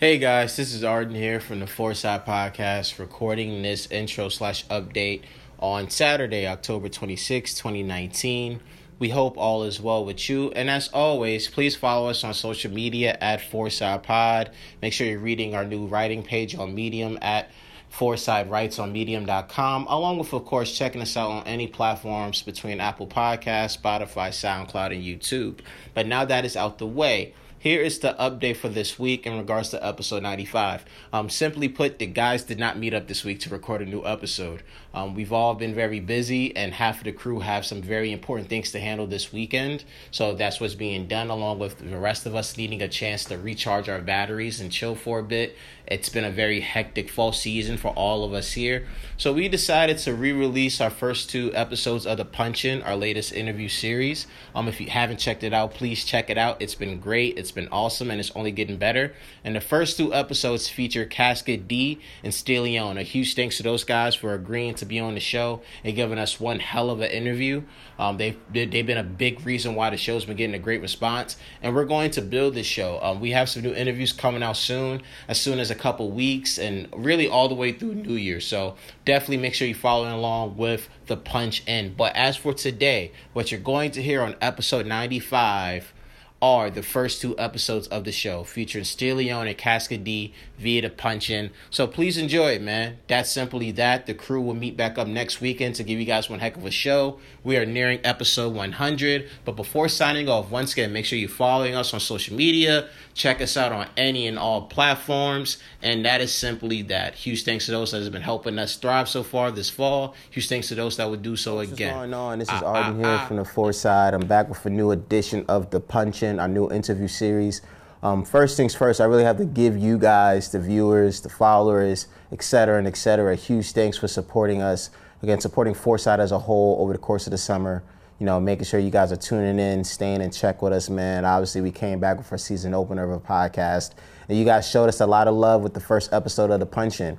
Hey guys, this is Arden here from the Fourside Podcast, recording this intro slash update on Saturday, October 26, 2019. We hope all is well with you. And as always, please follow us on social media at Fourside Pod. Make sure you're reading our new writing page on Medium at Fourside Writes on Medium.com, along with, of course, checking us out on any platforms between Apple Podcasts, Spotify, SoundCloud, and YouTube. But now that is out the way, here is the update for this week in regards to episode 95. Um, simply put, the guys did not meet up this week to record a new episode. Um, we've all been very busy, and half of the crew have some very important things to handle this weekend. So that's what's being done, along with the rest of us needing a chance to recharge our batteries and chill for a bit. It's been a very hectic fall season for all of us here. So we decided to re-release our first two episodes of the Punch In, our latest interview series. Um, if you haven't checked it out, please check it out. It's been great. It's been awesome, and it's only getting better. And the first two episodes feature Casket D and Steelyone. A huge thanks to those guys for agreeing to be on the show and giving us one hell of an interview. Um, they've they've been a big reason why the show's been getting a great response, and we're going to build this show. Um, we have some new interviews coming out soon, as soon as a couple weeks, and really all the way through New Year. So definitely make sure you're following along with the punch in. But as for today, what you're going to hear on episode 95 are the first two episodes of the show featuring Steelyone and Casket D via the punch in. So please enjoy it, man. That's simply that. The crew will meet back up next weekend to give you guys one heck of a show. We are nearing episode 100. But before signing off, once again, make sure you're following us on social media. Check us out on any and all platforms. And that is simply that. Huge thanks to those that have been helping us thrive so far this fall. Huge thanks to those that would do so again. What's going on? This is Ah, Arden ah, here ah. from the Fourside. I'm back with a new edition of the Punch Our new interview series. Um, first things first, I really have to give you guys, the viewers, the followers, et cetera, and et cetera, a huge thanks for supporting us. Again, supporting Fourside as a whole over the course of the summer. You know, making sure you guys are tuning in, staying in check with us, man. Obviously, we came back with our season opener of a podcast, and you guys showed us a lot of love with the first episode of the Punch In.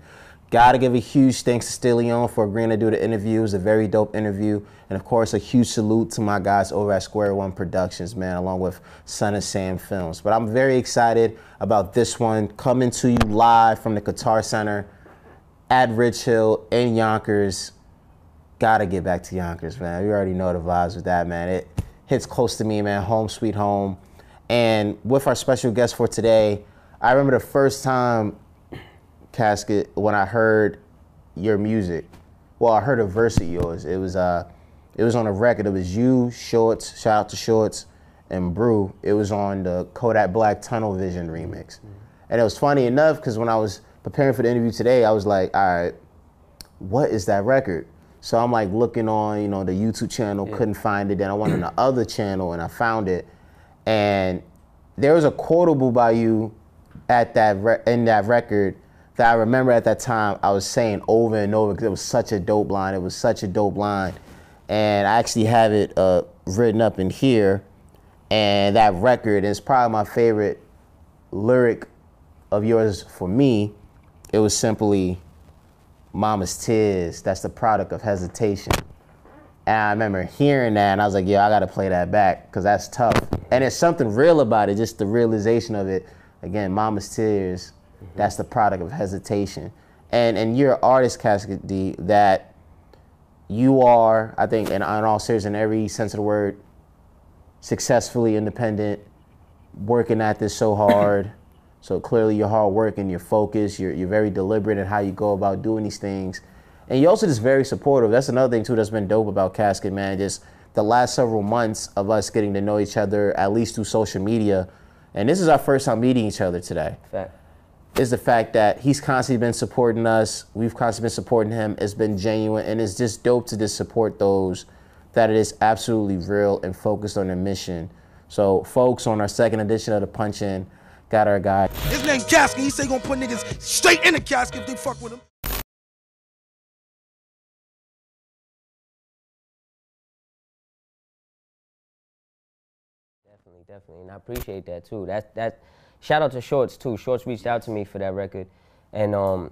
Gotta give a huge thanks to Steelyone for agreeing to do the interview. It was a very dope interview. And of course, a huge salute to my guys over at Square One Productions, man, along with Son of Sam Films. But I'm very excited about this one coming to you live from the Qatar Center at Rich Hill in Yonkers. Gotta get back to Yonkers, man. You already know the vibes with that, man. It hits close to me, man. Home sweet home. And with our special guest for today, I remember the first time casket when I heard your music. Well, I heard a verse of yours. It was uh, it was on a record. It was you, Shorts. Shout out to Shorts and Brew. It was on the Kodak Black Tunnel Vision remix, and it was funny enough because when I was preparing for the interview today, I was like, all right, what is that record? So I'm like looking on, you know, the YouTube channel, couldn't find it. Then I went on the other channel and I found it, and there was a quotable by you at that re- in that record that I remember at that time I was saying over and over because it was such a dope line. It was such a dope line, and I actually have it uh, written up in here. And that record is probably my favorite lyric of yours for me. It was simply Mama's Tears. That's the product of hesitation. And I remember hearing that, and I was like, yo, I got to play that back because that's tough." And there's something real about it, just the realization of it. Again, Mama's Tears. That's the product of hesitation. And and you're an artist, Casket D, that you are, I think, in, in all seriousness, in every sense of the word, successfully independent, working at this so hard. So clearly, you're hard working, you're focused, you're, you're very deliberate in how you go about doing these things. And you're also just very supportive. That's another thing, too, that's been dope about Casket, man. Just the last several months of us getting to know each other, at least through social media. And this is our first time meeting each other today Fact. Is the fact that he's constantly been supporting us. We've constantly been supporting him. It's been genuine, and it's just dope to just support those that it is absolutely real and focused on their mission. So, folks, on our second edition of the Punch In, got our guy His name Casket. He say he gonna put niggas straight in the casket if they fuck with him. Definitely, definitely, and I appreciate that too. That that shout out to Shorts too. Shorts reached out to me for that record, and um,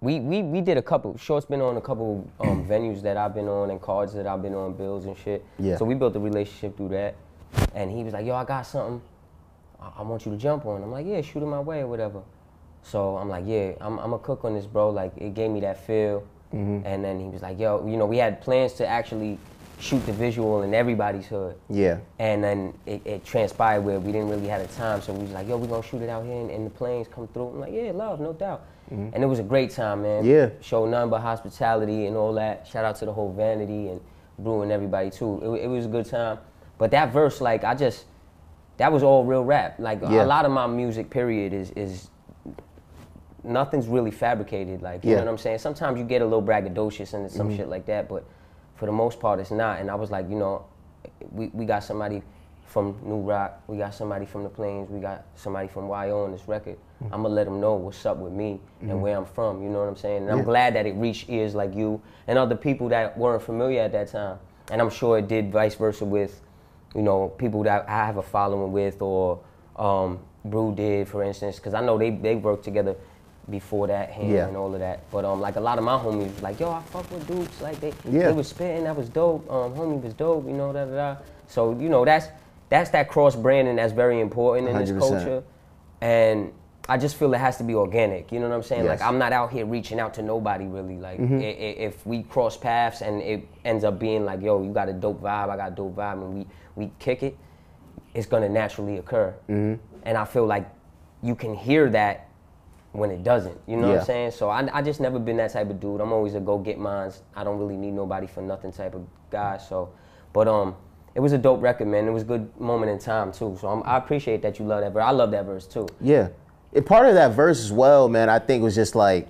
we we we did a couple. Shorts been on a couple um, venues that I've been on and cards that I've been on, bills and shit. Yeah. So we built a relationship through that, and he was like, "Yo, I got something. I, I want you to jump on. I'm like, yeah, shoot it my way or whatever. So I'm like, yeah, I'm, I'm a cook on this, bro. Like it gave me that feel. Mm-hmm. And then he was like, yo, you know, we had plans to actually shoot the visual in everybody's hood. Yeah. And then it, it transpired where we didn't really have the time, so we was like, yo, we gonna shoot it out here and, and the planes come through. I'm like, yeah, love, no doubt. And it was a great time, man. Mm-hmm. Yeah. Showed none but hospitality and all that. Shout out to the whole Vanity and Brew and everybody too. It, it was a good time. But that verse, like, I just, that was all real rap. Like, Yeah. a lot of my music, period, is is nothing's really fabricated. Like, you Yeah. know what I'm saying? Sometimes you get a little braggadocious and some shit like that, but for the most part, it's not. And I was like, you know, we, we got somebody from New Rock, we got somebody from the Plains, we got somebody from YO on this record. I'm gonna let them know what's up with me and where I'm from. You know what I'm saying? And I'm glad that it reached ears like you and other people that weren't familiar at that time. And I'm sure it did vice versa with, you know, people that I have a following with or um, Brew did, for instance, because I know they they worked together before that, him Yeah. and all of that. But um, like a lot of my homies was like, yo, I fuck with Dukes. Like they, Yeah. they was spitting, that was dope. Um, homie was dope, you know, da da da. So you know, that's that's that cross branding that's very important in this 100%. culture, and I just feel it has to be organic. You know what I'm saying? Yes. Like I'm not out here reaching out to nobody really. Like i- if we cross paths and it ends up being like, yo, you got a dope vibe, I got a dope vibe, and we we kick it, it's gonna naturally occur. And I feel like you can hear that when it doesn't. You know what I'm saying? So I, I just never been that type of dude. I'm always a go get mines. I don't really need nobody for nothing type of guy. So, but um, it was a dope record, man. It was a good moment in time too. So I'm, I appreciate that you love that verse. I love that verse too. Yeah. And part of that verse as well, man, I think was just like,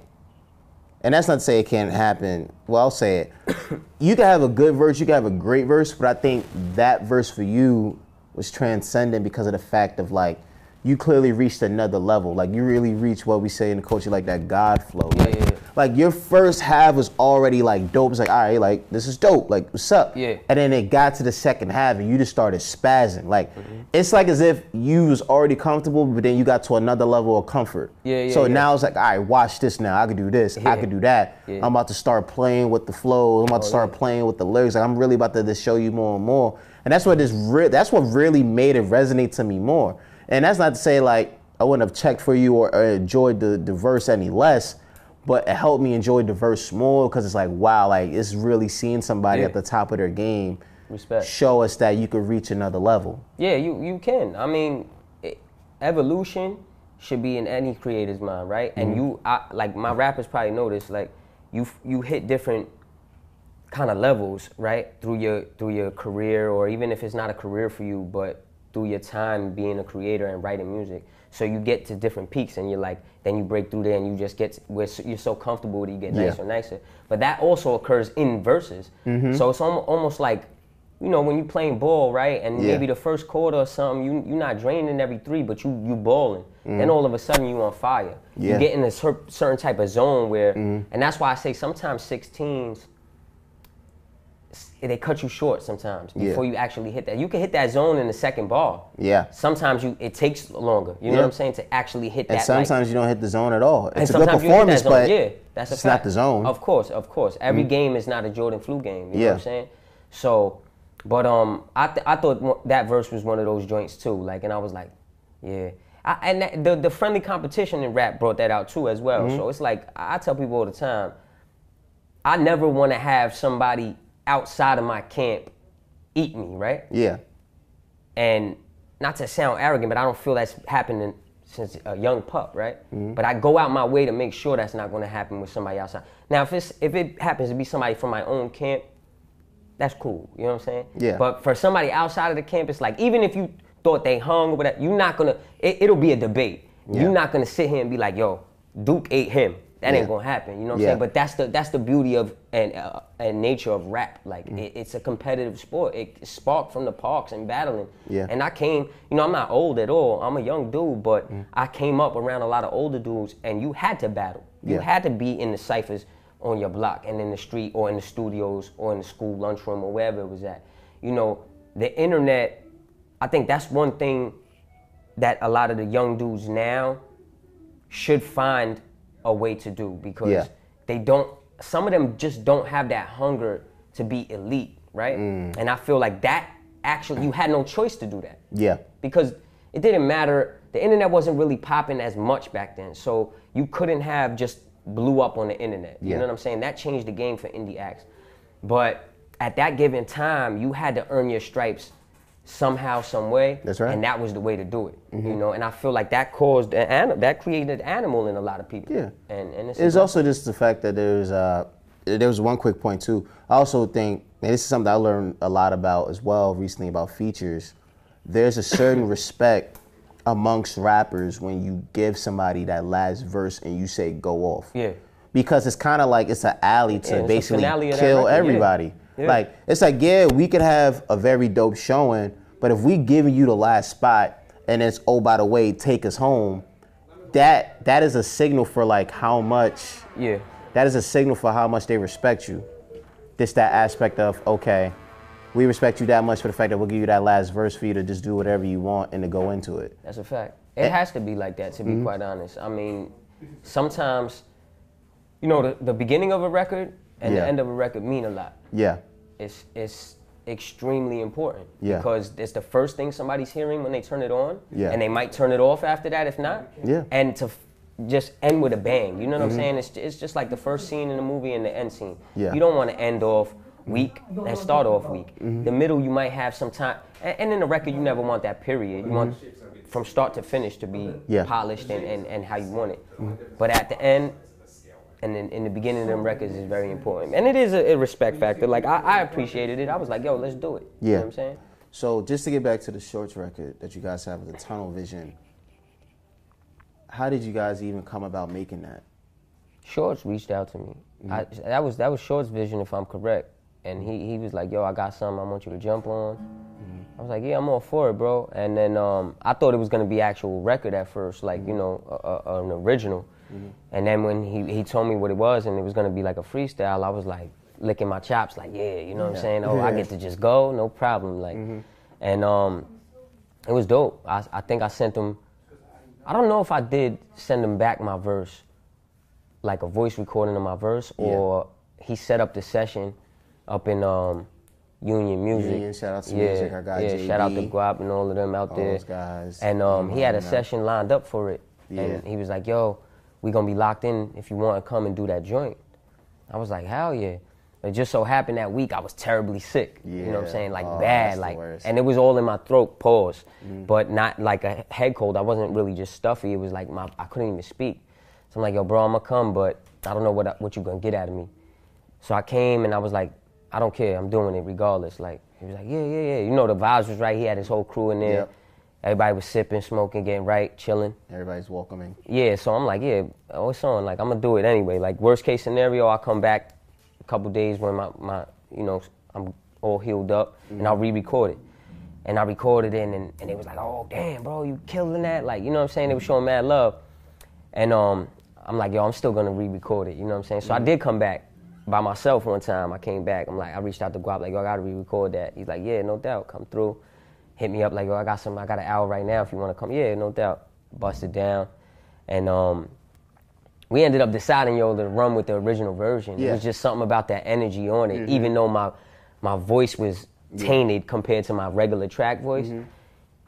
and that's not to say it can't happen. Well, I'll say it. you can have a good verse, you can have a great verse, but I think that verse for you was transcendent because of the fact of like, you clearly reached another level. Like you really reached what we say in the culture, like that God flow. Yeah, like, yeah, yeah. like your first half was already like dope. It's like, all right, like this is dope. Like, what's up? Yeah. And then it got to the second half and you just started spazzing. Like Mm-hmm. it's like as if you was already comfortable, but then you got to another level of comfort. Yeah, yeah, So now it's like, all right, watch this now. I could do this. I could do that. I'm about to start playing with the flow. I'm about to Oh, start yeah. playing with the lyrics. Like I'm really about to just show you more and more. And that's what this re- that's what really made it resonate to me more. And that's not to say like I wouldn't have checked for you or, or enjoyed the, the verse any less, but it helped me enjoy the verse more because it's like, wow, like it's really seeing somebody Yeah. at the top of their game Respect. show us that you could reach another level. Yeah, you you can. I mean, it, evolution should be in any creator's mind, right? And mm-hmm. you, I, like my rappers probably know this. Like, you you hit different kind of levels, right? Through your through your career, or even if it's not a career for you, but through your time being a creator and writing music. So you get to different peaks, and you're like, then you break through there, and you just get where you're so comfortable that you get Yeah. nicer and nicer. But that also occurs in verses. Mm-hmm. So it's almost like, you know, when you're playing ball, right? And Yeah. maybe the first quarter or something, you you're not draining every three, but you you balling. Mm-hmm. Then all of a sudden you're on fire. Yeah. You get in a cer- certain type of zone where, mm-hmm. and that's why I say sometimes 16s s- they cut you short sometimes Yeah. before you actually hit that. You can hit that zone in the second ball. Yeah. Sometimes you it takes longer. You know Yeah. what I'm saying to actually hit And that. like- sometimes you don't hit the zone at all. It's a good sometimes you hit that performance, zone. but yeah, that's a it's not the zone. Of course, of course. Every game is not a Jordan flu game. You know Yeah. what I'm saying? So, but um, I th- I thought that verse was one of those joints too. Like, and I was like, yeah. I, and that, the the friendly competition in rap brought that out too as well. Mm-hmm. So it's like I tell people all the time, I never want to have somebody outside of my camp eat me, right? yeah. and not to sound arrogant, but I don't feel that's happening since a young pup, right? Mm-hmm. But I go out my way to make sure that's not going to happen with somebody outside. Now, if it's if it happens to be somebody from my own camp, that's cool. You know what I'm saying? Yeah. But for somebody outside of the camp, it's like even if you thought they hung or whatever, you're not gonna. It, it'll be a debate. Yeah. You're not gonna sit here and be like, "Yo, Duke ate him." That Yeah. ain't gonna happen. You know what I'm Yeah. saying? But that's the that's the beauty of and uh, and nature of rap. Like Mm. it, it's a competitive sport. It sparked from the parks and battling. Yeah. And I came, you know, I'm not old at all. I'm a young dude, but Mm. I came up around a lot of older dudes, and you had to battle. You Yeah. had to be in the ciphers on your block and in the street or in the studios or in the school lunchroom or wherever it was at. You know, the internet. I think that's one thing that a lot of the young dudes now should find a way to do because Yeah. they don't some of them just don't have that hunger to be elite right Mm. and i feel like that actually you had no choice to do that Yeah. because it didn't matter. The internet wasn't really popping as much back then, so you couldn't have just blew up on the internet. You know what I'm saying? That changed the game for indie acts. But at that given time, you had to earn your stripes somehow, some way. That's right. Mm-hmm. And that was the way to do it. You know, and I feel like that caused an anim- that created animal in a lot of people. Yeah. And and it's, It's also just the fact that there's uh there was one quick point too. I also think, and this is something I learned a lot about as well recently about features. There's a certain respect amongst rappers when you give somebody that last verse and you say go off. Yeah. Because it's kind of like it's an alley to the basically finale of that kill record, yeah. Yeah. Like it's like yeah, we could have a very dope showing, but if we giving you the last spot and it's oh by the way, take us home, that that is a signal for like how much yeah. that is a signal for how much they respect you. Just that aspect of okay, we respect you that much for the fact that we'll give you that last verse for you to just do whatever you want and to go into it. That's a fact. Eh. It has to be like that, to be mm-hmm. quite honest. I mean, sometimes, you know, the, the beginning of a record and the end of a record mean a lot. Yeah, It's, it's extremely important Yeah. because it's the first thing somebody's hearing when they turn it on, Yeah. and they might turn it off after that if not. Yeah. Mm-hmm. And to f- just end with a bang, you know what I'm saying? It's, it's just like the first scene in the movie and the end scene. Yeah. You don't want to end off weak and start off weak. Mm-hmm. The middle you might have some time, and, and in the record you never want that period. You want from start to finish to be Mm-hmm. Yeah. polished and, and, and how you want it. But at the end, and in, in the beginning of them records is very important. And it is a, a respect factor. Like I, I appreciated it. I was like, yo, let's do it. You Yeah. know what I'm saying? So just to get back to the shorts record that you guys have, with the Tunnel Vision. How did you guys even come about making that? Shorts reached out to me. Mm-hmm. I, that was that was Shorts' vision, if I'm correct. And he, he was like, "Yo, I got something I want you to jump on." Mm-hmm. I was like, "Yeah, I'm all for it, bro." And then um, I thought it was gonna be actual record at first, like you mm-hmm. know, a, a, an original. And then when he, he told me what it was and it was gonna be like a freestyle, I was like licking my chops, like, "Yeah, you know what I'm saying? Oh, I get to just go, no problem." Like, and um, it was dope. I, I think I sent him. I don't know if I did send him back my verse, like a voice recording of my verse, or he set up the session up in um, Union Music. Union, shout out to yeah, Music, our guy yeah, shout out to Guap and all of them out All there. those guys. And um, he had a Mhm. session lined up for it, Yeah. and he was like, "Yo, we gonna be locked in if you want to come and do that joint." I was like, "Hell yeah!" It just so happened that week I was terribly sick. Yeah. You know what I'm saying? Like Oh, bad, like, and it was all in my throat. Pause, Mm. but not like a head cold. I wasn't really just stuffy. It was like my I couldn't even speak. So I'm like, "Yo, bro, I'm gonna come, but I don't know what what you gonna get out of me." So I came and I was like, "I don't care. I'm doing it regardless." Like he was like, "Yeah, yeah, yeah." You know the vibes was right. He had his whole crew in there. Yep. Everybody was sipping, smoking, getting right, chilling. Everybody's welcoming. Yeah, so I'm like, yeah, oh, it's on. Like, I'm gonna do it anyway. Like, worst case scenario, I'll come back a couple days when my, my you know, I'm all healed up and I'll re record it. And I recorded it and, and it was like, oh, damn, bro, you killing that. Like, you know what I'm saying? They were showing mad love. And um, I'm like, yo, I'm still gonna re record it. You know what I'm saying? So I did come back by myself one time. I came back. I'm like, I reached out to Guap, like, yo, I gotta re record that. He's like, yeah, no doubt, come through. Hit me up, like, yo, I got some, I got an hour right now if you wanna come. Yeah, no doubt. Bust it down. And um, we ended up deciding, yo, to run with the original version. It was just something about that energy on it, even though my my voice was tainted compared to my regular track voice.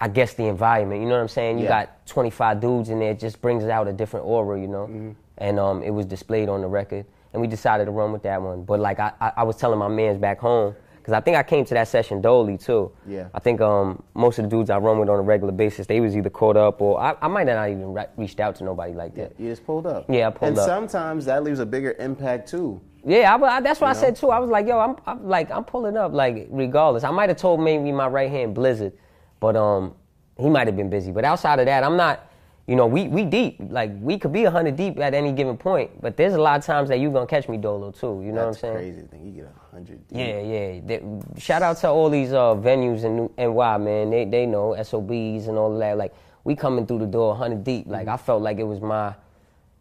I guess the environment, you know what I'm saying? You Yeah. got 25 dudes in there, it just brings out a different aura, you know? Mm-hmm. And um, it was displayed on the record, and we decided to run with that one. But like I, I, I was telling my mans back home, because I think I came to that session dolly too. Yeah. I think um, most of the dudes I run with on a regular basis, they was either caught up or I, I might have not even re- reached out to nobody like Yeah, that. you just pulled up. Yeah, I pulled and up. And sometimes that leaves a bigger impact too. Yeah, I, I, that's what I know? said too. I was like, yo, I'm, I'm like, I'm pulling up, like, regardless. I might have told maybe my right hand Blizzard, but um, he might have been busy. But outside of that, I'm not. You know, we we deep. Like we could be hundred deep at any given point. But there's a lot of times that you gonna catch me dolo too. You know That's what I'm saying? crazy. to think you get a hundred. Yeah, yeah. They- shout out to all these uh, venues in NY, man. They they know SOBs and all of that. Like we coming through the door 100 deep. Like I felt like it was my,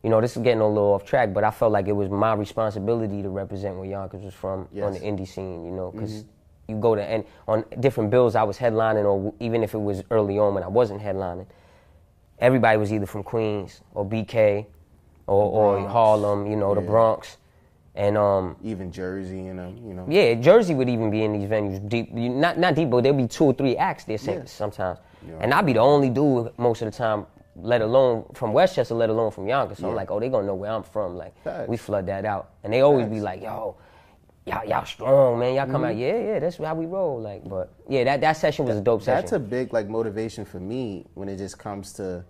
you know, this is getting a little off track, but I felt like it was my responsibility to represent where Yonkers was from on the indie scene. You know, because you go to and on different bills I was headlining, or even if it was early on when I wasn't headlining, everybody was either from Queens or BK, or, or Harlem. You know, the Bronx, and um. Even Jersey, you know, you know. Yeah, Jersey would even be in these venues deep. Not not deep, but there'll be two or three acts there Yeah. sometimes. And I'd be the only dude most of the time, let alone from Westchester, let alone from Yonkers. So I'm like, oh, they gonna know where I'm from. Like, Facts. we flood that out. And they always be like, yo, y'all, y'all strong, man. Y'all Mm-hmm. come out, yeah, yeah, that's how we roll. Like, but yeah, that, that session was a dope session. That's a big like motivation for me when it just comes to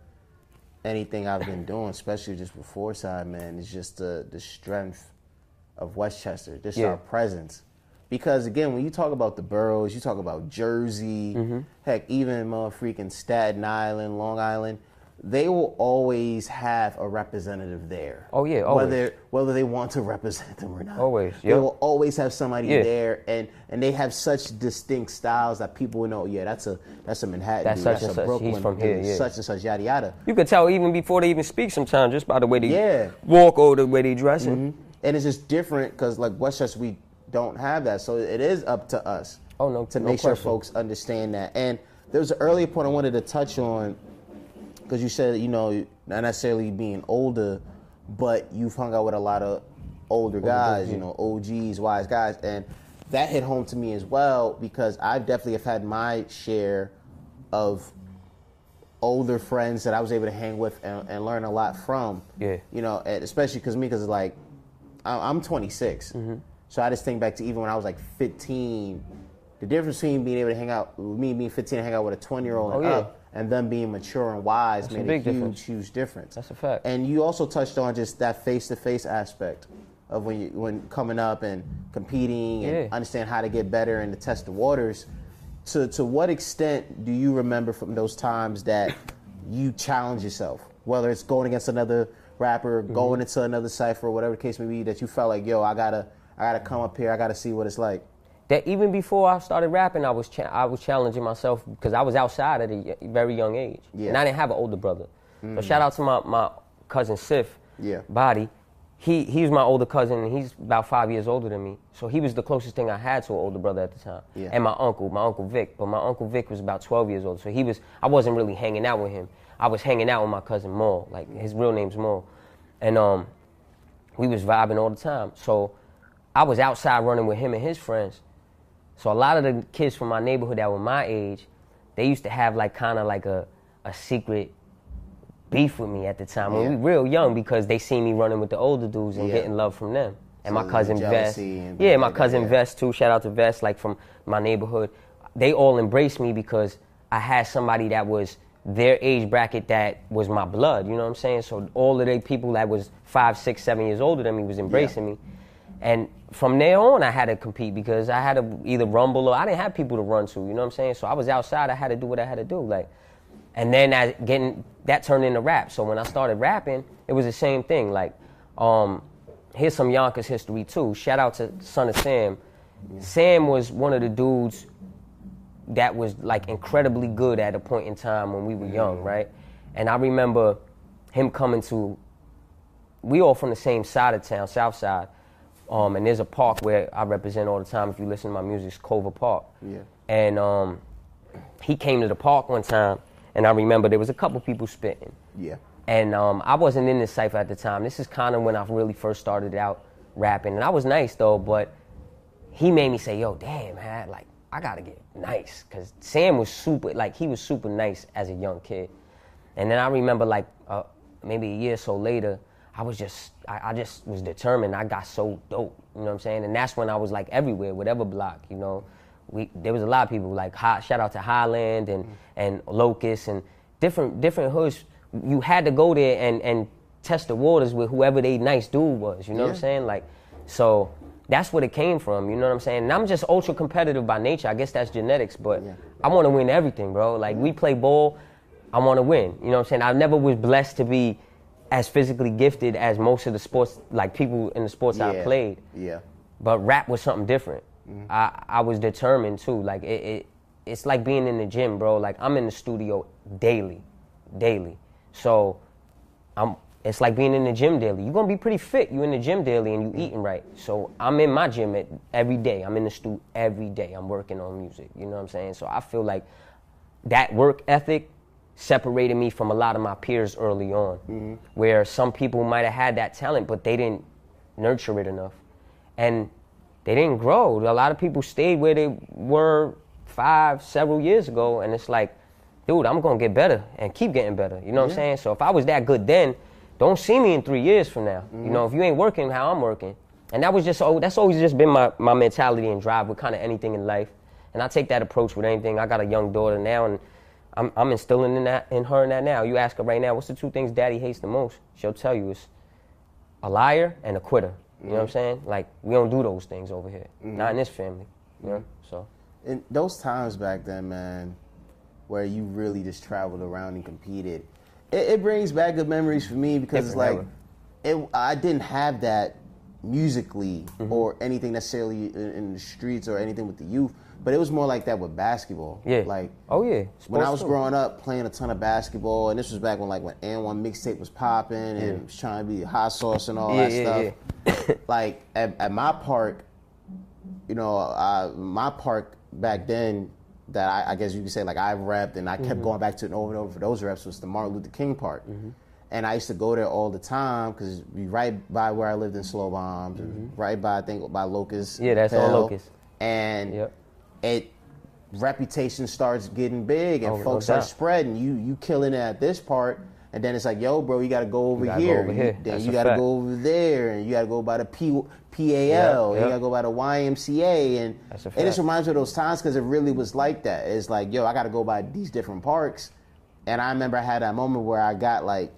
anything I've been doing, especially just with Fourside, man. is just the the strength of Westchester, just Yeah. our presence. Because again, when you talk about the boroughs, you talk about Jersey, Mm-hmm. heck, even motherfucking Staten Island, Long Island, they will always have a representative there. Oh, yeah, always. Whether whether they want to represent them or not. Always, They will always have somebody Yeah. there and and they have such distinct styles that people will know, yeah, that's a that's a Manhattan That's dude, such that's and a such, Brooklyn he's from here, yeah. such and such, yada yada. you could tell even before they even speak sometimes just by the way they Yeah. walk or the way they dressing. Mm-hmm. And it's just different because like Westchester, we don't have that, so it is up to us. Oh, no- to no make sure folks understand that. And there was an earlier point I wanted to touch on because you said you know not necessarily being older, but you've hung out with a lot of older guys, you know, OGs, wise guys, and that hit home to me as well because I definitely have had my share of older friends that I was able to hang with and, and learn a lot from. Yeah. You know, especially because me, because like I- I'm 26, Mm-hmm. so I just think back to even when I was like 15. The difference between being able to hang out, me being 15 and hang out with a 20 year old Oh, and yeah. up, and them being mature and wise That's made a, big huge, difference. huge difference. That's a fact. And you also touched on just that face to face aspect of when you when coming up and competing and Yeah. understand how to get better and to test the waters. To to what extent do you remember from those times that you challenge yourself, whether it's going against another rapper, Mm-hmm. going into another cipher, or whatever the case may be, that you felt like, yo, I gotta I gotta come up here, I gotta see what it's like. That even before I started rapping, I was cha- I was challenging myself because I was outside at a very young age, Yeah. and I didn't have an older brother. So shout out to my, my cousin Sif, Yeah. Body. He he's my older cousin, and he's about five years older than me. So he was the closest thing I had to an older brother at the time, Yeah. and my uncle, my uncle Vic. But my uncle Vic was about 12 years old, so he was I wasn't really hanging out with him. I was hanging out with my cousin Maul, like his real name's Maul, and um, we was vibing all the time. So I was outside running with him and his friends. So a lot of the kids from my neighborhood that were my age, they used to have like kind of like a, a secret beef with me at the time when Yeah. we real young because they seen me running with the older dudes and Yeah. getting love from them. And So my cousin Vest, yeah, my cousin yeah. Vest too. Shout out to Vest, like from my neighborhood. They all embraced me because I had somebody that was their age bracket that was my blood. You know what I'm saying? So all of the people that was five, six, seven years older than me was embracing me. And from there on, I had to compete because I had to either rumble or I didn't have people to run to. You know what I'm saying? So I was outside. I had to do what I had to do. Like, and then I getting that turned into rap. So when I started rapping, it was the same thing. Like, um, here's some Yonkers history too. Shout out to Son of Sam. Sam was one of the dudes that was like incredibly good at a point in time when we were young, right? And I remember him coming to. We all from the same side of town, South Side, um, and there's a park where I represent all the time. If you listen to my music, it's Culver Park. Yeah. And um, he came to the park one time, and I remember there was a couple people spitting. Yeah. And um, I wasn't in this cipher at the time. This is kind of when I really first started out rapping, and I was nice though. But he made me say, "Yo, damn, man, like I gotta get nice," because Sam was super, like he was super nice as a young kid. And then I remember, like uh, maybe a year or so later, I was just, I, I just was determined. I got so dope, you know what I'm saying? And that's when I was like everywhere, whatever block, you know. We there was a lot of people like hot. Shout out to Highland and and Locust and different different hoods. You had to go there and and test the waters with whoever they nice dude was. You know what I'm saying? Like, so that's what it came from. You know what I'm saying? And I'm just ultra competitive by nature. I guess that's genetics, but Yeah. I want to win everything, bro. Like we play ball, I want to win. You know what I'm saying? I never was blessed to be as physically gifted as most of the sports, like people in the sports I played. Yeah. But rap was something different. Mm-hmm. I, I was determined too. Like it, it, it's like being in the gym, bro. Like I'm in the studio daily, daily. So I'm. It's like being in the gym daily. You're gonna be pretty fit. You in the gym daily and you mm-hmm. eating right. So I'm in my gym at, every day. I'm in the studio every day. I'm working on music. You know what I'm saying? So I feel like that work ethic separated me from a lot of my peers early on, mm-hmm. where some people might have had that talent, but they didn't nurture it enough, and they didn't grow. A lot of people stayed where they were five, several years ago, and it's like dude, I'm gonna get better and keep getting better. You know what I'm saying? So if I was that good then, don't see me in three years from now. You mm-hmm. know, if you ain't working how I'm working. And that was just oh, that's always just been my, my mentality and drive with kind of anything in life. And I take that approach with anything. I got a young daughter now and I'm, I'm instilling in that in her in that now. You ask her right now, what's the two things daddy hates the most? She'll tell you it's a liar and a quitter. You know what I'm mm-hmm. saying? Like we don't do those things over here. Mm-hmm. Not in this family. You know? Mm-hmm. So in those times back then, man, where you really just traveled around and competed, it, it brings back good memories for me because it's like, it, I didn't have that musically Mm-hmm. or anything necessarily in, in the streets or anything with the youth, but it was more like that with basketball. Yeah. Like Oh yeah. when I was too. growing up playing a ton of basketball, and this was back when like when AND1 mixtape was popping and was trying to be hot sauce and all Yeah, that yeah, stuff. like at, at my park, you know, uh, my park back then that I, I guess you could say like I repped and I kept Mm-hmm. going back to it over and over for those reps was the Martin Luther King Park. And I used to go there all the time because be right by where I lived in Slow Bombs, and right by I think by Locust. Mm-hmm. Yeah, that's Hill. Locust. And Yep. It reputation starts getting big and Oh, folks start doubt. spreading. You you killing it at this part, and then it's like, yo, bro, you got to go over gotta go here. over here. Then That's you got to go over there, and you got to go by the P, PAL. Yeah, yeah. You got to go by the YMCA, and a it just reminds me of those times because it really was like that. It's like, yo, I got to go by these different parks, and I remember I had that moment where I got like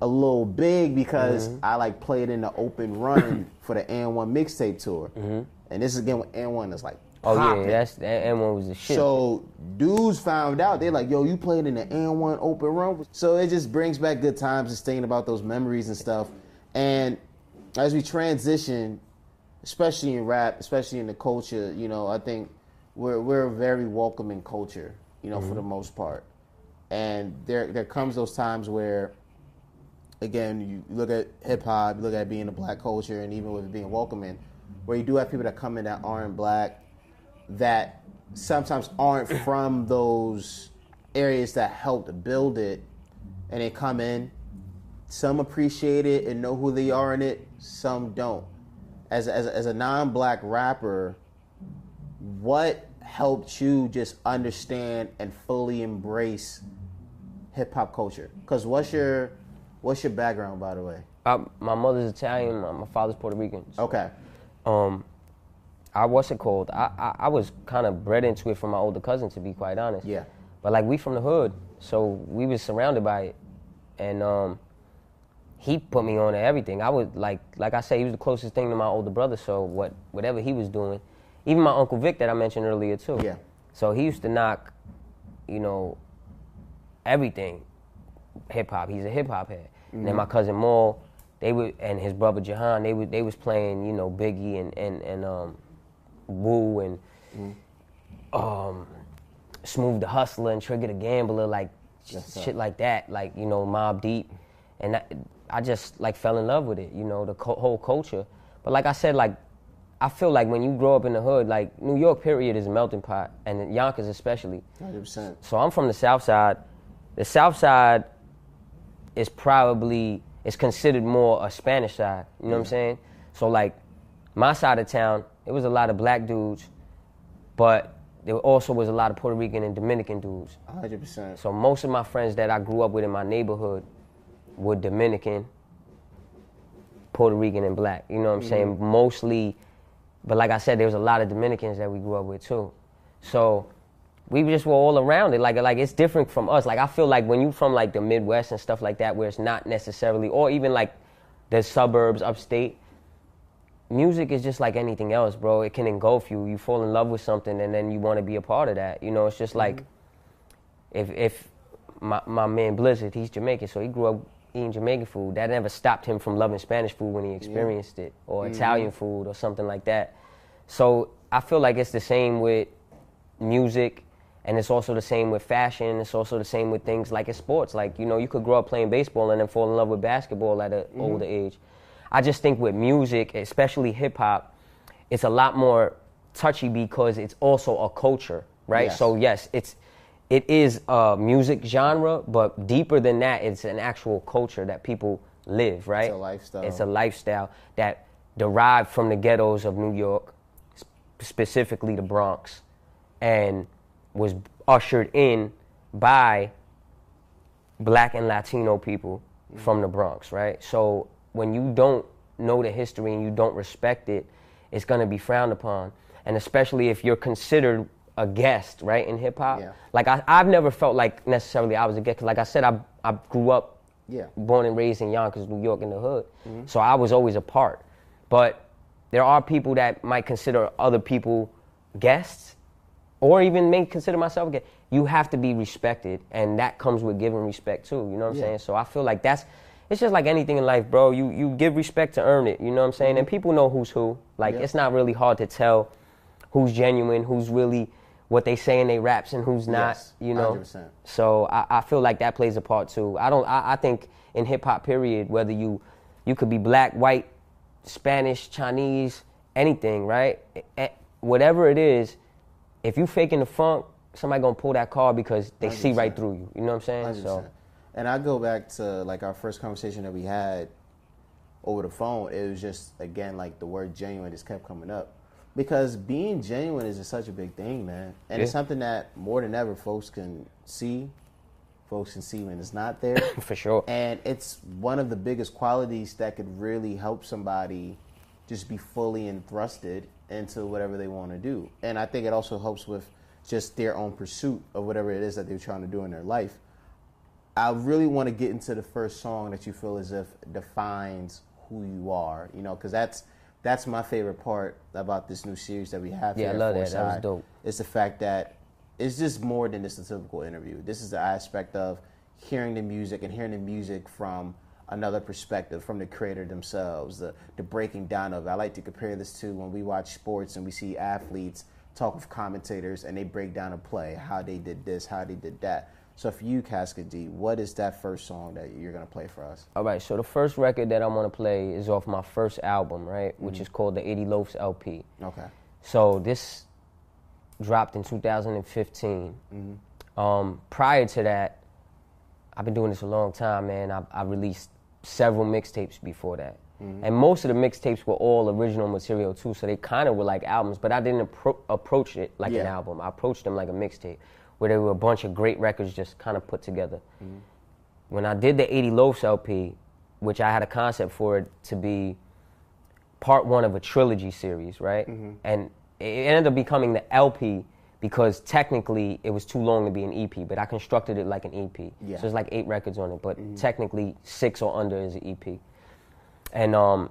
a little big because Mm-hmm. I like played in the open run for the AND1 mixtape tour, and this is again when AND1 is like. Mm-hmm. Oh popping. yeah, that's that AND1 was the shit. So dudes found out. They're like, "Yo, you played in the AND1 open run." So it just brings back good times, just thinking about those memories and stuff. And as we transition, especially in rap, especially in the culture, you know, I think we're we're a very welcoming culture, you know, for the most part. And there there comes those times where, again, you look at hip hop, you look at being a black culture, and even with it being welcoming, where you do have people that come in that aren't black, that sometimes aren't from those areas that helped build it, and they come in. Some appreciate it and know who they are in it. Some don't. As as as a non-black rapper, what helped you just understand and fully embrace hip hop culture? Because what's your what's your background, by the way? I, my mother's Italian, my, my father's Puerto Rican. So, Okay. um, I what's it called? I, I I was kind of bred into it from my older cousin, to be quite honest. Yeah. But like we from the hood, so we was surrounded by it, and um, he put me on to everything. I was like, like I say, he was the closest thing to my older brother. So what, whatever he was doing, even my uncle Vic that I mentioned earlier too. Yeah. So he used to knock, you know, everything hip hop. He's a hip hop head. And then my cousin Maul, they would, and his brother Jahan, they would, they was playing, you know, Biggie and and and um, Wu and um, Smooth the Hustler and Trigger the Gambler, like shit like that, like you know, Mobb Deep, and I, I just like fell in love with it, you know, the co- whole culture. But like I said, like I feel like when you grow up in the hood, like New York, period, is a melting pot, and Yonkers especially. 100%. So I'm from the South Side. The South Side is probably is considered more a Spanish side. You know what I'm saying? So like my side of town, it was a lot of black dudes, but there also was a lot of Puerto Rican and Dominican dudes. 100%. So most of my friends that I grew up with in my neighborhood were Dominican, Puerto Rican, and black. You know what I'm saying? Mostly, but like I said, there was a lot of Dominicans that we grew up with too. So we just were all around it. Like like it's different from us. Like I feel like when you from like the Midwest and stuff like that, where it's not necessarily, or even like the suburbs, upstate. Music is just like anything else, bro. It can engulf you. You fall in love with something, and then you want to be a part of that. You know, it's just mm-hmm. like if if my my man Blizzard, he's Jamaican, so he grew up eating Jamaican food. That never stopped him from loving Spanish food when he experienced it, or mm-hmm. Italian food, or something like that. So I feel like it's the same with music, and it's also the same with fashion. It's also the same with things like in sports. Like you know, you could grow up playing baseball and then fall in love with basketball at an mm-hmm. older age. I just think with music, especially hip hop, it's a lot more touchy because it's also a culture, right? Yes. So yes, it's it is a music genre, but deeper than that, it's an actual culture that people live, right? It's a lifestyle. It's a lifestyle that derived from the ghettos of New York, specifically the Bronx, and was ushered in by black and Latino people from the Bronx, right? So when you don't know the history and you don't respect it, it's going to be frowned upon. And especially if you're considered a guest, right, in hip hop. Yeah. Like I, I've never felt like necessarily I was a guest. 'cause like I said, I, I grew up Yeah. born and raised in Yonkers, New York, in the hood. Mm-hmm. So I was always a part. But there are people that might consider other people guests, or even may consider myself a guest. You have to be respected, and that comes with giving respect too. You know what I'm Yeah. saying? So I feel like that's. It's just like anything in life, bro. You you give respect to earn it. You know what I'm saying? And people know who's who. Like Yeah. it's not really hard to tell who's genuine, who's really what they say in their raps, and who's not. Yes, you know. 100%. So I, I feel like that plays a part too. I don't. I, I think in hip hop, period, whether you you could be black, white, Spanish, Chinese, anything, right? Whatever it is, if you faking the funk, somebody gonna pull that card because they see right through you. You know what I'm saying? 100%. So And I go back to like our first conversation that we had over the phone. It was just again like the word genuine just kept coming up because being genuine is just such a big thing, man. And it's something that more than ever folks can see. Folks can see when it's not there. for sure. And it's one of the biggest qualities that could really help somebody just be fully enthrusted into whatever they want to do. And I think it also helps with just their own pursuit of whatever it is that they're trying to do in their life. I really want to get into the first song that you feel as if defines who you are, you know, because that's that's my favorite part about this new series that we have. Yeah, here I love that. That was dope. It's the fact that it's just more than just a typical interview. This is the aspect of hearing the music and hearing the music from another perspective, from the creator themselves, the, the breaking down of it. I like to compare this to when we watch sports and we see athletes talk with commentators and they break down a play, how they did this, how they did that. So for you, Casket D, what is that first song that you're gonna play for us? All right, so the first record that I'm gonna play is off my first album, right, Mm-hmm. which is called the 80 Loafs LP. Okay. So this dropped in 2015. Mm-hmm. Um, prior to that, I've been doing this a long time, man. I, I released several mixtapes before that. And most of the mixtapes were all original material too, so they kind of were like albums, but I didn't appro- approach it like an Yeah. album. I approached them like a mixtape, where there were a bunch of great records just kind of put together. Mm-hmm. When I did the 80 Loafs LP, which I had a concept for it to be part one of a trilogy series, right? Mm-hmm. And it ended up becoming the LP because technically it was too long to be an EP, but I constructed it like an EP. Yeah. So it's like eight records on it, but mm-hmm. technically six or under is an EP. And um,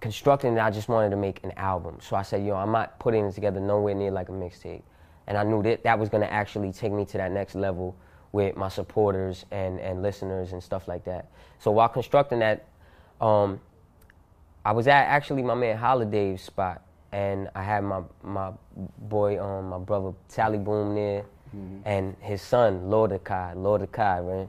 constructing it, I just wanted to make an album. So I said, yo, I'm not putting it together nowhere near like a mixtape. And I knew that that was gonna actually take me to that next level with my supporters and, and listeners and stuff like that. So while constructing that, um, I was at actually my man Holiday's spot, and I had my my boy, um, my brother Tally Boom there, and his son Lord Kai, Lord Kai, right?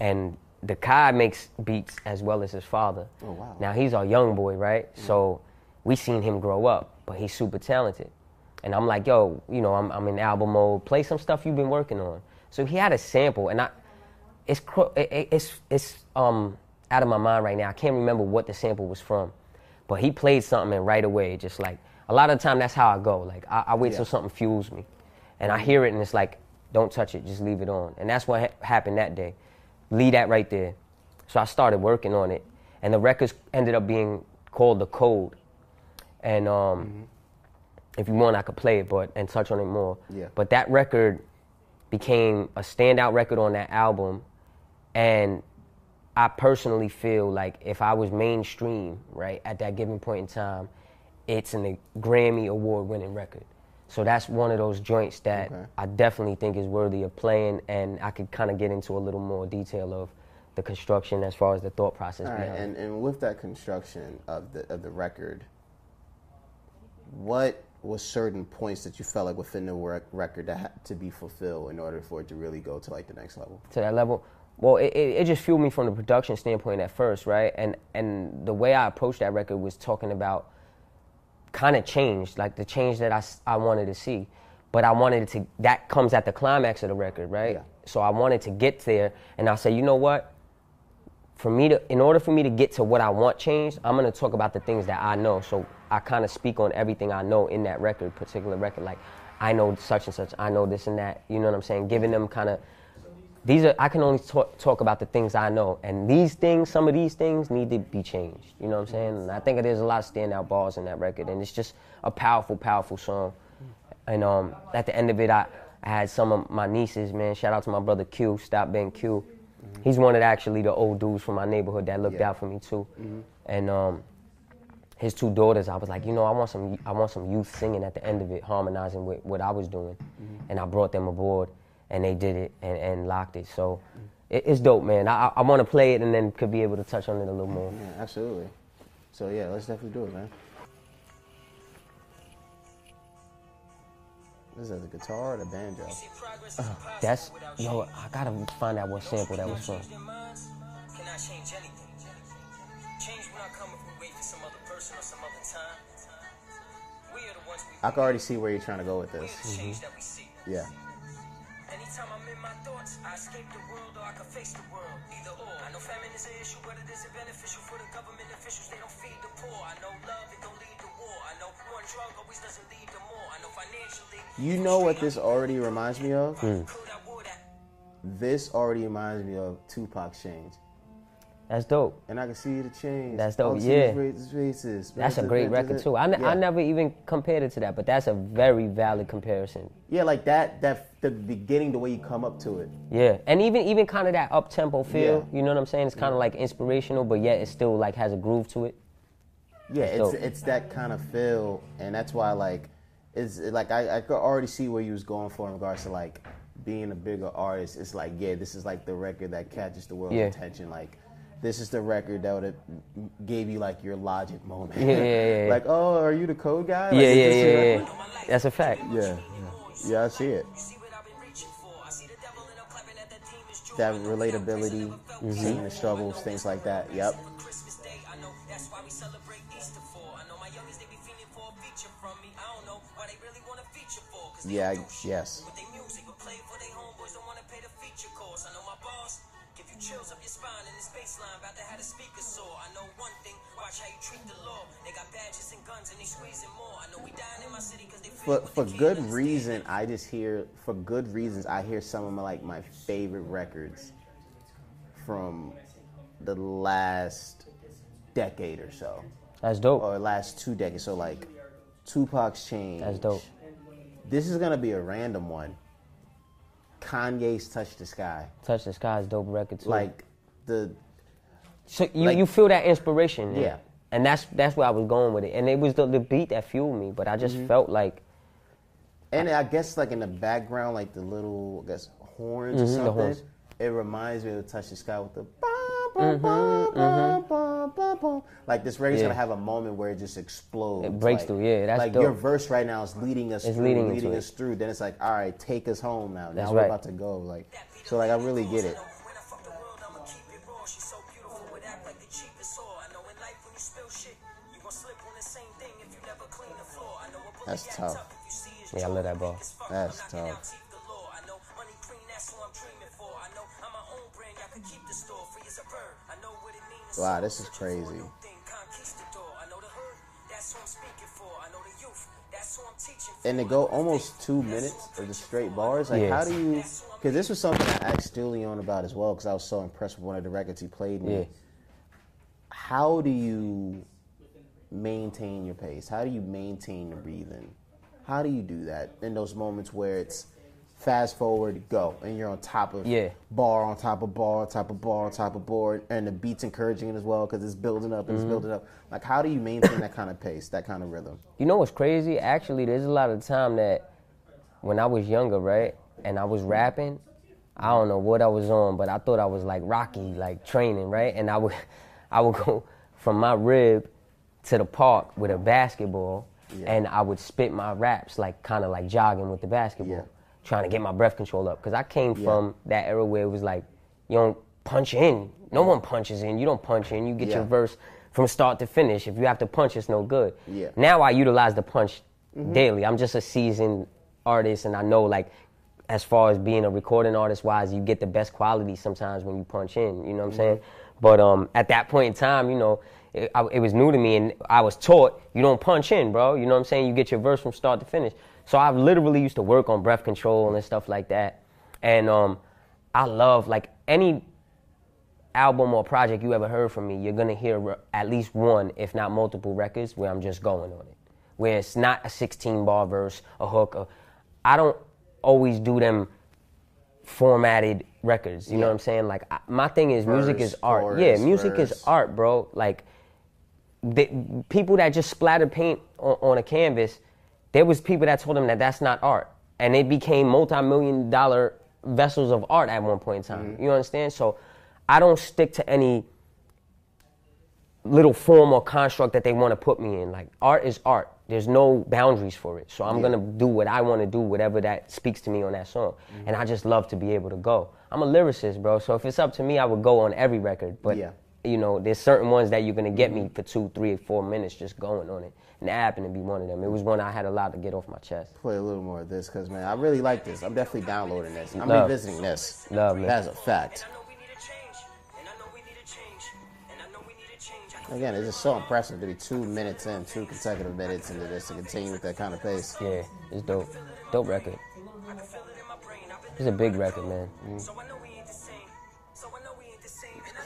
And the Kai makes beats as well as his father. Oh, wow. Now he's our young boy, right? So we seen him grow up, but he's super talented. And I'm like, yo, you know, I'm, I'm in album mode. Play some stuff you've been working on. So he had a sample, and I, it's cro- it- it- it's it's um out of my mind right now. I can't remember what the sample was from, but he played something and right away, just like a lot of the time that's how I go. Like I, I wait till something fuels me, and I hear it and it's like, don't touch it, just leave it on. And that's what ha- happened that day. Leave that right there. So I started working on it, and the records ended up being called the Code, and um. If you want, I could play it, but and touch on it more. Yeah. But that record became a standout record on that album, and I personally feel like if I was mainstream, right, at that given point in time, it's a Grammy award winning record. So that's one of those joints that Okay. I definitely think is worthy of playing, and I could kind of get into a little more detail of the construction as far as the thought process All right, and, and with that construction of the of the record, what was certain points that you felt like within the rec- record that had to be fulfilled in order for it to really go to like the next level? to that level. Well, it, it, it just fueled me from the production standpoint at first, right? And and the way I approached that record was talking about kind of change, like the change that I, I wanted to see. But I wanted to, that comes at the climax of the record, right? Yeah. So I wanted to get there, and I said, you know what? For me to, in order for me to get to what I want changed, I'm gonna talk about the things that I know. So I kind of speak on everything I know in that record, particular record. Like I know such and such, I know this and that. You know what I'm saying? Giving them kind of these are I can only talk, talk about the things I know, and these things, some of these things need to be changed. You know what I'm saying? And I think there's a lot of standout bars in that record, and it's just a powerful, powerful song. And um, at the end of it, I, I had some of my nieces, man. Shout out to my brother Q, Stop being Q. He's one of the, actually the old dudes from my neighborhood that looked Yeah. out for me too. And um, his two daughters, I was like, you know, I want some, I want some youth singing at the end of it, harmonizing with what I was doing, mm-hmm. and I brought them aboard, and they did it and, and locked it. So it, it's dope, man. I, I want to play it and then could be able to touch on it a little more. Yeah, absolutely. So yeah, let's definitely do it, man. Is that the guitar or the banjo? That's yo, I gotta find out what sample that was from. Cannot change anything. Change when I come if we wait for some other person or some other time. We are the ones we I can already see where you're trying to go with this. are the change that we see. Yeah. Anytime I'm in my thoughts, I escape the world or I can face the world. Either or. I know famine is an issue, but it isn't beneficial for the government officials. They don't feed the poor. I know love, it don't lead to war. I know one drug always doesn't lead to more. I know financially. You know what this already reminds me of? Could I would I? This already reminds me of Tupac's change. That's dope. And I can see the change. That's dope, All yeah. races, That's a great record too. I, ne- I never even compared it to that, but that's a very valid comparison. Yeah, like that. That the beginning, the way you come up to it. Yeah, and even even kind of that up tempo feel. Yeah. You know what I'm saying? It's kind of like inspirational, but yet it still like has a groove to it. Yeah, it's it's that kind of feel, and that's why like it's like I, I could already see where you was going for in regards to like being a bigger artist. It's like yeah, this is like the record that catches the world's Yeah. attention. Like this is the record that would have gave you like your logic moment. Yeah, yeah, yeah, yeah. like oh, are you the code guy? Like, Yeah, yeah, yeah, yeah. That's a fact. Yeah, yeah, yeah. I see it. You see what I've been reaching for. I see the devil and I'm for for good reason i just hear for good reasons i hear some of my like my favorite records from the last decade or so That's dope. or last two decades so like tupac's change That's dope. this is gonna be a random one kanye's touch the sky Touch the Sky is dope record too. like the so you, like- you feel that inspiration. in it. Yeah. And that's that's where I was going with it. And it was the, the beat that fueled me, but I just Mm-hmm. felt like And I guess like in the background, like the little, I guess horns or Mhm, the something. horns. It reminds me of Touch the Sky with the. Bum, bum. Like this record's Mm-hmm, Yeah. gonna have a moment where it just explodes. It breaks like, through, yeah, that's like dope. your verse right now is leading us It's through, leading leading, into it. us through. Then it's like, all right, take us home now. Now That's we're right. about to go. Like, so like I really get it. I fuck the world, I'ma keep it raw. She's so beautiful, would act like the cheapest whore. I know life when you spill shit, you gon' slip on the same thing if you never clean the floor. I know a bully That's tough. Yeah, I love that ball. jaw as fuck. That's I'm knocking out tough. teeth galore. I know money green, that's who I'm dreaming for. I know I'm my own brand, y'all can keep the store free as a bird. I know what it means. to Wow, this is searching for a crazy. new thing, conquistador. I know the hood, that's who I'm speaking for. I know the youth, that's who I'm teaching for. and to go almost two minutes of the straight bars, like Yeah. how do you? Because this was something I asked Steelyone about as well, because I was so impressed with one of the records he played me. Yeah. How do you maintain your pace? How do you maintain the breathing? How do you do that in those moments where it's fast forward, go, and you're on top of Yeah. bar on top of bar on top of bar on top of board, and the beat's encouraging it as well because it's building up and Mm-hmm. it's building up. Like, how do you maintain that kind of pace, that kind of rhythm? You know what's crazy? Actually, there's a lot of time that when I was younger, right, and I was rapping, I don't know what I was on, but I thought I was like Rocky, like training, right? And I would, I would go from my rib to the park with a basketball, Yeah. and I would spit my raps like kind of like jogging with the basketball, Yeah. trying to get my breath control up. Cause I came from that era where it was like, you don't punch in. No one punches in. You don't punch in. You get your verse from start to finish. If you have to punch, it's no good. Yeah. Now I utilize the punch Mm-hmm. daily. I'm just a seasoned artist, and I know like as far as being a recording artist wise, you get the best quality sometimes when you punch in. You know what I'm saying? But um, at that point in time, you know, it, I, it was new to me, and I was taught you don't punch in, bro. You know what I'm saying? You get your verse from start to finish. So I literally used to work on breath control and stuff like that. And um, I love like any album or project you ever heard from me, you're gonna hear re- at least one, if not multiple records where I'm just going on it. Where it's not a 16 bar verse, a hook. A, I don't always do them formatted records. You know what I'm saying? Like I, my thing is music is art. chorus, yeah, music verse. is art, bro. Like the, people that just splatter paint on, on a canvas, there was people that told them that that's not art, and it became multi-million dollar vessels of art at one point in time. Mm-hmm. You understand? So I don't stick to any little form or construct that they want to put me in. Like art is art. There's no boundaries for it. So I'm gonna do what I want to do, whatever that speaks to me on that song. Mm-hmm. And I just love to be able to go. I'm a lyricist, bro. So if it's up to me, I would go on every record. But Yeah. You know, there's certain ones that you're gonna get me mm-hmm. for two, three, four minutes just going on it. And that happened to be one of them. It was one I had a lot to get off my chest. Play a little more of this because man, I really like this. I'm definitely downloading this. I'm Love. revisiting this. Love, man. That's a fact. I know we need a change, and I know we need a change, and I know we need a change. I can Again, it's just so impressive to be two minutes in, two consecutive minutes into this to continue with that kind of pace. Yeah, it's dope. Dope record. I can feel it in my brain. I've been It's a big record, man. so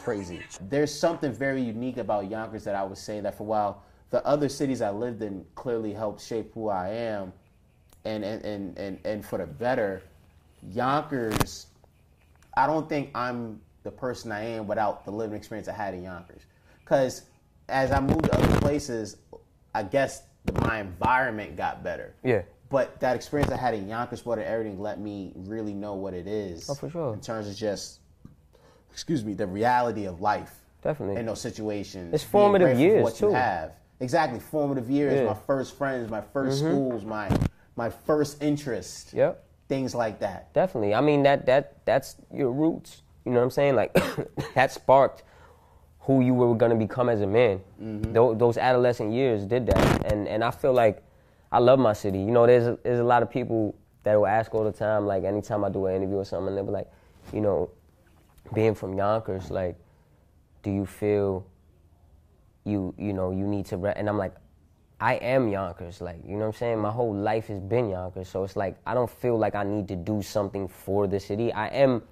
Crazy. There's something very unique about Yonkers that I would say that for a while, the other cities I lived in clearly helped shape who I am, and and and and, and for the better. Yonkers, I don't think I'm the person I am without the living experience I had in Yonkers. Because as I moved to other places, I guess my environment got better. Yeah. But that experience I had in Yonkers, what and everything, let me really know what it is. Oh, for sure. In terms of just, excuse me, the reality of life. Definitely. In those situations. It's formative grateful for years, what you too. have. Exactly. Formative years, Yeah. Mm-hmm. my first friends, my 1st schools, my my first interest. Yep. Things like that. Definitely. I mean that that that's your roots. You know what I'm saying? Like that sparked who you were gonna become as a man. Tho- those adolescent years did that, and and I feel like I love my city. You know, there's a, there's a lot of people that will ask all the time, like anytime I do an interview or something, they'll be like, you know, being from Yonkers, like, do you feel you you know you need to re-? and I'm like I am Yonkers like you know what I'm saying my whole life has been Yonkers so it's like I don't feel like I need to do something for the city I am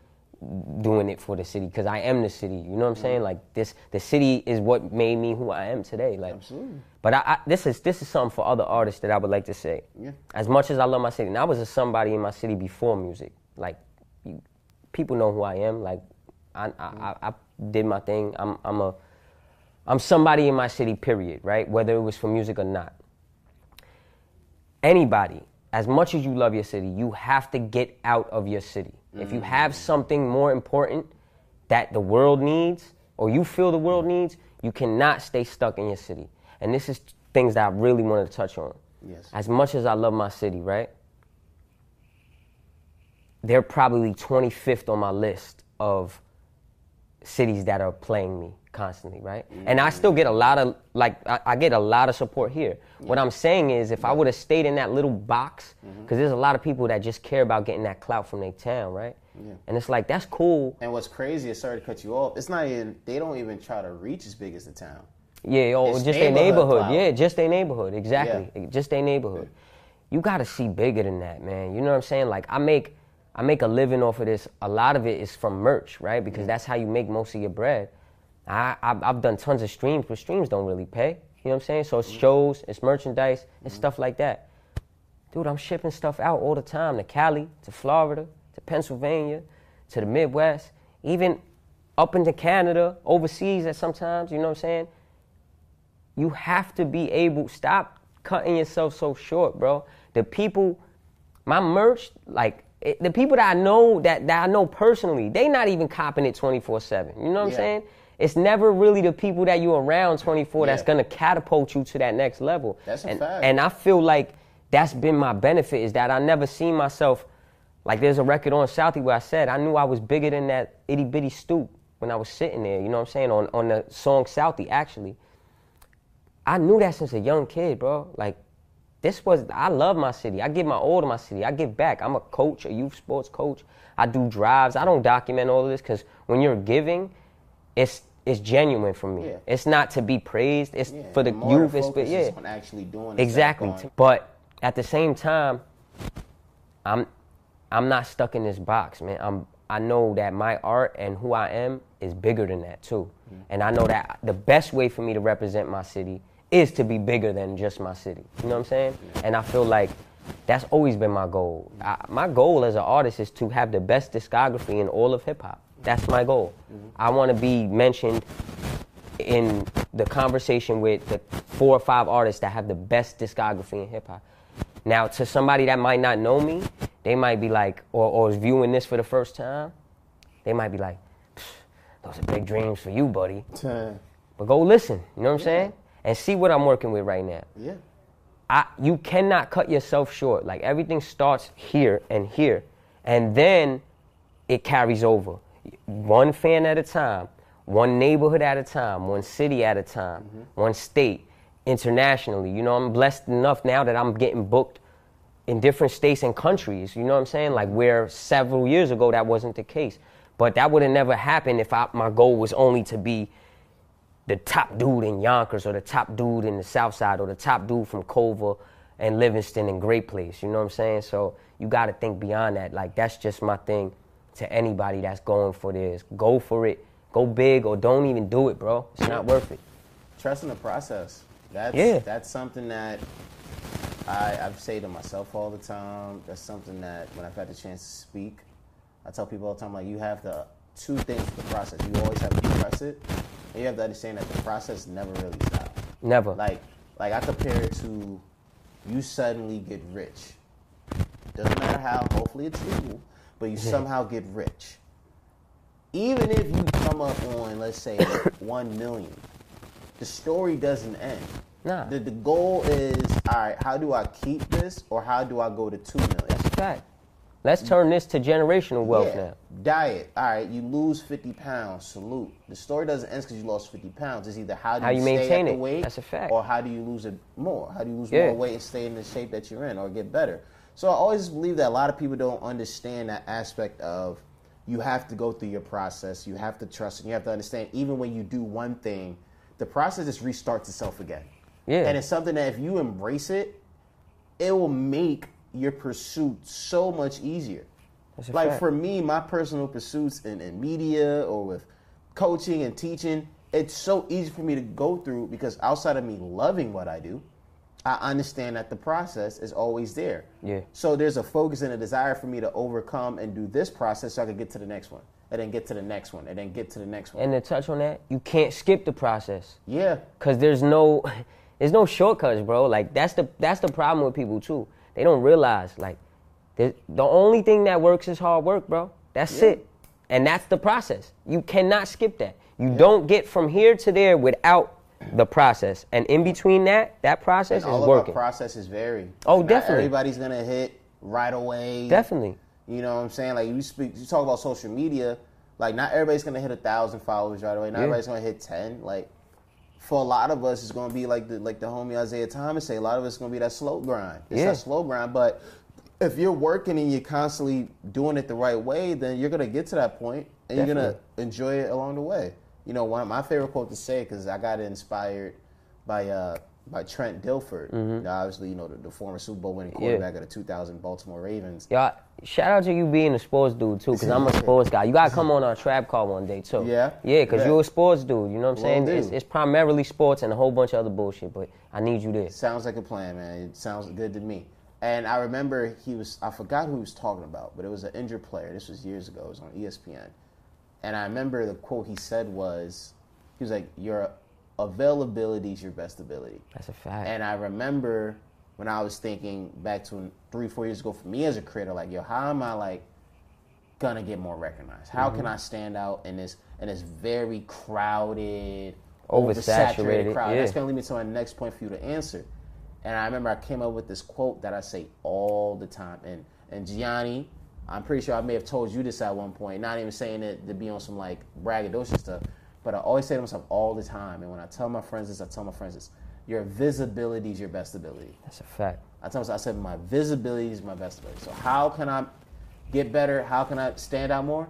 doing it for the city because I am the city you know what I'm saying mm. like this the city is what made me who I am today like Absolutely. but I, I this is this is something for other artists that I would like to say Yeah. as much as I love my city and I was a somebody in my city before music like you, people know who I am like I, I, I, did my thing I'm I'm a I'm somebody in my city, period, right? Whether it was for music or not. Anybody, as much as you love your city, you have to get out of your city. If you mm. have something more important that the world needs, or you feel the world needs, you cannot stay stuck in your city. And this is things that I really wanted to touch on. Yes. As much as I love my city, right? They're probably 25th on my list of cities that are playing me constantly, right? And I mm. still get a lot of like I, I get a lot of support here. What I'm saying is, if I would have stayed in that little box, mm-hmm. because there's a lot of people that just care about getting that clout from their town, right? Yeah. And it's like that's cool. And what's crazy is sorry to cut you off. It's not even they don't even try to reach as big as the town. Yeah, or It's just their neighborhood. Yeah, just their neighborhood. Exactly. Just their neighborhood. You got to see bigger than that, man. You know what I'm saying? Like I make I make a living off of this. A lot of it is from merch, right? Because that's how you make most of your bread. I I've, I've done tons of streams, but streams don't really pay. You know what I'm saying? So it's mm-hmm. shows, it's merchandise, and mm-hmm. stuff like that. Dude, I'm shipping stuff out all the time to Cali, to Florida, to Pennsylvania, to the Midwest, even up into Canada, overseas at sometimes, you know what I'm saying? You have to be able, stop cutting yourself so short, bro. The people, my merch, like, it, the people that I know, that, that I know personally, they not even copping it 24-7. You know what I'm saying? It's never really the people that you're around 24 that's gonna catapult you to that next level. That's a and, fact. And I feel like that's been my benefit is that I never seen myself like there's a record on Southie where I said I knew I was bigger than that itty bitty stoop when I was sitting there, you know what I'm saying, on, on the song Southie actually. I knew that since a young kid, bro. Like this was I love my city. I give my all to my city. I give back. I'm a coach, a youth sports coach. I do drives. I don't document all of this because when you're giving, it's it's genuine for me. Yeah. It's not to be praised. It's Yeah, for the youth. It's for, yeah. on actually doing Exactly. But at the same time, I'm I'm not stuck in this box, man. I'm I know that my art and who I am is bigger than that too. And I know that the best way for me to represent my city is to be bigger than just my city. You know what I'm saying? And I feel like that's always been my goal. I, my goal as an artist is to have the best discography in all of hip hop. That's my goal. Mm-hmm. I want to be mentioned in the conversation with the four or five artists that have the best discography in hip hop. Now, to somebody that might not know me, they might be like, or, or is viewing this for the first time, they might be like, those are big dreams for you, buddy. But go listen, you know what I'm saying? And see what I'm working with right now. Yeah. I, you cannot cut yourself short. Like everything starts here and here, and then it carries over. One fan at a time, one neighborhood at a time, one city at a time, mm-hmm. one state, internationally. You know, I'm blessed enough now that I'm getting booked in different states and countries. You know what I'm saying? Like where several years ago that wasn't the case. But that would have never happened if I, my goal was only to be the top dude in Yonkers or the top dude in the South Side or the top dude from Culver and Livingston and Great Place. You know what I'm saying? So you got to think beyond that. Like that's just my thing to anybody that's going for this. Go for it. Go big or don't even do it, bro. It's not worth it. Trust in the process. That's Yeah. that's something that I, I say to myself all the time. That's something that when I've had the chance to speak, I tell people all the time, like you have the two things with the process. You always have to trust it, you have to understand that the process never really stops. Never. Like like I compare it to you suddenly get rich. Doesn't matter how, hopefully it's legal, but you somehow get rich. Even if you come up on, let's say, one million, the story doesn't end. Nah. The, the goal is, all right, how do I keep this or how do I go to two million? That's a fact. Let's turn this to generational wealth Yeah. now. Diet. All right, you lose 50 pounds. Salute. The story doesn't end because you lost 50 pounds. It's either how do How you, you stay maintain it. weight, That's a fact. or how do you lose it more? How do you lose Yeah. more weight and stay in the shape that you're in, or get better? So I always believe that a lot of people don't understand that aspect of you have to go through your process. You have to trust, and you have to understand. Even when you do one thing, the process just restarts itself again. Yeah. And it's something that if you embrace it, it will make your pursuit so much easier. Like fact. for me, my personal pursuits in, in media or with coaching and teaching, it's so easy for me to go through because outside of me loving what I do, I understand that the process is always there. Yeah. So there's a focus and a desire for me to overcome and do this process so I can get to the next one. And then get to the next one. And then get to the next one. And to touch on that, you can't skip the process. yeah. Cause there's no, there's no shortcuts, bro. Like that's the that's the problem with people too. They don't realize like, the the only thing that works is hard work, bro. That's Yeah. it, and that's the process. You cannot skip that. You don't get from here to there without the process, and in between that, that process And all is of working. our processes vary. Oh, definitely. Everybody's gonna hit right away. Definitely. You know what I'm saying? Like you speak, you talk about social media. Like not everybody's gonna hit a thousand followers right away. Not Yeah. everybody's gonna hit ten. Like for a lot of us, it's gonna be like the like the homie Isaiah Thomas say. A lot of us gonna be that slow grind. It's Yeah. that slow grind. But if you're working and you're constantly doing it the right way, then you're gonna get to that point and you're gonna enjoy it along the way. You know, one of my favorite quote to say because I got inspired by uh by Trent Dilfer. Now, obviously, you know the, the former Super Bowl winning Mm-hmm. Yeah. quarterback of the 2000 Baltimore Ravens. Y'all, shout out to you being a sports dude too, cause I'm a sports guy. You gotta come on our trap call one day too. Yeah? Yeah, cause Yeah. you're a sports dude. You know what I'm saying? It's, it's primarily sports and a whole bunch of other bullshit, but I need you there. Sounds like a plan, man. It sounds good to me. And I remember he was, I forgot who he was talking about, but it was an injured player. This was years ago. It was on ESPN. And I remember the quote he said was, he was like, Your availability is your best ability. That's a fact. And I remember when I was thinking back to three, four years ago for me as a creator, like, yo, how am I like gonna get more recognized? How Mm-hmm. can I stand out in this in this very crowded, Oversaturated, crowd? yeah. That's gonna lead me to my next point for you to answer. And I remember I came up with this quote that I say all the time. And and Gianni, I'm pretty sure I may have told you this at one point, not even saying it to be on some like braggadocious stuff, but I always say to myself all the time. And when I tell my friends this, I tell my friends this: your visibility is your best ability. That's a fact. I tell myself, I said my visibility is my best ability. So how can I get better? How can I stand out more?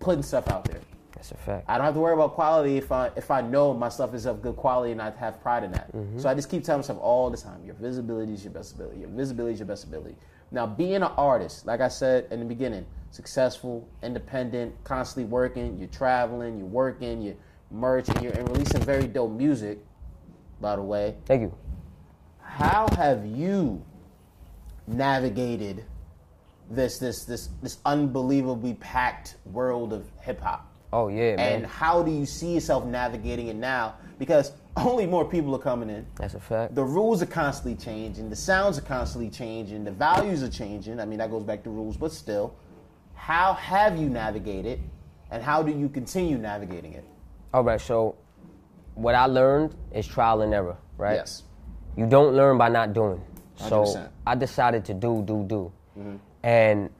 Putting stuff out there. That's a fact. I don't have to worry about quality if I if I know my stuff is of good quality and I have pride in that. Mm-hmm. So I just keep telling myself all the time, your visibility is your best ability. Your visibility is your best ability. Now, being an artist, like I said in the beginning, successful, independent, constantly working, you're traveling, you're working, you're merching, you're and releasing very dope music, by the way. Thank you. How have you navigated this this this this unbelievably packed world of hip hop? Oh yeah, man. And how do you see yourself navigating it now? Because only more people are coming in. That's a fact. The rules are constantly changing. The sounds are constantly changing. The values are changing. I mean, that goes back to rules, but still, how have you navigated, and how do you continue navigating it? All right, so what I learned is trial and error, right? Yes. You don't learn by not doing. So 100%. I decided to do, do, do. Mm-hmm. And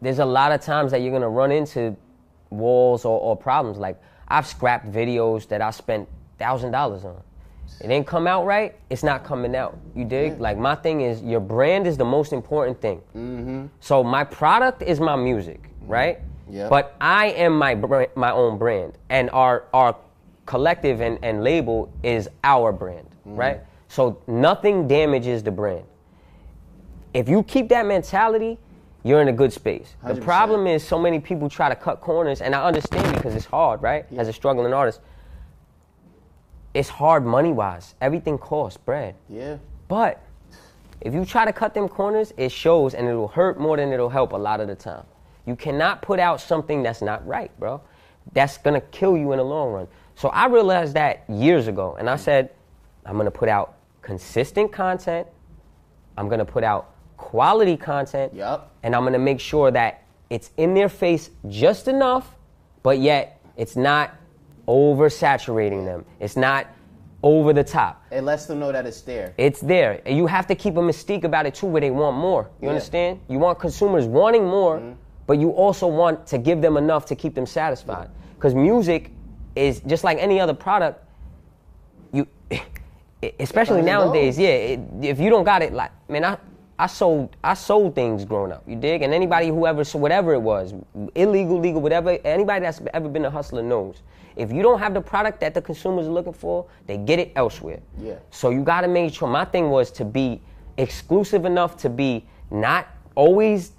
there's a lot of times that you're gonna run into walls or, or problems. Like I've scrapped videos that I spent thousand dollars on. It didn't come out right. It's not coming out. You dig? Like my thing is your brand is the most important thing. Mm-hmm. So my product is my music, right? Yeah. But I am my br- my own brand, and our our collective and, and label is our brand, right? So nothing damages the brand. If you keep that mentality, you're in a good space. The 100%. problem is so many people try to cut corners, and I understand because it's hard, right? As a struggling artist, it's hard money wise. Everything costs bread. Yeah. But if you try to cut them corners, it shows and it'll hurt more than it'll help a lot of the time. You cannot put out something that's not right, bro. That's gonna kill you in the long run. So I realized that years ago, and I said, I'm gonna put out consistent content. I'm gonna put out quality content. Yup. And I'm gonna make sure that it's in their face just enough, but yet it's not oversaturating them. It's not over the top. It lets them know that it's there. It's there. And you have to keep a mystique about it too, where they want more. You Yeah. understand? You want consumers wanting more, mm-hmm. but you also want to give them enough to keep them satisfied. Because music is just like any other product. You, especially nowadays, yeah. It, if you don't got it, like man, I. I sold I sold things growing up. You dig? And anybody who ever so whatever it was, illegal, legal, whatever, anybody that's ever been a hustler knows. If you don't have the product that the consumers are looking for, they get it elsewhere. Yeah. So you got to make sure. My thing was to be exclusive enough to be not always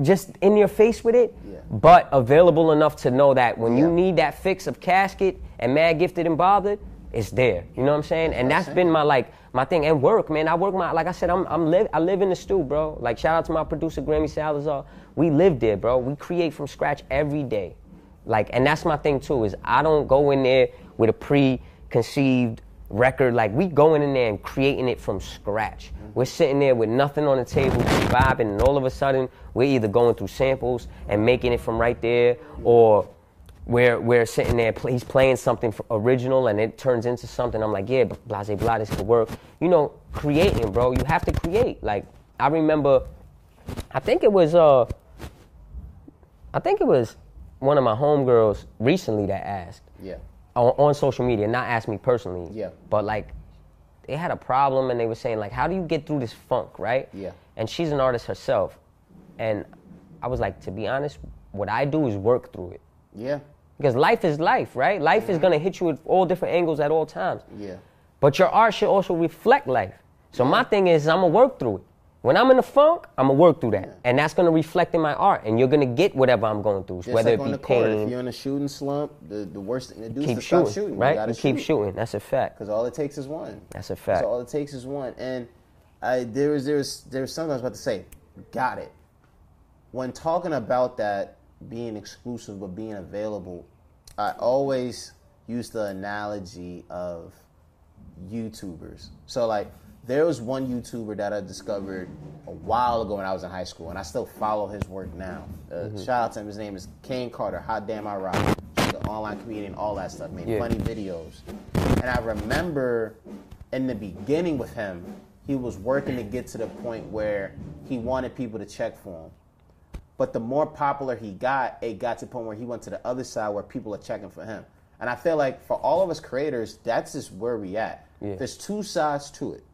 just in your face with it, Yeah. but available enough to know that when you need that fix of casket and mad gifted and bothered, it's there. You know what I'm saying? and what I'm that's saying. been my like my thing and work, man. I work my like I said, I'm I'm live I live in the stew, bro. Like shout out to my producer Grammy Salazar. We live there, bro. We create from scratch every day. Like, and that's my thing too, is I don't go in there with a preconceived record. Like we going in there and creating it from scratch. We're sitting there with nothing on the table, vibing, and all of a sudden we're either going through samples and making it from right there, or we're we're sitting there. He's playing something original, and it turns into something. I'm like, yeah, blase blah, this could work. You know, creating, bro. You have to create. Like I remember, I think it was uh, I think it was one of my homegirls recently that asked Yeah. on, on social media, not asked me personally. Yeah. But like, they had a problem and they were saying like, how do you get through this funk, right? Yeah. And she's an artist herself, and I was like, to be honest, what I do is work through it Yeah. because life is life, right? Life is mm-hmm. gonna hit you at all different angles at all times. Yeah. But your art should also reflect life. So my thing is, I'm gonna work through it. When I'm in the funk, I'm gonna work through that, and that's gonna reflect in my art, and you're gonna get whatever I'm going through, Just whether like it on be the court, if you're in a shooting slump, the, the worst thing to do is Keep to stop shooting, shooting. You right? You keep shoot. shooting. That's a fact. Because all it takes is one. That's a fact. So all it takes is one. And I there was there was there was something I was about to say. Got it. When talking about that being exclusive but being available, I always use the analogy of YouTubers. So like there was one YouTuber that I discovered a while ago when I was in high school, and I still follow his work now. Uh, Mm-hmm. Shout out to him. His name is Kane Carter. Hot damn, I rock. He's an online comedian, all that stuff. Made Yeah. funny videos, and I remember in the beginning with him, he was working to get to the point where he wanted people to check for him. But the more popular he got, it got to the point where he went to the other side where people are checking for him. And I feel like for all of us creators, that's just where we at. Yeah. There's two sides to it.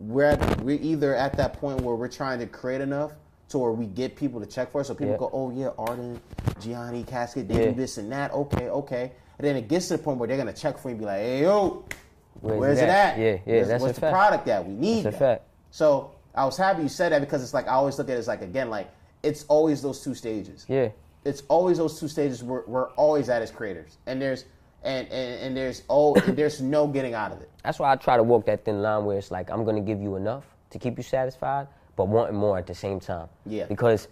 We're at, we're either at that point where we're trying to create enough to where we get people to check for us, so people Yeah. go, oh yeah, Arden, Gianni, Casket, they Yeah. do this and that. Okay, okay. And then it gets to the point where they're gonna check for you and be like, hey yo, Where's where's, it it at? at? Yeah, yeah, Where's, that's a the fact. product at? We need That's that. So I was happy you said that because it's like I always look at it as like again like it's always those two stages. Yeah. It's always those two stages we're, we're always at as creators, and there's and and, and there's oh there's no getting out of it. That's why I try to walk that thin line where it's like I'm gonna give you enough to keep you satisfied, but wanting more at the same time. Yeah. Because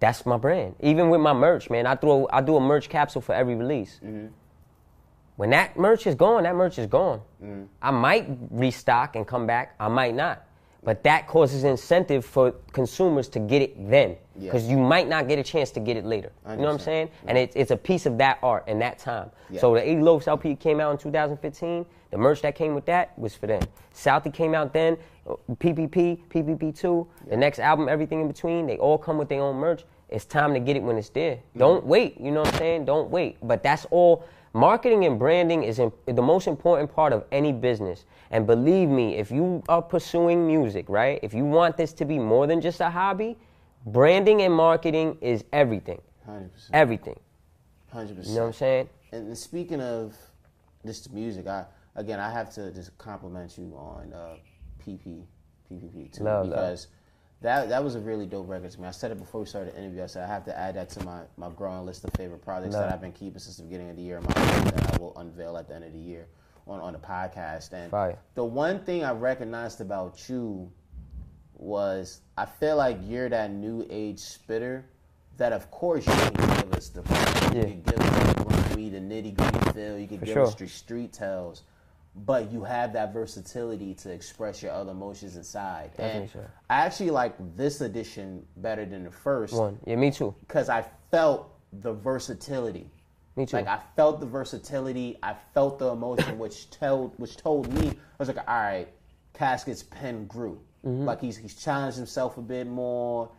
that's my brand. Even with my merch, man, I throw I do a merch capsule for every release. Mm-hmm. When that merch is gone, that merch is gone. Mm-hmm. I might restock and come back. I might not. But that causes incentive for consumers to get it then. Yeah. Because you might not get a chance to get it later. You know what I'm saying? And it's, it's a piece of that art and that time. Yeah. So the 80 Loafs LP came out in 2015. The merch that came with that was for them. Southie came out then. uh, PPP, PPP2. The next album, everything in between. They all come with their own merch. It's time to get it when it's there. Mm-hmm. Don't wait. You know what I'm saying? Don't wait. But that's all. Marketing and branding is the most important part of any business. And believe me, if you are pursuing music, right? If you want this to be more than just a hobby, branding and marketing is everything. Hundred percent. Everything. Hundred percent. You know what I'm saying? And speaking of just music, I again I have to just compliment you on uh, PP PPP too Love because that that was a really dope record to me. I said it before we started the interview. I said I have to add that to my, my growing list of favorite projects Love. that I've been keeping since the beginning of the year. My that I will unveil at the end of the year on on the podcast. And Fire. the one thing I recognized about you was I feel like you're that new age spitter that of course you can give us the you Yeah. can give us the the nitty gritty feel, you can For give sure. us the street tells, but you have that versatility to express your other emotions inside. Definitely, and sir. I actually like this edition better than the first One. Yeah, me too. because I felt the versatility. Me too. Like I felt the versatility, I felt the emotion, which told which told me I was like, all right, Casket's pen grew. Mm-hmm. Like he's he's challenged himself a bit more.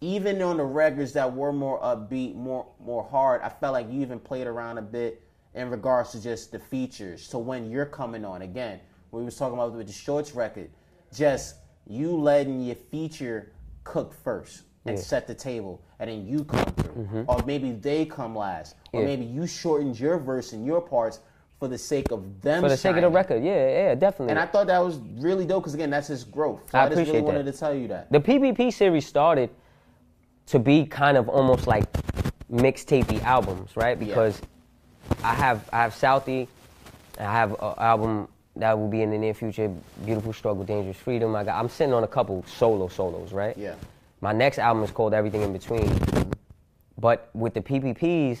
Even on the records that were more upbeat, more more hard, I felt like you even played around a bit in regards to just the features. So when you're coming on again, we was talking about with the Shorts record, just you letting your feature cook first and Yeah. set the table, and then you come through, or maybe they come last, or Mm-hmm. Yeah. maybe you shortened your verse and your parts for the sake of them. For the sake of the record, yeah, yeah, definitely. And I thought that was really dope because again, that's his growth. So I I, just really appreciate wanted to tell you that. the PPP series started to be kind of almost like mixtapey albums, right? Because I have I have Southie, I have an album that will be in the near future, Beautiful Struggle, Dangerous Freedom. I got I'm sitting on a couple solo solos, right? Yeah. My next album is called Everything in Between. But with the PPPs,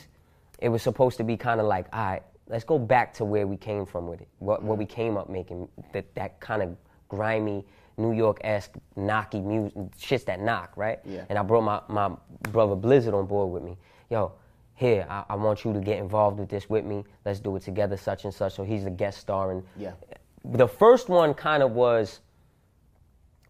it was supposed to be kind of like, all right, let's go back to where we came from with it. What, what we mm. came up making, that, that kind of grimy, New York-esque, knocky music, shits that knock, right? Yeah. And I brought my, my brother Blizzard on board with me. Yo, here, I, I want you to get involved with this with me. Let's do it together, such and such. So he's a guest star. And Yeah. the first one kind of was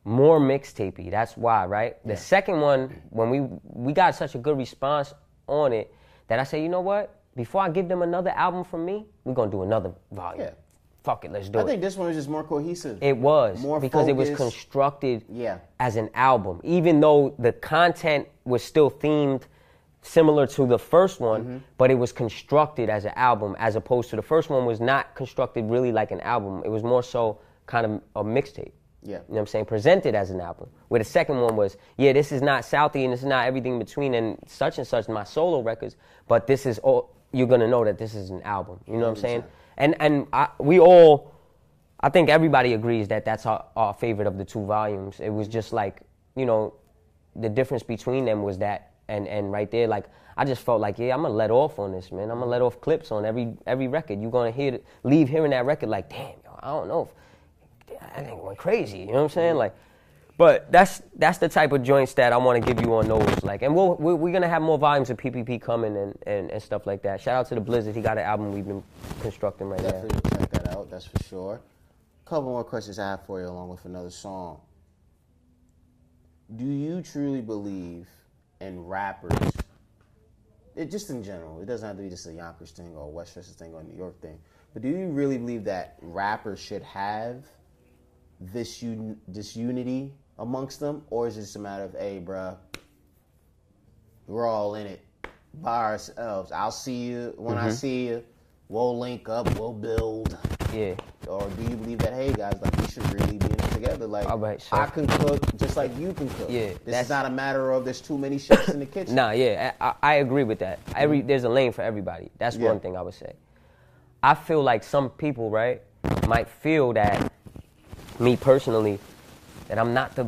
more mixtapey. That's why, right? The second one, when we we got such a good response on it, that I say, you know what? Before I give them another album from me, we're gonna do another volume. Yeah. Fuck it, let's do I it. I think this one was just more cohesive. It was More because it was constructed Yeah. as an album, even though the content was still themed similar to the first one, Mm-hmm. but it was constructed as an album, as opposed to the first one was not constructed really like an album. It was more so kind of a mixtape. Yeah. You know what I'm saying? Presented as an album. Where the second one was, yeah, this is not Southie and this is not everything in between and such and such my solo records, but this is all you're gonna know that this is an album. You know what I'm saying? And and I, we all I think everybody agrees that that's our, our favorite of the two volumes. It was just like, you know, the difference between them was that, and, and right there, like, I just felt like, yeah, I'm gonna let off on this, man. I'm gonna let off clips on every every record. You're gonna hear, leave hearing that record like, damn, yo, I don't know if think nigga went crazy. You know what I'm saying? Mm-hmm. Like, but that's that's the type of joints that I want to give you on those. Like, and we'll, we're, we're gonna have more volumes of PPP coming and, and, and stuff like that. Shout out to the Blizzard. He got an album we've been constructing right now. Definitely check that out, that's for sure. A couple more questions I have for you along with another song. Do you truly believe in rappers? It, just in general, it doesn't have to be just a Yonkers thing or a Westchester thing or a New York thing. But do you really believe that rappers should have this un- this unity amongst them, or is it just a matter of, hey, bruh, we're all in it by ourselves. I'll see you when I mm-hmm. see you. We'll link up. We'll build. Yeah. or do you believe that hey guys, like we should really be in it together? Like All right, I can cook just like you can cook. Yeah, this is not a matter of there's too many chefs in the kitchen. Nah, yeah, I, I agree with that. Every mm-hmm. there's a lane for everybody. That's Yeah. one thing I would say. I feel like some people, right, might feel that me personally, that I'm not the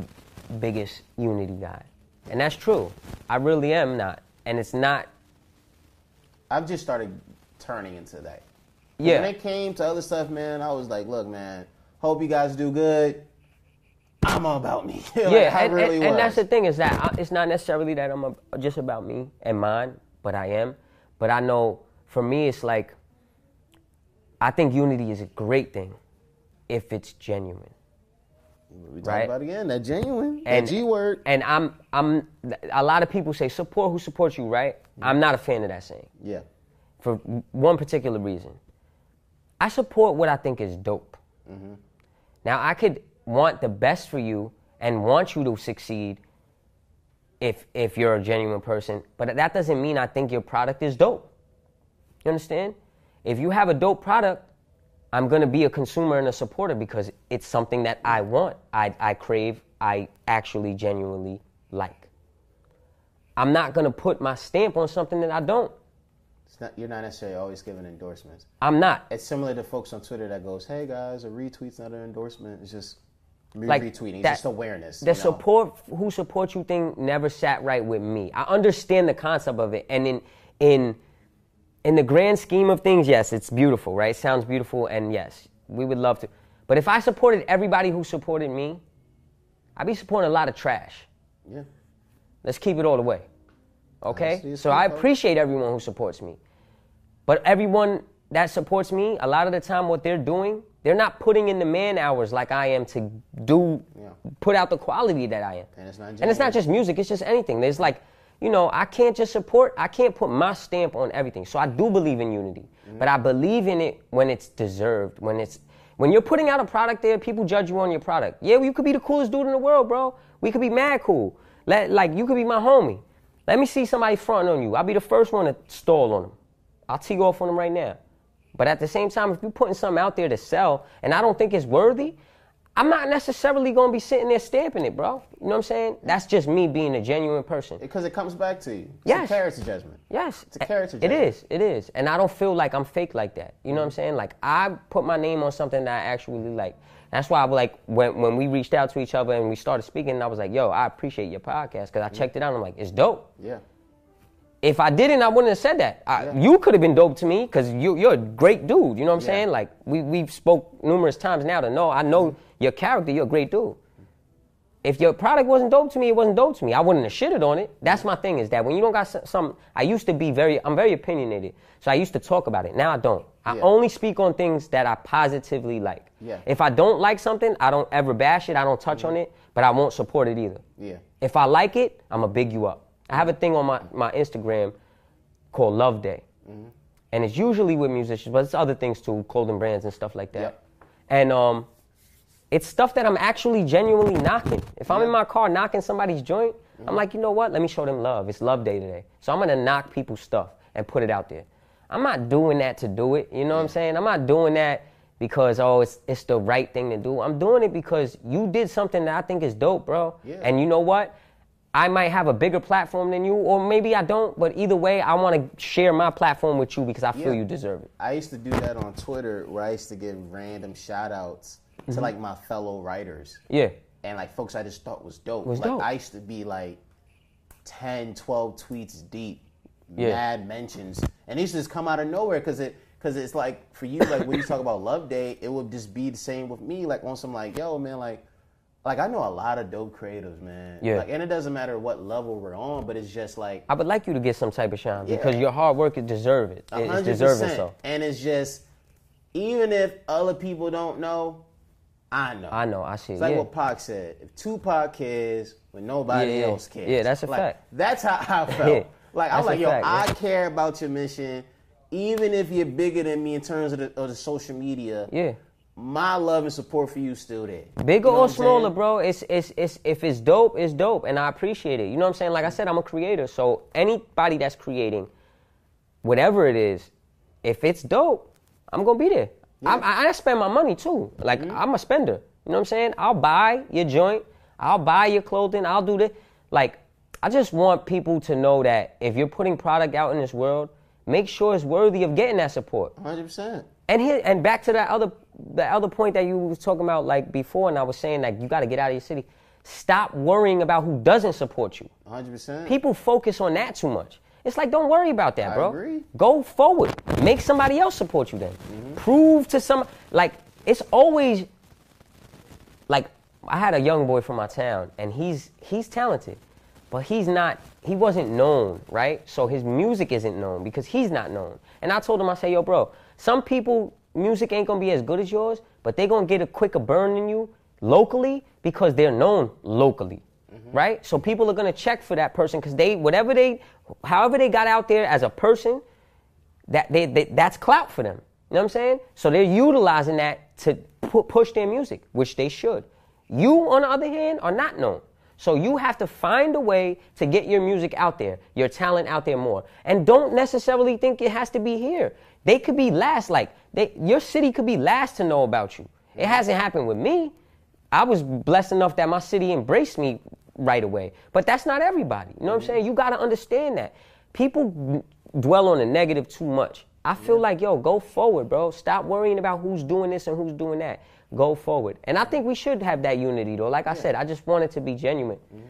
biggest unity guy, and that's true. I really am not, and it's not. I've just started turning into that. Yeah, When it came to other stuff, man, I was like, look, man, hope you guys do good. I'm all about me. Like, yeah, I and, really and, and that's the thing is that I, it's not necessarily that I'm a, just about me and mine, but I am. But I know for me, it's like I think unity is a great thing if it's genuine. We talk right? about again that genuine, And that G word. And I'm I'm a lot of people say support who supports you, right? I'm not a fan of that saying Yeah, for one particular reason. I support what I think is dope. Mm-hmm. Now I could want the best for you and want you to succeed if if you're a genuine person, but that doesn't mean I think your product is dope. You understand? If you have a dope product, I'm gonna be a consumer and a supporter because it's something that I want, I, I crave, I actually genuinely like. I'm not gonna put my stamp on something that I don't. it's not, you're not necessarily always giving endorsements. I'm not. It's similar to folks on Twitter that goes, "Hey guys, a retweet's not an endorsement. It's just me Like, retweeting. It's that- just awareness." The you know? support who supports you thing never sat right with me. I understand the concept of it, and in in in the grand scheme of things, yes, it's beautiful, right? Sounds beautiful, and yes, we would love to. But if I supported everybody who supported me, I'd be supporting a lot of trash. Yeah. Let's keep it all the way. Okay? Is So I appreciate everyone who supports me. But everyone that supports me, a lot of the time what they're doing, they're not putting in the man hours like I am to do Yeah. put out the quality that I am. And it's not And it's not just music, it's just anything. There's like, you know, I can't just support, I can't put my stamp on everything. So I do believe in unity. Mm-hmm. But I believe in it when it's deserved, when it's when you're putting out a product there, people judge you on your product. Yeah, you could be the coolest dude in the world, bro. We could be mad cool. Let, like you could be my homie. Let me see somebody fronting on you. I'll be the first one to stall on them. I'll tee off on them right now. But at the same time, if you're putting something out there to sell and I don't think it's worthy, I'm not necessarily gonna be sitting there stamping it, bro. You know what I'm saying? That's just me being a genuine person. because it comes back to you. It's Yes. a character judgment. Yes. It's a character It judgment. is. It is. And I don't feel like I'm fake like that. You know what I'm saying? Like I put my name on something that I actually like. That's why I was like when when we reached out to each other and we started speaking, I was like, "Yo, I appreciate your podcast because I checked it out. and I'm like, it's dope. Yeah. If I didn't, I wouldn't have said that. I, Yeah. You could have been dope to me because you, you're a great dude. You know what I'm Yeah. saying? Like we we've spoke numerous times now to know I know your character. You're a great dude. If your product wasn't dope to me, it wasn't dope to me. I wouldn't have shitted on it. That's my thing. Is that when you don't got some, I used to be very, I'm very opinionated, so I used to talk about it. Now I don't. I Yeah. only speak on things that I positively like. Yeah. If I don't like something, I don't ever bash it. I don't touch on it, but I won't support it either. Yeah. If I like it, I'm gonna big you up. I have a thing on my, my Instagram called Love Day. And it's usually with musicians, but it's other things too, clothing brands and stuff like that. Yep. And um, it's stuff that I'm actually genuinely knocking. If I'm in my car knocking somebody's joint, I'm like, you know what? Let me show them love. It's love day today. So I'm gonna knock people's stuff and put it out there. I'm not doing that to do it. You know what I'm saying? I'm not doing that because oh it's it's the right thing to do. I'm doing it because you did something that I think is dope, bro. Yeah. And you know what? I might have a bigger platform than you, or maybe I don't, but either way, I want to share my platform with you because I feel Yeah. you deserve it. I used to do that on Twitter where I used to give random shout outs Mm-hmm. to like my fellow writers. Yeah. and like folks I just thought was dope. Was like dope. I used to be like 10, 12 tweets deep, Yeah. mad mentions, and these just come out of nowhere because it because it's like for you like when you talk about Love Day, it would just be the same with me. Like on some like yo man like. Like I know a lot of dope creatives, man. Yeah. Like, and it doesn't matter what level we're on, but it's just like I would like you to get some type of shine Yeah. because your hard work is deserve it. It's deserving so. And it's just, even if other people don't know, I know. I know, I see. It's like yeah. what Pac said. If Tupac cares when nobody Yeah, else cares. Yeah, that's a Like, fact. That's how I felt. Like I'm like, yo, fact, I care about your mission, even if you're bigger than me in terms of the, of the social media. yeah. My love and support for you is still there. Bigger You know or smaller, saying? bro. It's, it's it's if it's dope, it's dope, and I appreciate it. You know what I'm saying? Like I said, I'm a creator, so anybody that's creating, whatever it is, if it's dope, I'm gonna be there. I'm, I, I spend my money too. Like I'm a spender. You know what I'm saying? I'll buy your joint. I'll buy your clothing. I'll do this. Like I just want people to know that if you're putting product out in this world, make sure it's worthy of getting that support. 100%. And here and back to that other the other point that you was talking about like before, and I was saying like you got to get out of your city. Stop worrying about who doesn't support you. 100%. People focus on that too much. It's like don't worry about that, I bro. agree. Go forward. Make somebody else support you then. Mm-hmm. Prove to some like it's always like I had a young boy from my town and he's he's talented, but he's not he wasn't known, right? So his music isn't known because he's not known. And I told him I say, "Yo, bro, some people music ain't to be as good as yours, but they to get a quicker burn than you locally because they're known locally." Mm-hmm. Right? So people are going to check for that person cuz they whatever they however they got out there as a person, that they, they that's clout for them. You know what I'm saying? So they're utilizing that to pu- push their music, which they should. You, on the other hand, are not known. So you have to find a way to get your music out there, your talent out there more. And don't necessarily think it has to be here. They could be last, like they, your city could be last to know about you. It hasn't happened with me. I was blessed enough that my city embraced me right away. But that's not everybody. You know what I'm saying? You got to understand that. People dwell on the negative too much. I feel like, yo, go forward, bro. Stop worrying about who's doing this and who's doing that. Go forward. And I think we should have that unity, though. Like I said, I just want it to be genuine. Mm-hmm.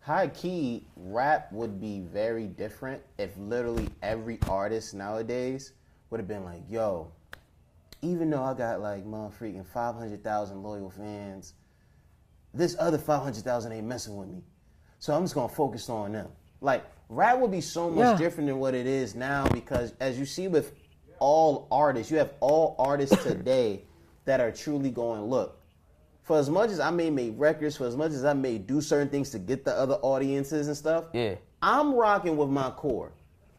high key rap would be very different if literally every artist nowadays would have been like, yo, even though I got like my freaking 500,000 loyal fans, this other 500,000 ain't messing with me. So I'm just gonna focus on them. Like, rap would be so much Yeah. different than what it is now because as you see with all artists, you have all artists today that are truly going, look, for as much as I may make records, for as much as I may do certain things to get the other audiences and stuff, Yeah. I'm rocking with my core.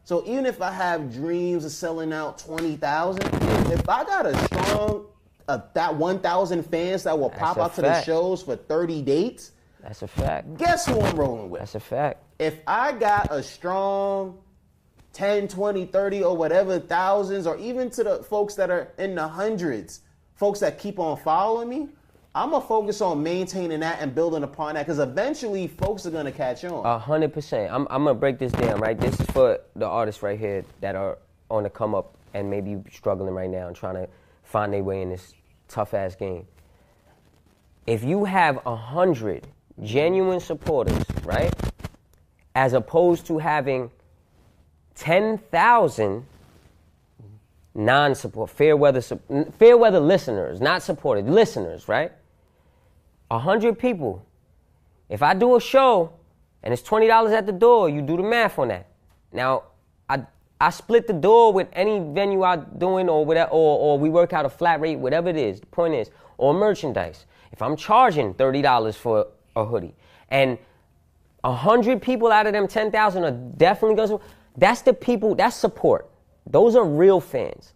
So even if I have dreams of selling out twenty thousand, if I got a strong uh, that one thousand fans that will pop a out to the shows for thirty dates, That's a fact. guess who I'm rolling with? That's a fact. if I got a strong 10, 20, 30, or whatever thousands, or even to the folks that are in the hundreds, folks that keep on following me, I'm gonna focus on maintaining that and building upon that because eventually folks are gonna catch on. A hundred percent. I'm, I'm gonna break this down, right? This is for the artists right here that are on the come up and maybe struggling right now and trying to find their way in this tough ass game. If you have a hundred genuine supporters, right, as opposed to having ten thousand non-support fair weather fair weather listeners, not supported listeners, right? A hundred people if I do a show and it's twenty dollars at the door, you do the math on that. Now, I split the door with any venue I'm doing or whatever, or, or we work out a flat rate, whatever it is. The point is, or merchandise. If I'm charging thirty dollars for a hoodie and a hundred people out of them ten thousand are definitely going to. That's the people. That's support. Those are real fans.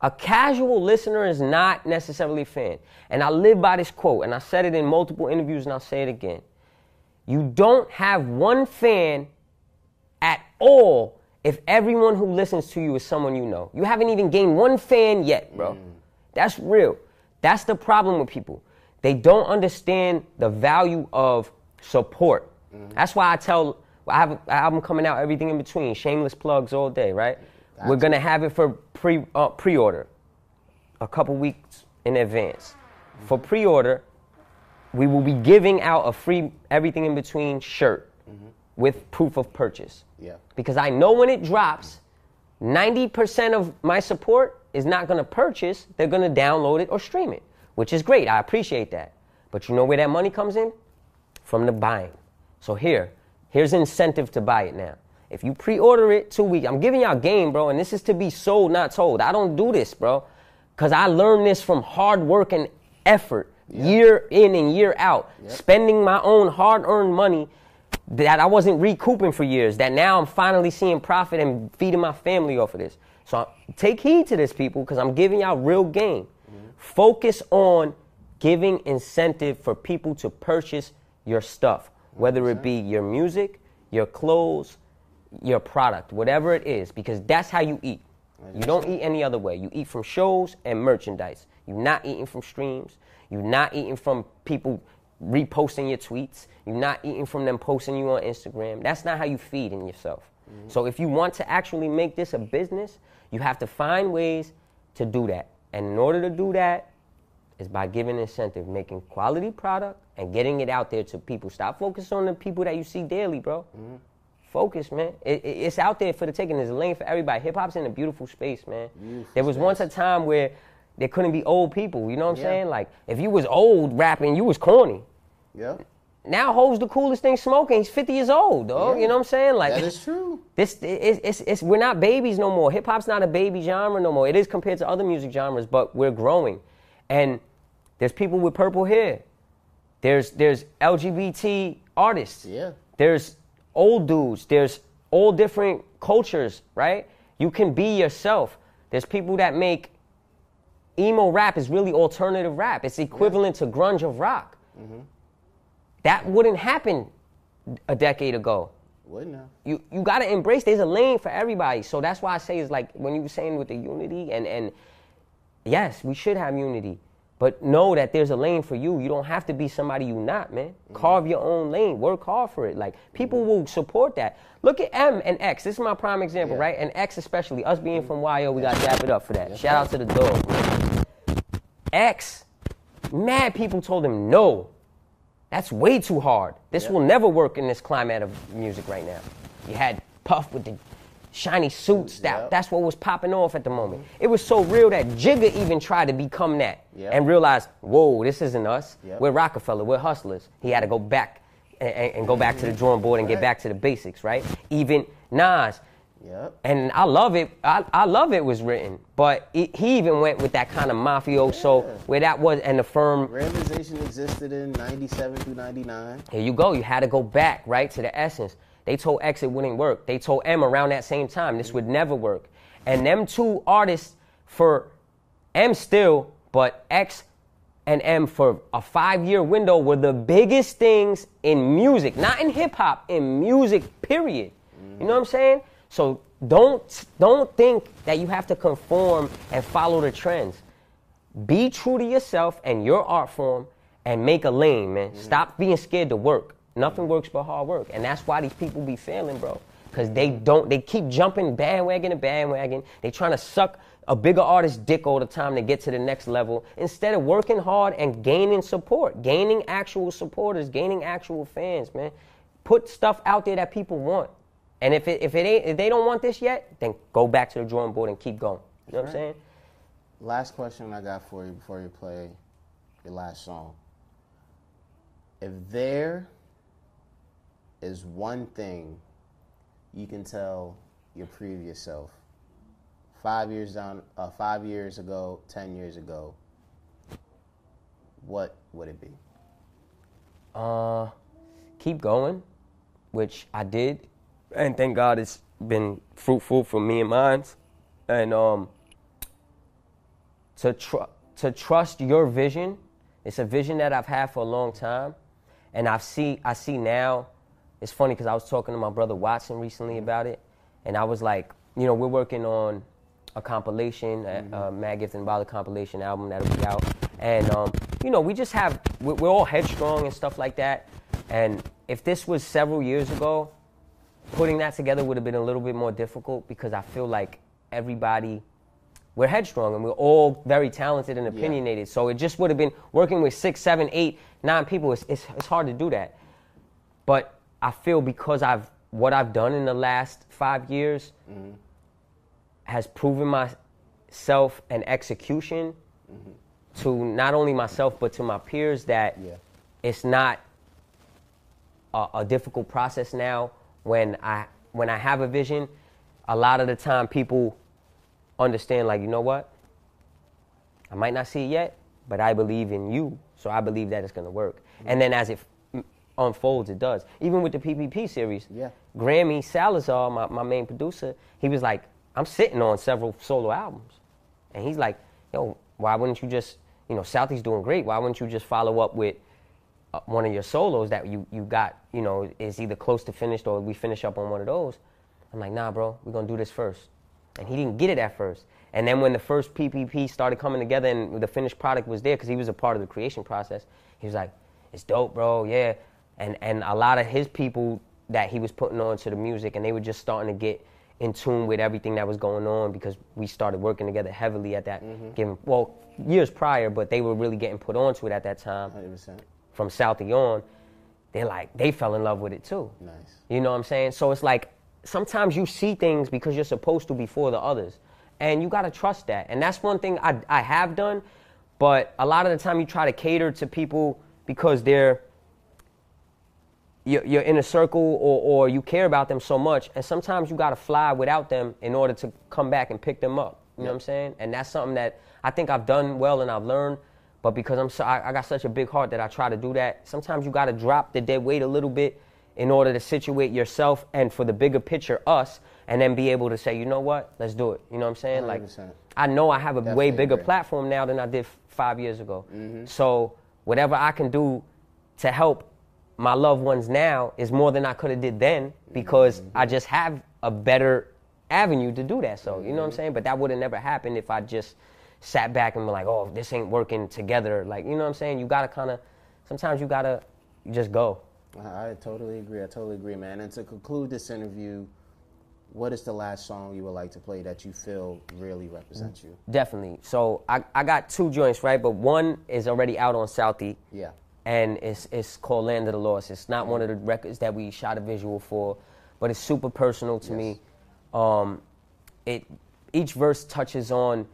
A casual listener is not necessarily a fan. And I live by this quote, and I said it in multiple interviews, and I'll say it again. You don't have one fan at all if everyone who listens to you is someone you know. You haven't even gained one fan yet, bro. That's real. That's the problem with people. They don't understand the value of support. That's why I tell I have an album coming out, everything in between, shameless plugs all day, right? We're gonna have it for pre uh, pre-order a couple weeks in advance. For pre-order, we will be giving out a free everything in between shirt with proof of purchase. Yeah. Because I know when it drops, 90% of my support is not going to purchase, they're going to download it or stream it, which is great. I appreciate that. But you know where that money comes in? From the buying. So here, here's incentive to buy it now. If you pre-order it two weeks, I'm giving y'all game, bro, and this is to be sold, not told. I don't do this, bro, because I learned this from hard work and effort, year in and year out, spending my own hard-earned money that I wasn't recouping for years. That now I'm finally seeing profit and feeding my family off of this. So I- take heed to this, people, because I'm giving y'all real game. Focus on giving incentive for people to purchase your stuff, whether it be your music, your clothes, your product, whatever it is, because that's how you eat. You don't eat any other way. You eat from shows and merchandise. You're not eating from streams. You're not eating from people reposting your tweets. You're not eating from them posting you on Instagram. That's not how you feed in yourself. Mm-hmm. So if you want to actually make this a business, you have to find ways to do that. And in order to do that, is by giving incentive, making quality product and getting it out there to people. Stop focusing on the people that you see daily, bro. Mm-hmm. Focus, man. It, it- it's out there for the taking. There's a lane for everybody. Hip hop's in a beautiful space, man. there was once a time where there couldn't be old people. You know what I'm Yeah. saying? Like if you was old rapping, you was corny. Yep. Now Hov's the coolest thing smoking. He's 50 years old, dog. Yeah. You know what I'm saying? Like That is true. this it's, it's, it's we're not babies no more. Hip hop's not a baby genre no more. It is compared to other music genres, but we're growing. And there's people with purple hair. There's there's LGBT artists. Yeah. There's old dudes. There's all different cultures, right? You can be yourself. There's people that make emo rap is really alternative rap. It's equivalent to grunge of rock. Mm-hmm. That wouldn't happen a decade ago Wouldn't have. you you gotta embrace there's a lane for everybody. So that's why I say it's like when you were saying with the unity and and yes, we should have unity. But know that there's a lane for you. You don't have to be somebody you not, man. Mm-hmm. Carve your own lane. Work hard for it. Like people mm-hmm. will support that. Look at M and X. This is my prime example, Yeah. right? And X especially. Us being mm-hmm. from YO, we gotta dap it up for that. Shout out to the dog. X, mad people told him no. That's way too hard. This will never work in this climate of music right now. You had Puff with the shiny suits. That, Yep. That's what was popping off at the moment. It was so real that Jigga even tried to become that Yep. and realized, whoa, this isn't us. Yep. We're Rockefeller. We're hustlers. He had to go back and, and- and go back to the drawing board and get back to the basics, right? Even Nas, Yep. and I love it. I, I love it was written, but it, he even went with that kind of mafioso Yeah. where that was, and the firm Randomization existed in 97 through 99. here you go. You had to go back, right, to the essence. They told X it wouldn't work. They told M around that same time this would never work. And them two artists for M still, but X and M for a five year window were the biggest things in music, not in hip hop, in music, period. You know what I'm saying? So don't don't think that you have to conform and follow the trends. Be true to yourself and your art form and make a lane, man. Mm-hmm. Stop being scared to work. Nothing works but hard work. And that's why these people be failing, bro. Because they don't, they keep jumping bandwagon to bandwagon. They trying to suck a bigger artist's dick all the time to get to the next level instead of working hard and gaining support, gaining actual supporters, gaining actual fans, man. Put stuff out there that people want. And if it, if it ain't, if they don't want this yet, then go back to the drawing board and keep going. You know what I'm saying? Last question I got for you before you play your last song. If there is one thing you can tell your previous self, five years down, uh, five years ago, ten years ago, what would it be? uh, keep going, which I did, and thank God it's been fruitful for me and mine. And um, to tr- to trust your vision, it's a vision that I've had for a long time, and I see I see now. It's funny because I was talking to my brother Watson recently about it, and I was like, you know, we're working on a compilation, a, a Mad Gift and Ballad compilation album that'll be out, and um, you know, we just have we're, we're all headstrong and stuff like that, and if this was several years ago, putting that together would have been a little bit more difficult because I feel like everybody we're headstrong and we're all very talented and opinionated. So it just would have been working with six, seven, eight, nine people. It's, it's, it's hard to do that. But I feel because I've what I've done in the last five years mm-hmm. has proven myself and execution mm-hmm. to not only myself but to my peers that Yeah. it's not a, a difficult process now when I when I have a vision. A lot of the time, people understand like you know what I might not see it yet, but I believe in you, so I believe that it's gonna work. Mm-hmm. And then as it f- unfolds, it does. Even with the PPP series, Yeah. Grammy Salazar, my, my main producer, he was like, I'm sitting on several solo albums, and he's like, yo, why wouldn't you just, you know, Southie's doing great. Why wouldn't you just follow up with Uh, one of your solos that you you got, you know, is either close to finished or we finish up on one of those? I'm like, nah, bro, we're gonna do this first. and he didn't get it at first. And then when the first PPP started coming together and the finished product was there, because he was a part of the creation process, he was like, "It's dope, bro, yeah." And and a lot of his people that he was putting on to the music, and they were just starting to get in tune with everything that was going on because we started working together heavily at that mm-hmm. given well years prior, but they were really getting put onto it at that time 100%. From Southie on, they're like they fell in love with it too. Nice. You know what I'm saying? So it's like sometimes you see things because you're supposed to before the others, and you gotta trust that. And that's one thing I I have done, but a lot of the time you try to cater to people because they're you're, you're in a circle or, or you care about them so much, and sometimes you gotta fly without them in order to come back and pick them up. You know what I'm saying? And that's something that I think I've done well and I've learned. But because I'm so, I, I got such a big heart that I try to do that. Sometimes you got to drop the dead weight a little bit in order to situate yourself and for the bigger picture, us, and then be able to say, you know what, let's do it. You know what I'm saying? Like, 100%. I know I have a way bigger agree. platform now than I did f- five years ago. So whatever I can do to help my loved ones now is more than I could have did then because I just have a better avenue to do that. So you know what I'm saying? But that would have never happened if I just sat back and were like, oh, this ain't working together. Like you know what I'm saying? You gotta kind of sometimes you gotta just go. I totally agree. I totally agree, man. And to conclude this interview, what is the last song you would like to play that you feel really represents you? Definitely. So I, I got two joints, right? But one is already out on Southie. Yeah. And it's it's called Land of the Lost. It's not one of the records that we shot a visual for, but it's super personal to me. Um, it each verse touches on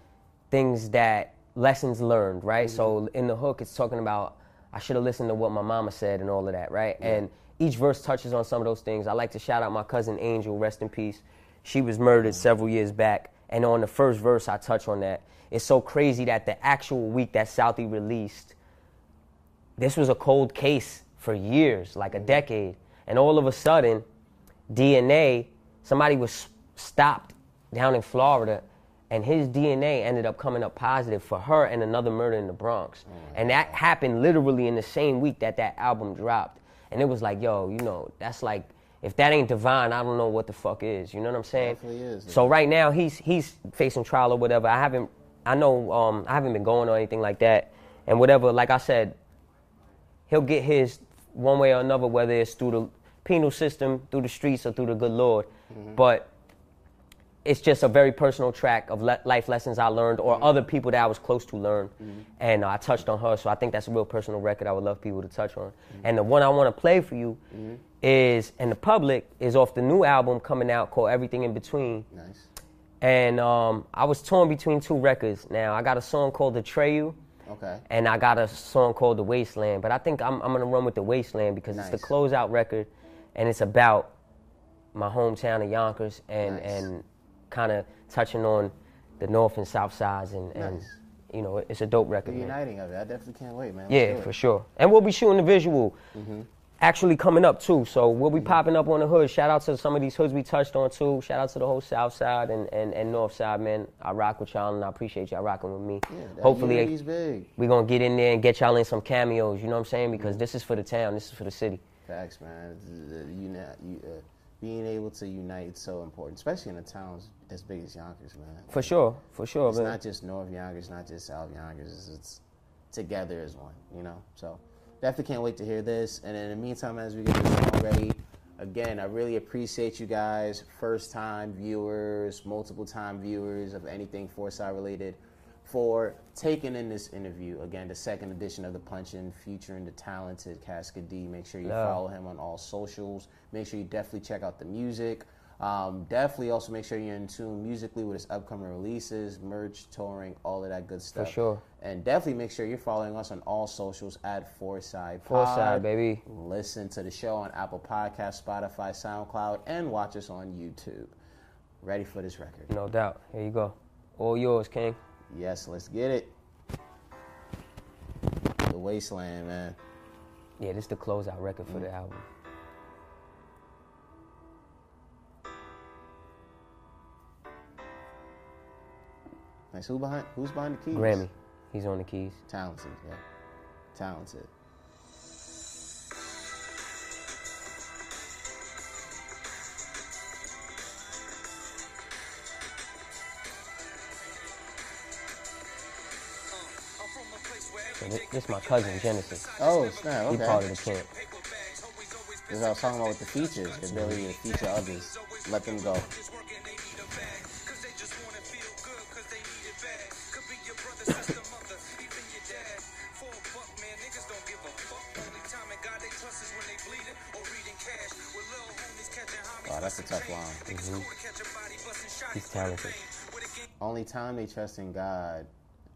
things that lessons learned, right? So mm-hmm. in the hook, it's talking about I should have listened to what my mama said and all of that, right? And each verse touches on some of those things. I like to shout out my cousin Angel, rest in peace. She was murdered mm-hmm. several years back, and on the first verse, I touch on that. It's so crazy that the actual week that Southie released, this was a cold case for years, like a mm-hmm. decade, and all of a sudden, DNA, somebody was stopped down in Florida, and his DNA ended up coming up positive for her and another murder in the Bronx. And that happened literally in the same week that that album dropped. And it was like, yo, you know, that's like, if that ain't divine, I don't know what the fuck is. You know what I'm saying? Is. So right now he's he's facing trial or whatever. I haven't, I know, um, I haven't been going or anything like that. And whatever, like I said, he'll get his one way or another, whether it's through the penal system, through the streets, or through the good Lord. But it's just a very personal track of le- life lessons I learned or mm-hmm. other people that I was close to learn. Mm-hmm. And I touched on her, so I think that's a real personal record I would love people to touch on. Mm-hmm. And the one I want to play for you is, and the public, is off the new album coming out called Everything in Between. Nice. And um, I was torn between two records. Now, I got a song called You. Okay. And I got a song called The Wasteland, but I think I'm, I'm gonna run with The Wasteland because it's the Nice. closeout record, and it's about my hometown of Yonkers and Nice. and kind of touching on the north and south sides and, and you know it's a dope record. The man. uniting of it. I definitely can't wait, man. Let's Yeah, for sure. And we'll be shooting the visual mm-hmm. actually coming up too. So we'll be mm-hmm. popping up on the hood. Shout out to some of these hoods we touched on too. Shout out to the whole South Side and, and, and North Side, man. I rock with y'all and I appreciate y'all rocking with me. Yeah, Hopefully we're gonna get in there and get y'all in some cameos, you know what I'm saying? Because mm-hmm. this is for the town, this is for the city. Facts, man. The- the uh, you, uh, being able to unite is so important, especially in a town as- as big as Yonkers, man. For sure, for sure. It's man. not just North Yonkers, not just South Yonkers. It's, it's together as one, you know. So definitely can't wait to hear this. And in the meantime, as we get this song ready, again, I really appreciate you guys, first time viewers, multiple time viewers of anything Fourside related, for taking in this interview. Again, the second edition of the Punch In featuring the talented Casket D. Make sure you Yeah. follow him on all socials. Make sure you definitely check out the music. Um, definitely also make sure you're in tune musically with his upcoming releases, merch, touring, all of that good stuff. For sure. And definitely make sure you're following us on all socials at Fourside Fourside, Pod. baby. Listen to the show on Apple Podcasts, Spotify, SoundCloud, and watch us on YouTube. Ready for this record? No doubt. Here you go. All yours, King. Yes, let's get it. The Wasteland, man. Yeah, this is the closeout record for the mm. album. Nice. Who behind? Who's behind the keys? Grammy. He's on the keys. Talented, yeah. Talented. This, my cousin Genesis. Oh snap! He Okay. part of the camp. This is what I was talking about with the features, the ability to feature others. Let them go. Wow, that's a tough line. Mm-hmm. He's talented. Only time they trust in God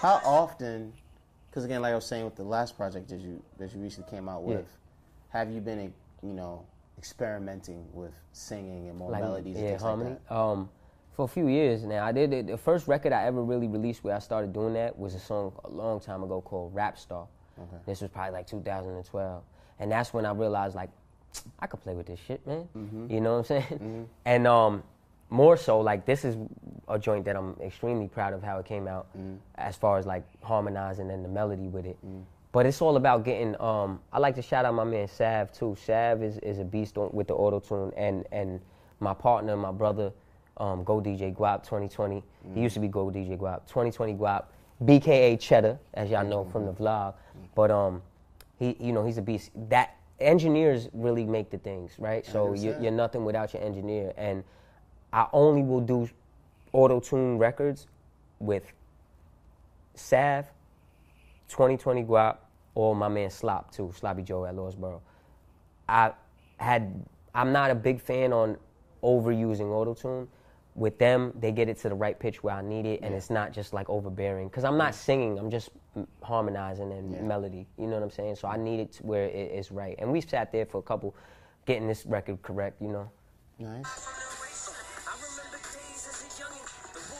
How often? Because again, like I was saying with the last project that you that you recently came out with, have you been, you know, experimenting with singing and more like melodies and yeah, things harmony. like that? Um, for a few years now, I did it. The first record I ever really released where I started doing that was a song a long time ago called Rap Star. This was probably like 2012, and that's when I realized like I could play with this shit, man. Mm-hmm. You know what I'm saying? And um, more so, like this is a joint that I'm extremely proud of how it came out, Mm-hmm. as far as like harmonizing and the melody with it. But it's all about getting. Um, I like to shout out my man Sav too. Sav is, is a beast on, with the auto tune, and and my partner, my brother, um, Go DJ Guap 2020. He used to be Go DJ Guap 2020 Guap, BKA Cheddar, as y'all know from the vlog. But um, he you know he's a beast. That engineers really make the things right. So you, 100%. you're nothing without your engineer, and I only will do auto tune records with Sav, 2020 Guap, or my man Slop too, Sloppy Joe at Lawsboro. I had I'm not a big fan on overusing auto tune. With them, they get it to the right pitch where I need it, and it's not just like overbearing. Cause I'm not singing, I'm just harmonizing and Yeah. melody. You know what I'm saying? So I need it to where it is right. And we sat there for a couple, getting this record correct. You know. Nice.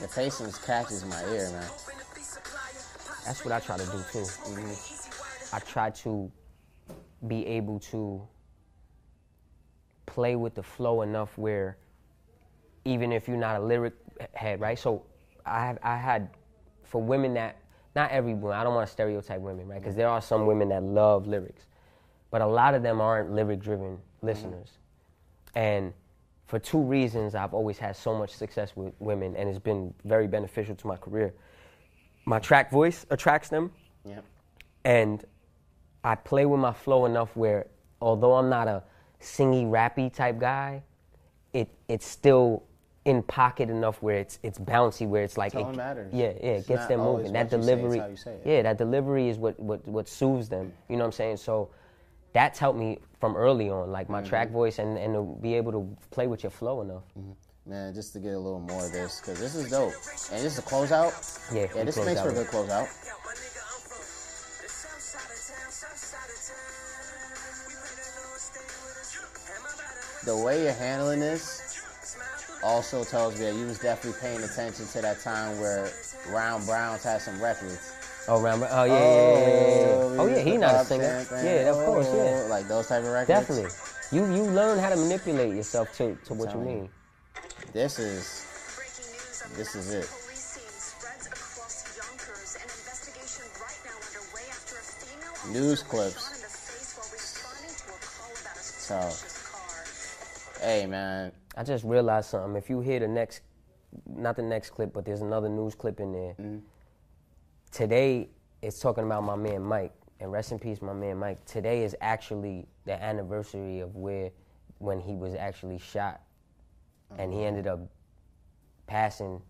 The pacing catches my ear, man. That's what I try to do too. I try to be able to play with the flow enough where even if you're not a lyric head, right? So I have, I had for women that not every woman, I don't want to stereotype women, right? Because there are some women that love lyrics, but a lot of them aren't lyric driven listeners. And for two reasons, I've always had so much success with women, and it's been very beneficial to my career. My track voice attracts them, Yep. and I play with my flow enough where, although I'm not a singy, rappy type guy, it it's still in pocket enough where it's it's bouncy, where it's like Tone it, matters. Yeah, yeah, it It's gets not them moving. That what say, it's delivery, say it. yeah, that delivery is what what what soothes them. You know what I'm saying? So that's helped me from early on, like my track Mm-hmm. voice and and to be able to play with your flow enough. Man, just to get a little more of this, because this is dope. And this is a closeout. Yeah, Yeah, this makes for a good closeout. The way you're handling this also tells me that you was definitely paying attention to that time where Ron Browz had some records. Oh, round, oh yeah, yeah, yeah, yeah, yeah. Oh, oh yeah, used he not a singer. thing. Yeah, of course, yeah. Oh, Like those type of records. Definitely. You you learn how to manipulate yourself to, to what you mean. This is this is it. news clips. So, hey man, I just realized something. If you hear the next, not the next clip, but there's another news clip in there. Mm-hmm. Today it's talking about my man Mike, and rest in peace, my man Mike. Today is actually the anniversary of where, when he was actually shot, and he uh-huh. ended up passing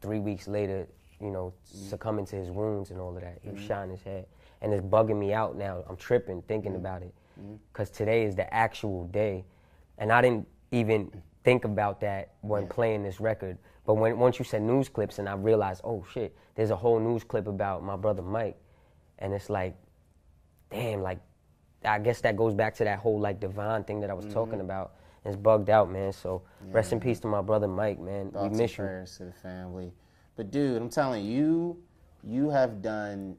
three weeks later. You know, mm-hmm. succumbing to his wounds and all of that. He was mm-hmm. shot in his head, and it's bugging me out now. I'm tripping thinking mm-hmm. about it, because today is the actual day, and I didn't even think about that when playing this record. But when once you said news clips, and I realized, oh shit, there's a whole news clip about my brother Mike, and it's like, damn, like, I guess that goes back to that whole like divine thing that I was mm-hmm. talking about. It's bugged out, man. So rest in peace to my brother Mike, man. thoughts we and miss you. prayers to the family. But dude, I'm telling you, you have done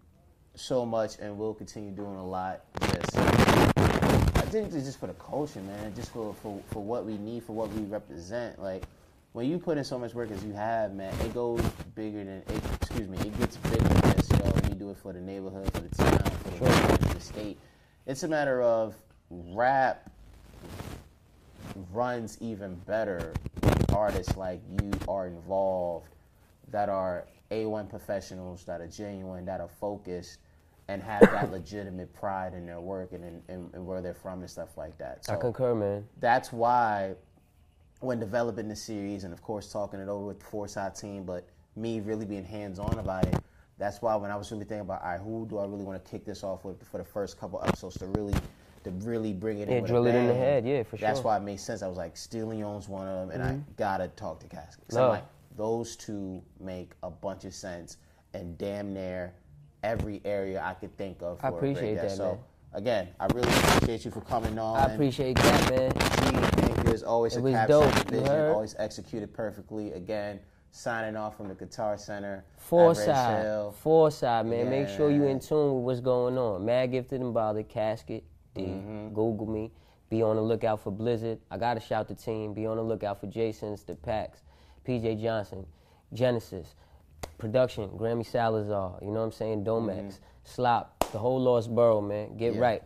so much and will continue doing a lot. Just, I think it's just for the culture, man. Just for, for for what we need, for what we represent. Like when you put in so much work as you have, man, it goes bigger than. It, excuse me, it gets bigger than yo. When you do it for the neighborhood, for the town, for the, for the state. It's a matter of rap runs even better with artists like you are involved that are A1 professionals, that are genuine, that are focused, and have that legitimate pride in their work and, in, and, and where they're from and stuff like that. So I concur, man. that's why when developing the series and of course talking it over with the Fourside team, but me really being hands on about it, that's why when I was really thinking about, all right, who do I really want to kick this off with for the first couple episodes to really to really bring it in. Yeah, with drill it in the head, yeah, for That's sure. Mm-hmm. why it made sense. I was like, Steelyone's one of them, and I gotta talk to Casket. No. like, those two make a bunch of sense, and damn near every area I could think of. For I appreciate that, So man. again, I really appreciate you for coming on. I appreciate that, man. As always It for was capturing dope, you vision, always executed perfectly. Again, signing off from the Guitar Center. Fourside, Fourside, man. Make sure you Yeah. in tune with what's going on. Mad Gifted and Bothered, Casket, D. Mm-hmm. Google me. Be on the lookout for Blizzard. I gotta shout the team. Be on the lookout for Jason's, the Packs, PJ Johnson, Genesis, Production, Grammy Salazar. You know what I'm saying? Domex, Slop, the whole Lost Borough, man. Get Mm-hmm. Yeah. right.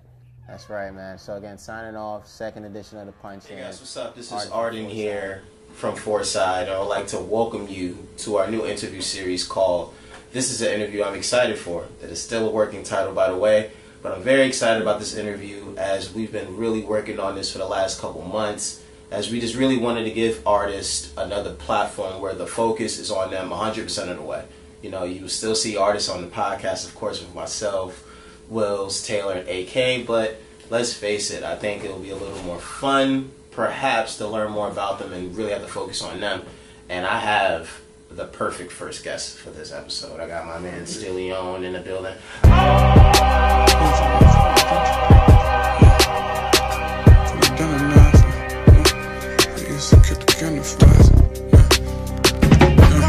That's right, man. So again, signing off, second edition of the Punch. Hey guys, what's up? This is Arden here from Fourside. I would like to welcome you to our new interview series called This is an interview I'm excited for. That is still a working title, by the way, but I'm very excited about this interview as we've been really working on this for the last couple months. As we just really wanted to give artists another platform where the focus is on them 100% of the way. You know, you still see artists on the podcast, of course, with myself, Wills, Taylor, and AK, but let's face it, I think it'll be a little more fun, perhaps, to learn more about them and really have to focus on them. And I have the perfect first guest for this episode. I got my man Steelyone in the building.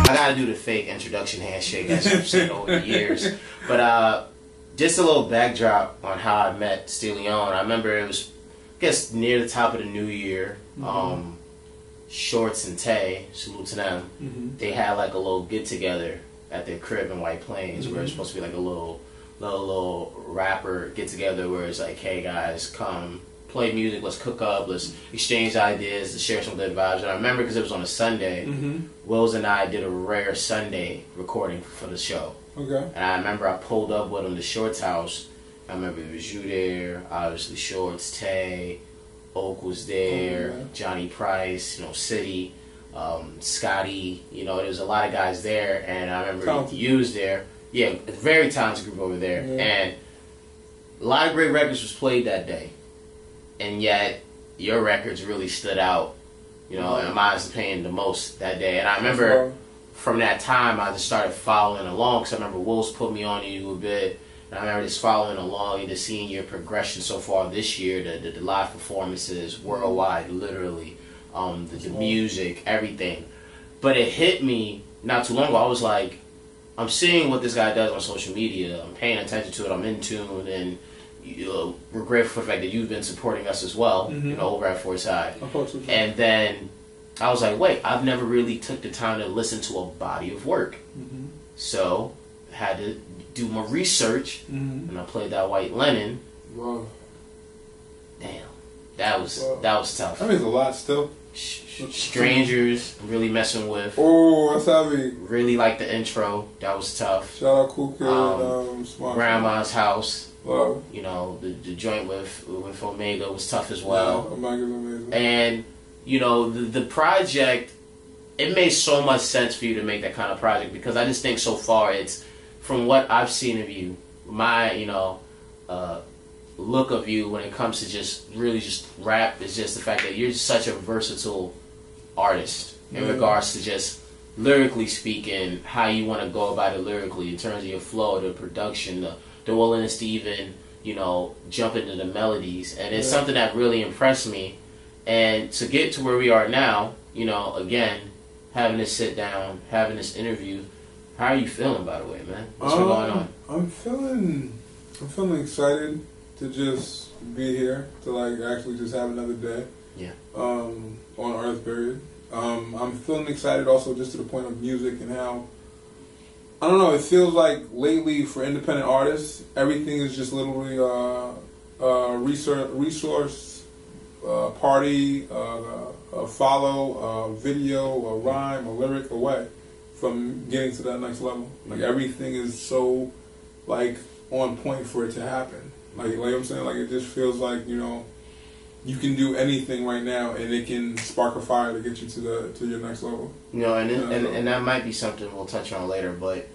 I gotta do the fake introduction handshake as I've said over the years. But uh, just a little backdrop on how I met Steelyone. I remember it was, I guess, near the top of the new year. Mm-hmm. Um, Shorts and Tay, salute to them. Mm-hmm. They had like a little get together at their crib in White Plains, where it's mm-hmm. supposed to be like a little, little, little rapper get together, where it's like, hey guys, come play music, let's cook up, let's exchange ideas, let's share some good vibes. And I remember because it was on a Sunday, Wills and I did a rare Sunday recording for the show. Okay. And I remember I pulled up with him to Shorts' house. I remember it was you there, obviously Shorts, Tay, Oak was there, Oh. Johnny Price, you know, City, um, Scotty, you know, there was a lot of guys there, and I remember Talented. you was there. Yeah, very talented group over there, Yeah. and a lot of great records was played that day, and yet your records really stood out. You know, in my opinion, the most that day, and I remember from that time, I just started following along because I remember Wolves put me on you a bit. And I remember just following along and just seeing your progression so far this year, the, the, the live performances worldwide, literally, um, the, the music, everything. But it hit me not too long ago. I was like, I'm seeing what this guy does on social media. I'm paying attention to it. I'm in tune, and you know, we're grateful for the fact that you've been supporting us as well. You know, over at Fourside. Of course. And then I was like, wait, I've never really took the time to listen to a body of work. Mm-hmm. So had to do my research, and I played that White Lennon. Wow. Damn, that was Wow. that was tough. That means a lot still. Sh- sh- Strangers, really messing with. Oh, that's heavy. Really like the intro. That was tough. Shout out Cool Kid. Um, Um, Grandma's house. Wow. You know, the, the joint with with Omega was tough as Wow. well. Omega's amazing. And you know, the the project. It made so much sense for you to make that kind of project because I just think so far it's from what I've seen of you, my you know, uh, look of you when it comes to just really just rap is just the fact that you're such a versatile artist in Yeah. regards to just lyrically speaking, how you want to go about it lyrically in terms of your flow, the production, the, the willingness to even, you know, jump into the melodies. And it's Yeah. something that really impressed me. And to get to where we are now, you know, again, having this sit down, having this interview, how are you feeling, by the way, man? What's been going on? Um, I'm feeling, I'm feeling excited to just be here to like actually just have another day. Yeah. Um, on Earth, period. Um, I'm feeling excited also just to the point of music and how. I don't know. It feels like lately for independent artists, everything is just literally uh, uh, resource, resource uh, party, uh, a follow, a video, a rhyme, a lyric away from getting to that next level. Like everything is so like on point for it to happen. Like like what I'm saying, like it just feels like you know you can do anything right now and it can spark a fire to get you to the to your next level. You know, and, it, Yeah. and and that might be something we'll touch on later, but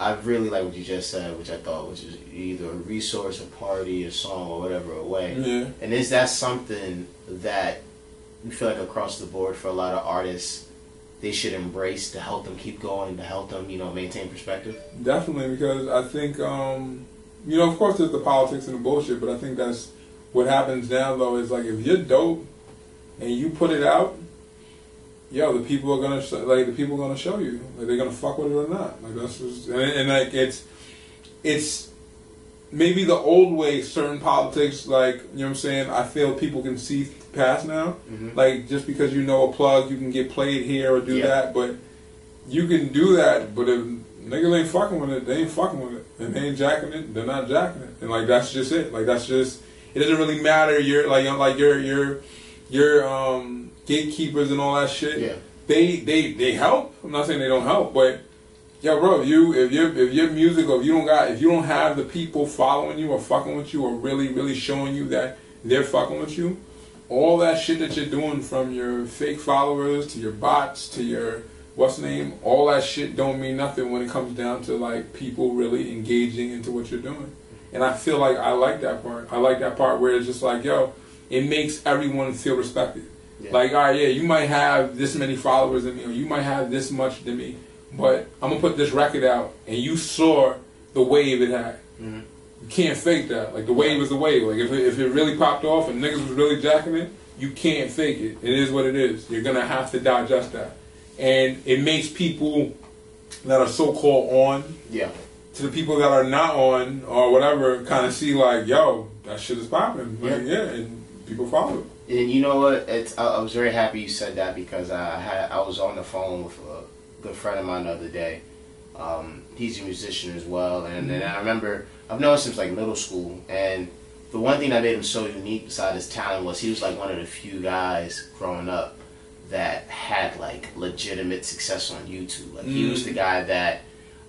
I really like what you just said, which I thought was either a resource, a party, a song, or whatever away. Yeah. And is that something that you feel like across the board for a lot of artists they should embrace to help them keep going, to help them, you know, maintain perspective? Definitely, because I think, um, you know, of course, there's the politics and the bullshit, but I think that's what happens now. Though is like if you're dope and you put it out, yo, the people are gonna sh- like the people are gonna show you, like they're gonna fuck with it or not. Like that's just and, and like it's it's maybe the old way certain politics like you know what I'm saying I feel people can see past now Mhm. like just because you know a plug you can get played here or do Yeah. that but you can do that but if niggas ain't fucking with it they ain't fucking with it and they ain't jacking it they're not jacking it and like that's just it like that's just it doesn't really matter you're like like you're you're you're um gatekeepers and all that shit Yeah. they they they help I'm not saying they don't help but Yo, bro, if you if your if your music or if you don't got if you don't have the people following you or fucking with you or really really showing you that they're fucking with you, all that shit that you're doing from your fake followers to your bots to your what's name, all that shit don't mean nothing when it comes down to like people really engaging into what you're doing. And I feel like I like that part. I like that part where it's just like, yo, it makes everyone feel respected. Yeah. Like, all right, yeah, you might have this many followers than me, or you might have this much than me, but I'm gonna put this record out, and you saw the wave it had. Mhm. You can't fake that. Like the wave is the wave. Like if it, if it really popped off and niggas was really jacking it, you can't fake it. It is what it is. You're gonna have to digest that, and it makes people that are so called on Yeah. to the people that are not on or whatever kind of see like, yo, that shit is popping. Like, yeah, and people follow. And you know what? It's I, I was very happy you said that because I had I was on the phone with a good friend of mine the other day. Um, he's a musician as well, and, and I remember I've known him since like middle school. And the one thing that made him so unique, beside his talent, was he was like one of the few guys growing up that had like legitimate success on YouTube. Like he was the guy that,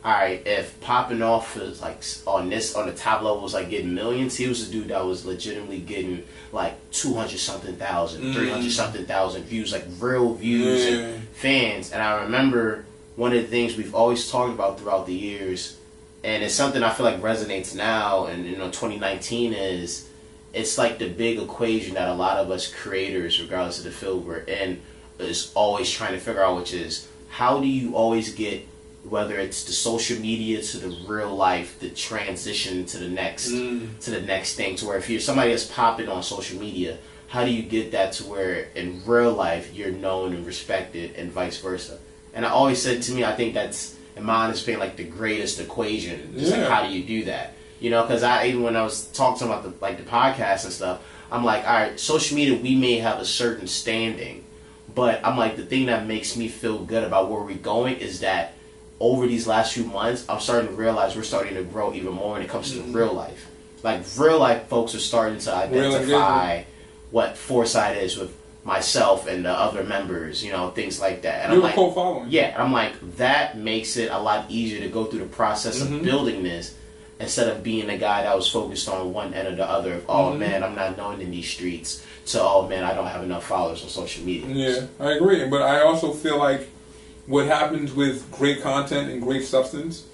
all right, if popping off was like on this on the top level was like getting millions, he was a dude that was legitimately getting like two hundred something thousand, mm. three hundred something thousand views, like real views and mm. fans. And I remember one of the things we've always talked about throughout the years, and it's something I feel like resonates now, and you know, 2019 is it's like the big equation that a lot of us creators, regardless of the field we're in, is always trying to figure out, which is how do you always get whether it's the social media to the real life, the transition to the next mm. to the next thing. To where if you're somebody that's popping on social media, how do you get that to where in real life you're known and respected, and vice versa? And I always said to me, I think that's in my honest opinion, like the greatest equation. Just like Yeah. how do you do that? You know, because I even when I was talking about the like the podcast and stuff, I'm like, all right, social media, we may have a certain standing, but I'm like, the thing that makes me feel good about where we're going is that over these last few months, I'm starting to realize we're starting to grow even more when it comes to real life. Like real life folks are starting to identify what Fourside is with myself and the other members, you know, things like that. And You I'm a like, following. yeah, and I'm like, that makes it a lot easier to go through the process Mm-hmm. of building this instead of being the guy that was focused on one end or the other of, oh Mm-hmm. man, I'm not known in these streets, to oh man, I don't have enough followers on social media. Yeah, I agree. But I also feel like what happens with great content and great substance,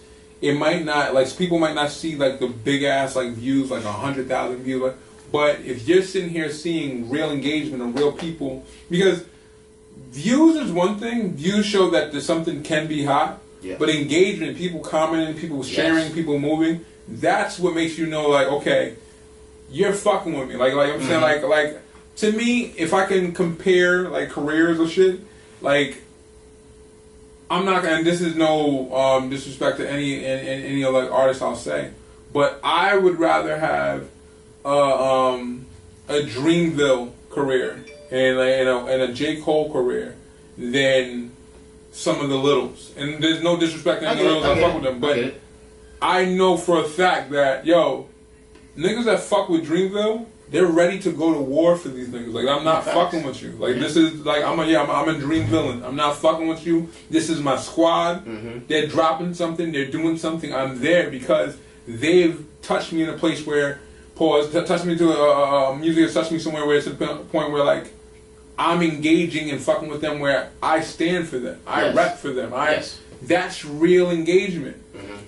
it might not like people might not see like the big ass like views, like a hundred thousand views. Like, but if you're sitting here seeing real engagement and real people, because views is one thing. Views show that there's something can be hot. Yeah. But engagement, people commenting, people sharing, Yes. people moving, that's what makes you know like, okay, you're fucking with me. Like like I'm saying mm-hmm. like like to me, if I can compare like careers or shit, like I'm not gonna. And this is no um, disrespect to any any, any of like artists I'll say, but I would rather have uh, um, a Dreamville career and a, and, a, and a J Cole career than some of the littles. And there's no disrespect to any get of it, those. I I fuck with them, but. I know for a fact that yo, niggas that fuck with Dreamville, they're ready to go to war for these niggas. Like I'm not fucking with you. Like this is like I'm a yeah I'm, I'm a dream villain. I'm not fucking with you. This is my squad. Mm-hmm. They're dropping something. They're doing something. I'm there because they've touched me in a place where pause t- touched me to a uh, music has touched me somewhere where it's a p- point where like I'm engaging and fucking with them where I stand for them. I Yes. rep for them. I Yes. that's real engagement.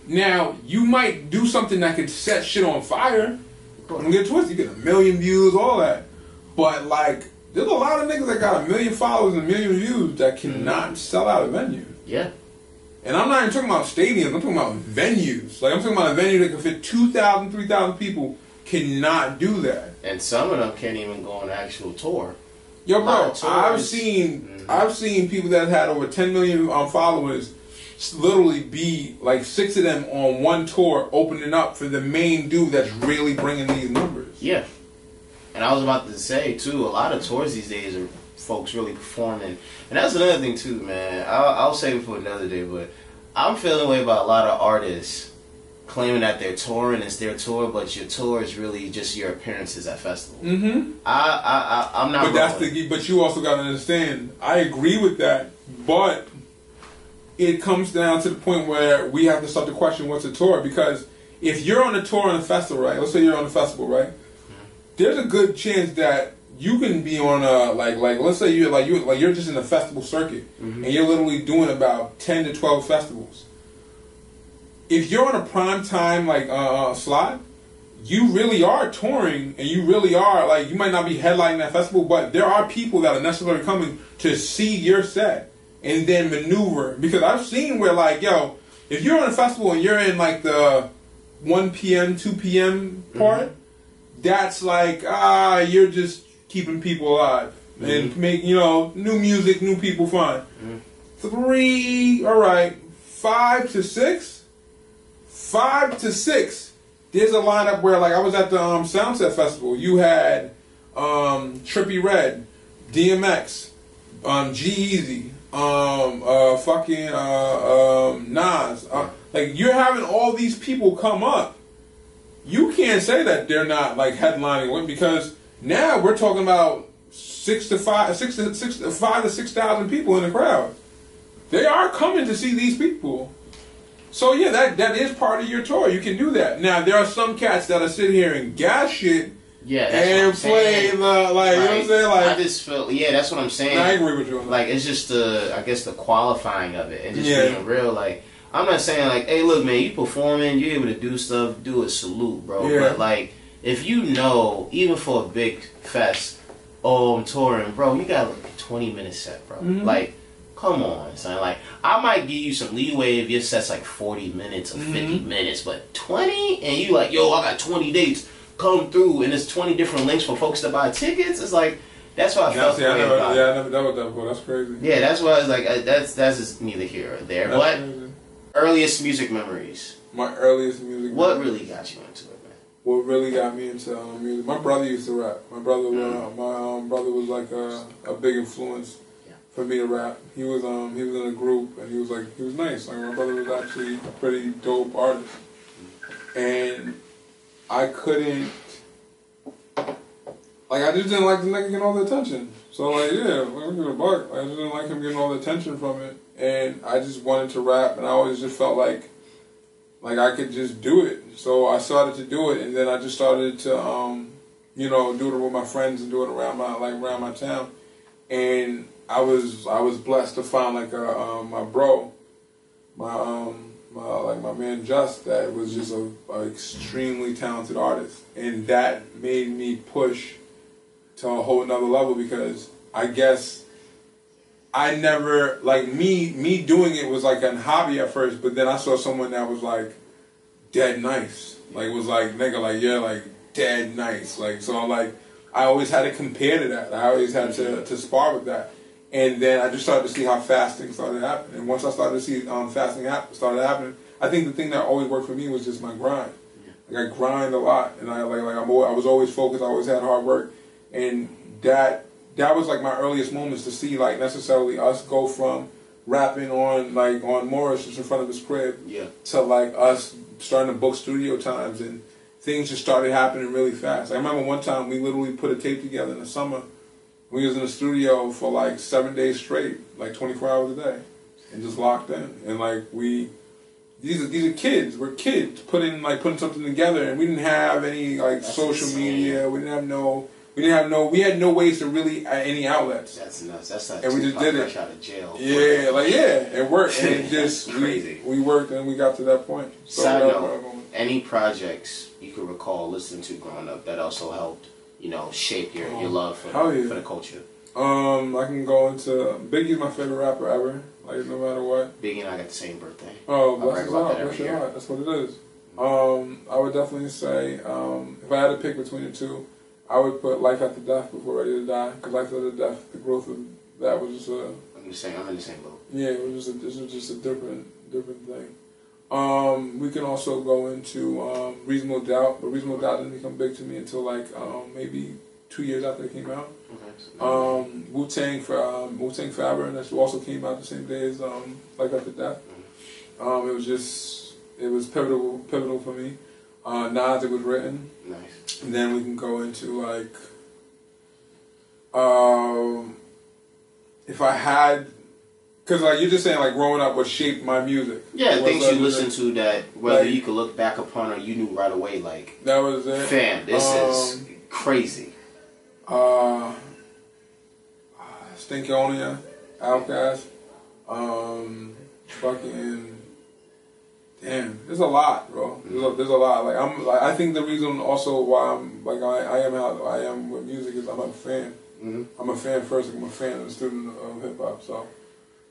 Now you might do something that could set shit on fire. Don't get twisted. You get a million views, all that. But like, there's a lot of niggas that got a million followers and a million views that cannot sell out a venue. Yeah. And I'm not even talking about stadiums. I'm talking about venues. Like I'm talking about a venue that can fit 2,000, 3,000 people. Cannot do that. And some of them can't even go on an actual tour. Yo, bro, I've seen I've seen people that had over 10 million um, followers literally be like six of them on one tour opening up for the main dude that's really bringing these numbers. Yeah. And I was about to say too, a lot of tours these days are folks really performing, and that's another thing too, man. I'll, I'll save it for another day, but I'm feeling way about a lot of artists claiming that they're touring it's their tour, but your tour is really just your appearances at festivals. Mm-hmm. I, I, I I'm not. But that's the but you also got to understand. I agree with that, but it comes down to the point where we have to start to question what's a tour because if you're on a tour on a festival, right? Let's say you're on a festival, right? There's a good chance that you can be on a like like let's say you're like you like you're just in the festival circuit and you're literally doing about ten to twelve festivals. If you're on a prime time like uh, uh, slot, you really are touring and you really are like you might not be headlining that festival, but there are people that are necessarily coming to see your set and then maneuver. Because I've seen where like, yo, if you're on a festival and you're in like the one PM, two PM part, that's like ah, you're just keeping people alive and make you know new music, new people fun. Three, all right, five to six, five to six. There's a lineup where like I was at the um, Soundset Festival. You had um, Trippie Redd, DMX, um, G-Eazy, um, uh, fucking uh, um, Nas. Uh, like you're having all these people come up. You can't say that they're not like headlining with because now we're talking about six to five, six to six, five to six thousand people in the crowd. They are coming to see these people. So yeah, that that is part of your tour. You can do that. Now there are some cats that are sitting here and gas shit yeah, that's and what I'm play saying. the like. You know what I'm saying? Like, I just feel yeah, that's what I'm saying. I agree with you. Like it's just the I guess the qualifying of it and just Yeah. being real. Like I'm not saying like, hey, look, man, you performing, you're able to do stuff, do a salute, bro. Yeah. But like, if you know, even for a big fest, oh, I'm touring, bro, you got like a 20 minute set, bro. Mm-hmm. Like. Come on, son. Like, I might give you some leeway if your set's like 40 minutes or 50 Mm-hmm. minutes, but 20? And you like, yo, I got 20 dates. Come through, and there's 20 different links for folks to buy tickets. It's like, that's why I felt yeah, I never, about yeah, I never dealt with that before. That's crazy. Yeah, that's why I was like, uh, that's that's just neither here or there. That's but crazy. earliest music memories. My earliest music. What really got you into it, man? What really got me into um, music? My brother used to rap. My brother, uh, my um, brother was like a, a big influence for me to rap. He was um he was in a group and he was like he was nice. Like my brother was actually a pretty dope artist, and I couldn't like I just didn't like the nigga getting all the attention. So like yeah, I'm gonna bark. I just didn't like him getting all the attention from it, and I just wanted to rap, and I always just felt like like I could just do it. So I started to do it, and then I just started to um you know do it with my friends and do it around my like around my town, and I was I was blessed to find like a um, my bro, my um my like my man Just that was just a, a extremely talented artist, and that made me push to a whole nother level because I guess I never like me me doing it was like a hobby at first, but then I saw someone that was like dead nice, like was like nigga like yeah like dead nice, like so I'm like I always had to compare to that. I always had to to spar with that. And then I just started to see how fasting started happening. And once I started to see um, fasting hap- started happening, I think the thing that always worked for me was just my grind. Like I grind a lot, and I like like I'm always, I was always focused. I always had hard work, and that that was like my earliest moments to see like necessarily us go from rapping on like on Morris just in front of his crib Yeah. to like us starting to book studio times and things just started happening really fast. I remember one time we literally put a tape together in the summer. We was in the studio for like seven days straight, like 24 hours a day, and just locked in. And like we, these are these are kids. We're kids putting like putting something together, and we didn't have any like That's social insane. media. We didn't have no. We didn't have no. We had no ways to really uh, any outlets. That's nuts. That's not And we just did it. fresh out of jail. Yeah, like yeah, it worked, and it just Crazy. we we worked and we got to that point. So Side note, any projects you could recall listening to growing up that also helped, you know, shape your, your love for, Hell yeah. for the culture? Um, I can go into Biggie's my favorite rapper ever. Like no matter what. Biggie and I got the same birthday. Oh, bless his heart, that bless every your heart. That's what it is. Um, I would definitely say um, if I had to pick between the two, I would put Life After Death before Ready to Die. Because Life After Death, the growth of that was just a I'm the same. I'm in the same boat. yeah, it was just a, this was just a different different thing. Um, we can also go into um, Reasonable Doubt, but Reasonable Doubt didn't become big to me until like um, maybe two years after it came out. Um, Wu Tang for um, Wu Tang Forever, and that also came out the same day as um, Life After Death. Um, it was just it was pivotal pivotal for me. Uh, Nas, it was written. nice. And then we can go into like, um, if I had, because like you're just saying like growing up, what shaped my music. Yeah, was, things you listen to that whether like- you could look back upon or you knew right away, like, That was it. fam, this is Um, crazy. Uh, Stankonia, OutKast, um, fucking, damn, there's a lot, bro. There's a, there's a lot. Like I'm, like I think the reason also why I'm like I, I am how I am with music is I'm a fan. Mhm. I'm a fan first. I'm a fan and a student of hip hop. So,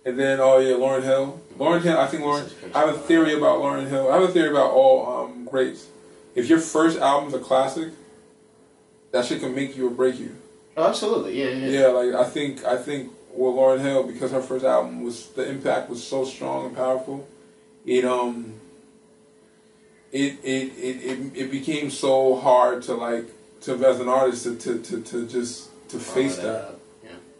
and then oh yeah, Lauryn Hill. Lauryn Hill. I think Lauryn. I have a theory about Lauryn Hill. I have a theory about all um, greats. If your first album's a classic, that shit can make you or break you. Oh, absolutely. Yeah, yeah. Yeah, like I think I think with Lauryn Hill because her first album was the impact was so strong and powerful. It um it it it, it, it became so hard to like to as an artist to to, to, to just to face Follow that. up.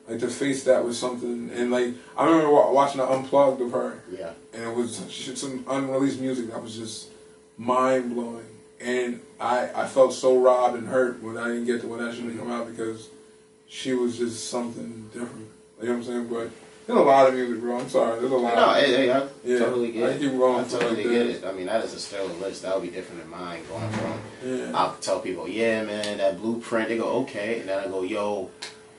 Like to face that with something and like I remember wa- watching an unplugged of her Yeah. and it was some unreleased music that was just mind blowing. And I I felt so robbed and hurt when I didn't get to when that didn't come out because she was just something different. You know what I'm saying? But there's a lot of music, bro. I'm sorry. There's a lot. No, of hey, hey, I Yeah, totally get I it. I totally like get it. I mean, that is a stellar list. That would be different than mine. Going from, Yeah. I'll tell people, yeah, man, that blueprint. They go, okay, and then I go, yo,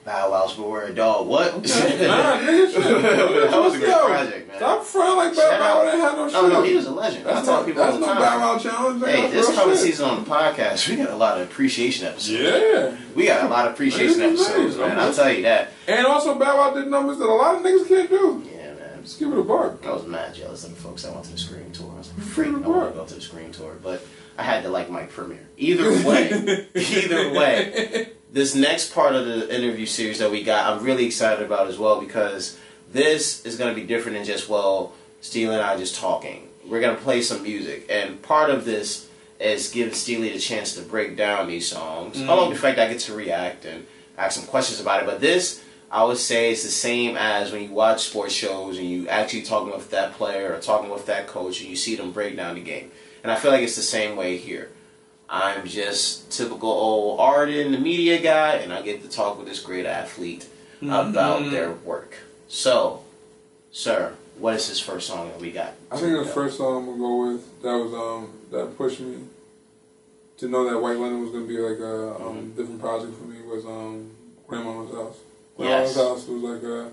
Bow Wow's for word, dog. What? nah, nigga, shit. that was a great project, man. Stop fronting like Bow Wow didn't have no shit. No, no, he was a legend. I tell people all that's the no time. Bow Wow challenge. nigga. Hey, That's this coming shit. season on the podcast, we got a lot of appreciation episodes. Yeah. We got a lot of appreciation episodes, man. I'll tell you that. And also Bow Wow did numbers that a lot of niggas can't do. Yeah, man. Just give it a bark. I was mad jealous of the folks that went to the Scream tour. I was like, freak, I want to go to the Scream tour, but I had to like Mike Premier. Either way, either way, this next part of the interview series that we got, I'm really excited about as well because this is going to be different than just well, Steely and I just talking. We're going to play some music, and part of this is giving Steely the chance to break down these songs, mm. along with the fact I get to react and ask some questions about it. But this I would say it's the same as when you watch sports shows and you actually talking with that player or talking with that coach and you see them break down the game. And I feel like it's the same way here. I'm just typical old Arden, the media guy, and I get to talk with this great athlete about their work. So, sir, what is this first song that we got? I think the first song I'm gonna go with that was um that pushed me to know that White London was gonna be like a um, different project for me was um Grandmama's house. Grandma's Yes. house was like a.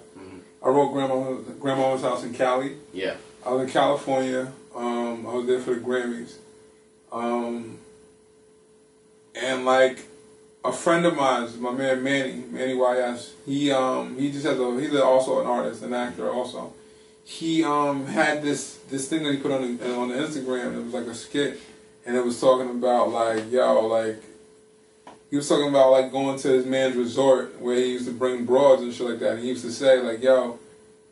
I wrote Grandma Grandmama's house in Cali. Yeah. I was in California. Um, I was there for the Grammys. Um, and like a friend of mine, my man Manny, Manny YS, he um he just has a he's also an artist, an actor also. He um had this this thing that he put on the, on the Instagram. It was like a skit, and it was talking about like yo like he was talking about like going to his man's resort where he used to bring broads and shit like that. And he used to say like yo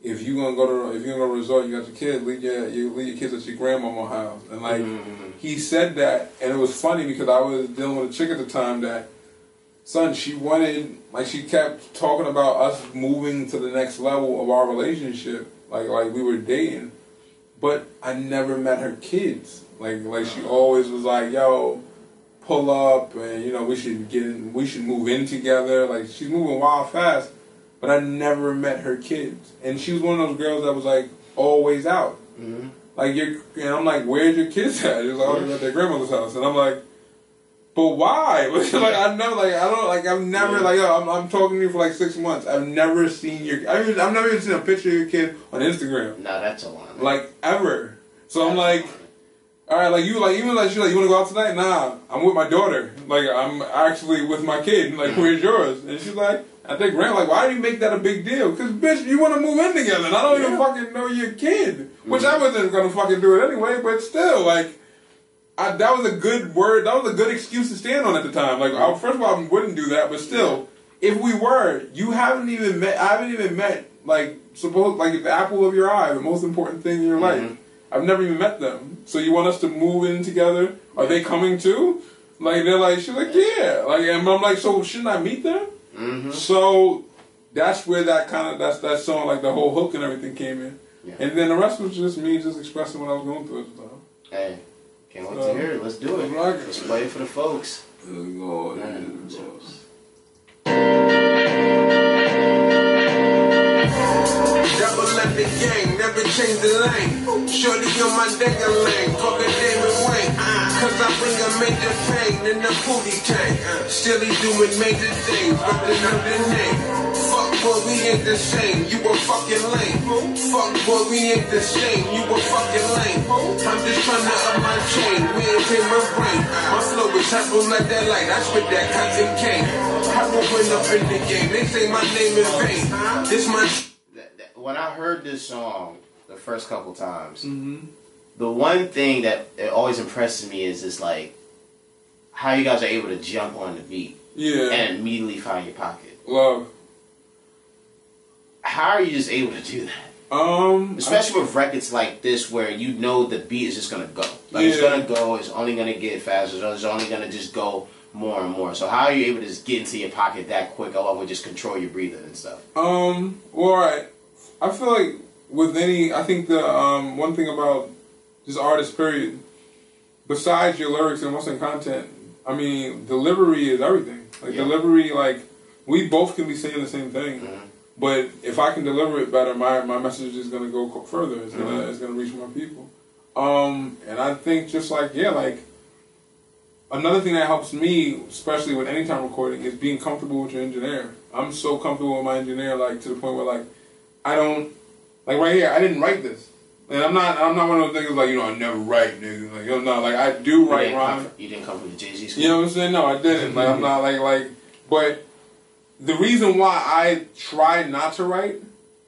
if you gonna go to if you gonna go to a resort, you got your kids, leave your you leave your kids at your grandmama house. And like mm-hmm, mm-hmm. he said that, and it was funny because I was dealing with a chick at the time that, son, she wanted like she kept talking about us moving to the next level of our relationship, like like we were dating, but I never met her kids. Like like she uh-huh. always was like, yo. Pull up, and you know we should get in, we should move in together. Like she's moving wild fast, but I never met her kids. And she was one of those girls that was like always out. Mm-hmm. Like you're, and I'm like, where's your kids at? She was like, oh, they're at their grandmother's house, and I'm like, but why? like I never, like I don't, like I've never, like yo, I'm, I'm talking to you for like six months. I've never seen your, I mean, I've never even seen a picture of your kid on Instagram, No, that's a lie. like ever. So I'm like. All right, like you, like even like she like you want to go out tonight? Nah, I'm with my daughter. Like I'm actually with my kid. Like where's yours? And she's like, I think Grant. Like why do you make that a big deal? Because bitch, you want to move in together, and I don't even fucking know your kid. Which I mm-hmm. wasn't gonna fucking do it anyway. But still, like. I, that was a good word. That was a good excuse to stand on at the time. Like, I, first of all, I wouldn't do that, but still, if we were, you haven't even met. I haven't even met like suppose like the apple of your eye, the most important thing in your mm-hmm. life. I've never even met them. So you want us to move in together? Are they coming too? Like they're like, she's like, yeah. Like, and I'm like, so shouldn't I meet them? Mm-hmm. So that's where that kind of that's that song, like the whole hook and everything came in. Yeah. And then the rest was just me just expressing what I was going through at the time. Hey, can't wait So, to hear it. Let's do it. rock it. Let's play it for the folks. Lord, Man, Double up the gang, never change the lane. Shorty on my nigga lane, fuck a David Wayne. Cause I bring a major pain in the booty tank. Still he doing major things, but another name. Fuck boy, we ain't the same, you a fucking lame. Fuck boy, we ain't the same, you a fucking lame. I'm just trying to up my chain, we ain't pay my brain. My flow is hyper like that light, I spit that cotton cane. I went up in the game, they say my name in vain. This my That- that- When I heard this song the first couple times, Mm-hmm. The one thing that it always impresses me is is like how you guys are able to jump on the beat Yeah, and immediately find your pocket. love. How are you just able to do that? Um, Especially with records like this, where you know the beat is just gonna go. Like it's gonna go. It's only gonna get faster. It's only gonna just go more and more. So how are you able to just get into your pocket that quick, along with just control your breathing and stuff? Um, well, right. I feel like with any, I think the um, one thing about just artist period, besides your lyrics and what's in content, I mean, delivery is everything. Like Yeah. delivery, like we both can be saying the same thing, but if I can deliver it better, my my message is gonna go further. It's gonna it's gonna reach more people. Um, and I think just like yeah, like another thing that helps me, especially with any time recording, is being comfortable with your engineer. I'm so comfortable with my engineer, like to the point where like I don't like right here. I didn't write this, and I'm not. I'm not one of those niggas like you know I never write, nigga. Like you know, no, like I do write You didn't come from the Jay Z school. You know what I'm saying? No, I didn't. Like I'm not like like. But the reason why I try not to write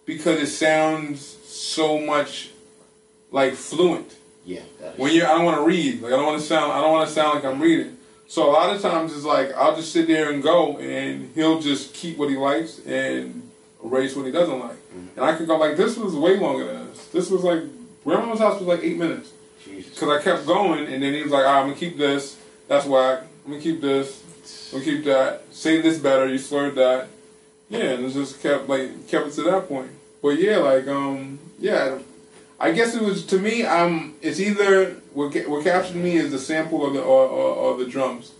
because it sounds so much like fluent Yeah. that is when you're, I don't want to read. Like I don't want to sound I don't want to sound like I'm reading. So a lot of times it's like I'll just sit there and go, and he'll just keep what he likes and erase what he doesn't like. Mm-hmm. And I could go like this was way longer than this. This was like Grandma's house was like eight minutes because I kept going, and then he was like, "All right, I'm gonna keep this. That's whack. I'm gonna keep this. I'm gonna keep that. Say this better. You slurred that." Yeah, and it just kept like kept it to that point. But yeah, like um, yeah, I guess it was to me. Um, it's either what what captured me is the sample or the or, or, or the drums.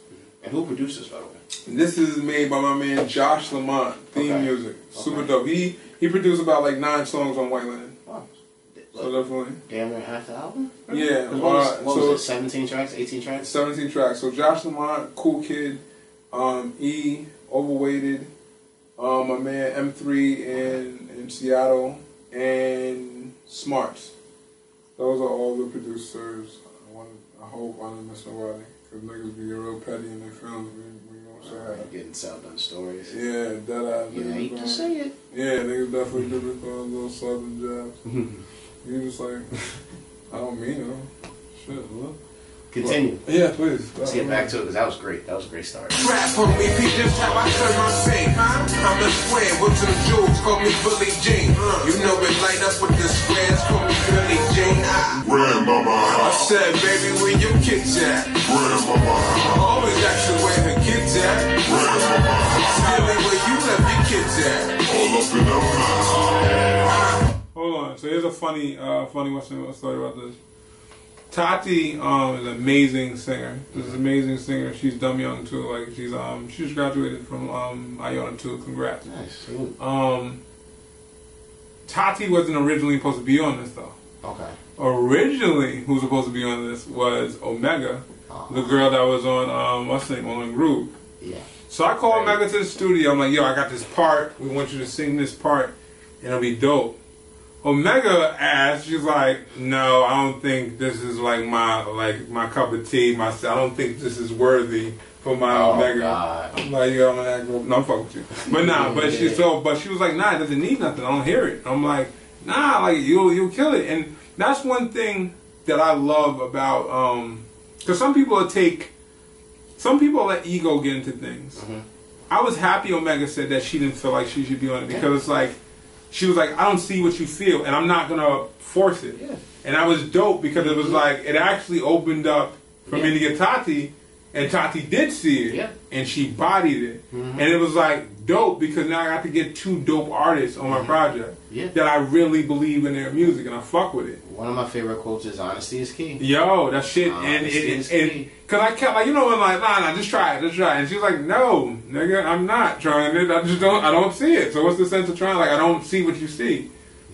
And who produces, by the way? And this is made by my man Josh Lamont, theme Okay. music, super Okay. dope. He he produced about like nine songs on White Land, So definitely Damn near half the album? yeah. What was, uh, what so was it, 17 tracks, 18 tracks? 17 tracks. So Josh Lamont, Cool Kid, um, E, Overweighted, um, my man M3 in, in Seattle, and Smarts. Those are all the producers. I, want, I hope I didn't miss nobody. Because niggas be real petty in their films. We, we gonna say that. getting South done stories. Yeah, that uh, You hate gonna- say it. Yeah, niggas definitely do throwing little southern jabs. you just like, I don't mean it. Shit, look. Continue. Yeah, please. Let's get back to it because that was great. That was a great start. Rap on me, peep just how I turn my fame. I'm a square with some jewels, call me Billie Jean. You know it light up with the squares, call me Billie Jean. I, Grandmama I said, baby, where your kids at? grandmama I always ask her where her kids at. grandmama Tell me where you left your kids at. all up in the house. Hold on. So here's a funny, uh, funny Western story about this. Tati um, is an amazing singer. This is an amazing singer. She's dumb young too. Like she's um she just graduated from um Iona too. Congrats. Nice. Um, Tati wasn't originally supposed to be on this though. Okay. Originally, who was supposed to be on this was Omega, the girl that was on um what's her name on Groove. Yeah. So I called Omega to the studio. I'm like, yo, I got this part. We want you to sing this part, and it'll be dope. Omega asked, she's like, no, I don't think this is like my like my cup of tea. My, I don't think this is worthy for my Oh, Omega. God. I'm like, yo, I'm gonna act. No, I'm fucking with you. But nah, but she so, but she was like, nah, it doesn't need nothing. I don't hear it. I'm like, nah, like you'll you'll kill it. And that's one thing that I love about um, because some people take, some people let ego get into things. I was happy Omega said that she didn't feel like she should be on it because it's like she was like, I don't see what you feel, and I'm not gonna force it. Yeah. And I was dope because it was like it actually opened up for Yeah. me to get Tati, and Tati did see it, Yeah. and she bodied it, mm-hmm. and it was like dope because now I got to get two dope artists on my mm-hmm. project Yeah. that I really believe in their music and I fuck with it. One of my favorite quotes is honesty is key. Yo, that shit, Nah, and is and key. cause I kept like, you know, I'm like, nah, nah, just try it, just try it, and she's like, no, nigga, I'm not trying it. I just don't, I don't see it. So what's the sense of trying? Like, I don't see what you see.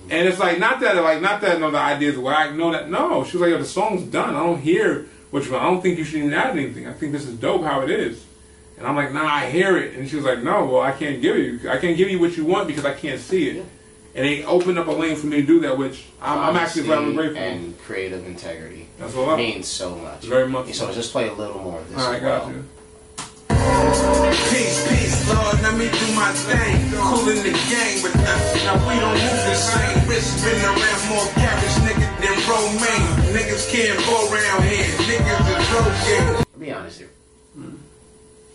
And it's like, not that, like, not that, no, the ideas whack, no, that, no. She was like, yo, the song's done. I don't hear what you. I don't think you should even add anything. I think this is dope how it is. And I'm like, nah, I hear it. And she was like, no, well, I can't give you, I can't give you what you want because I can't see it. And they opened up a lane for me to do that, which I'm, I'm actually glad I'm grateful. And creative integrity. That's a lot. Means so much. Very much So so. just play a little more of this. All right, well. got you. Peace, peace, Lord, let me do my thing. Cool in the game, but now, now we don't move the same. Wrist been around more carrots, nigga, than romaine. Niggas can't go around here. Niggas is rogaine. Let be honest here.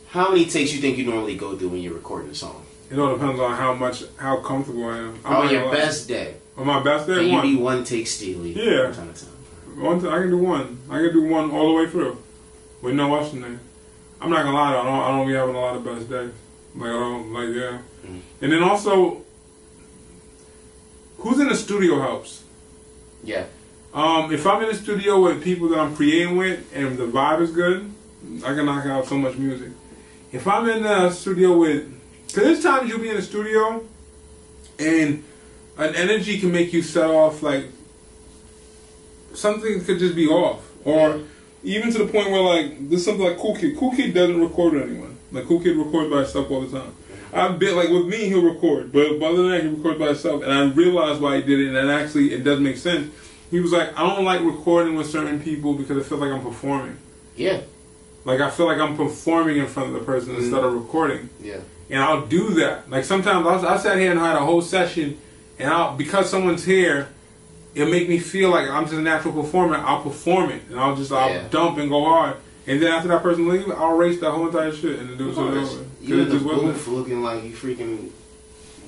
How many takes you think you normally go through when you're recording a song? It all depends on how much, how comfortable I am. I'm your best day, On my best can day, you one. one take steely? Yeah. From time to time? One, t- I can do one. I can do one all the way through, with no what's the name. I'm not gonna lie though. I don't. I don't be having a lot of best days. Like I don't. Like yeah. Mm. And then also, who's in the studio helps. Yeah. Um, if I'm in the studio with people that I'm creating with and the vibe is good, I can knock out so much music. If I'm in the studio with, cause there's times you'll be in the studio, and an energy can make you set off like something could just be off, or even to the point where like there's something like Cool Kid. Cool Kid doesn't record with anyone. Like Cool Kid records by himself all the time. I've been like with me, he'll record, but other than that, he records by himself, and I realized why he did it, and actually it does make sense. He was like, I don't like recording with certain people because it feels like I'm performing. Yeah. Like I feel like I'm performing in front of the person instead of recording, Yeah. And I'll do that. Like sometimes I, I sat here and had a whole session, and I'll because someone's here, it'll make me feel like I'm just a natural performer. I'll perform it, and I'll just I'll Yeah. dump and go hard. And then after that person leaves, I'll erase that whole entire shit and do something else. You in it the just wasn't- booth looking like you freaking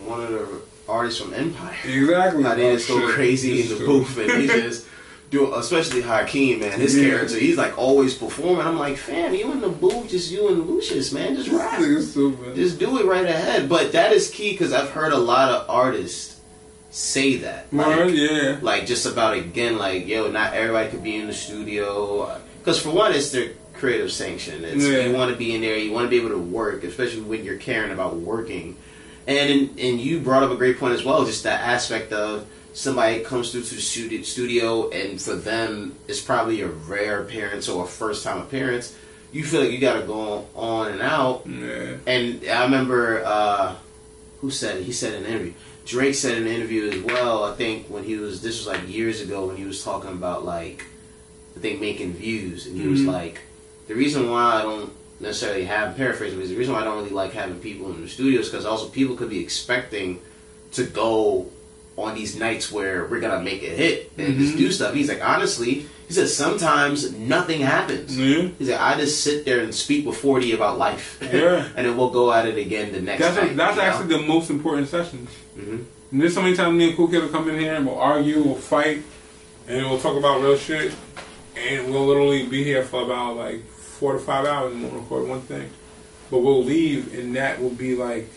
one of the artists from Empire. Exactly. How they Oh, just go oh, crazy This in the true. booth and they just do especially Hakeem, man. His Yeah. character, he's like always performing. I'm like, fam, you in the booth, just you and Lucious, man, just rap. Just do it right ahead. But that is key because I've heard a lot of artists say that. Like, yeah. like just about again, like yo, not everybody could be in the studio. Because for one, it's their creative sanction. It's Yeah. you want to be in there, you want to be able to work, especially when you're caring about working. And and you brought up a great point as well, just that aspect of somebody comes through to the studio, and for them, it's probably a rare appearance or a first time appearance. You feel like you got to go on and out, Yeah. and I remember uh, who said it? He said in an interview. Drake said in an interview as well. I think when he was this was like years ago when he was talking about like I think making views, and he was Mhm. like, the reason why I don't necessarily have paraphrasing is the reason why I don't really like having people in the studios because also people could be expecting to go on these nights where we're gonna make a hit and just Mhm. do stuff. He's like, honestly, he said sometimes nothing happens. Yeah. He's like, I just sit there and speak with forty about life, Yeah. and then we'll go at it again the next That's night. that's you know? actually the most important sessions. Mhm. And there's so many times me and Cool Kid will come in here and we'll argue, we'll fight, and we'll talk about real shit, and we'll literally be here for about like four to five hours and we'll record one thing. But we'll leave, and that will be like,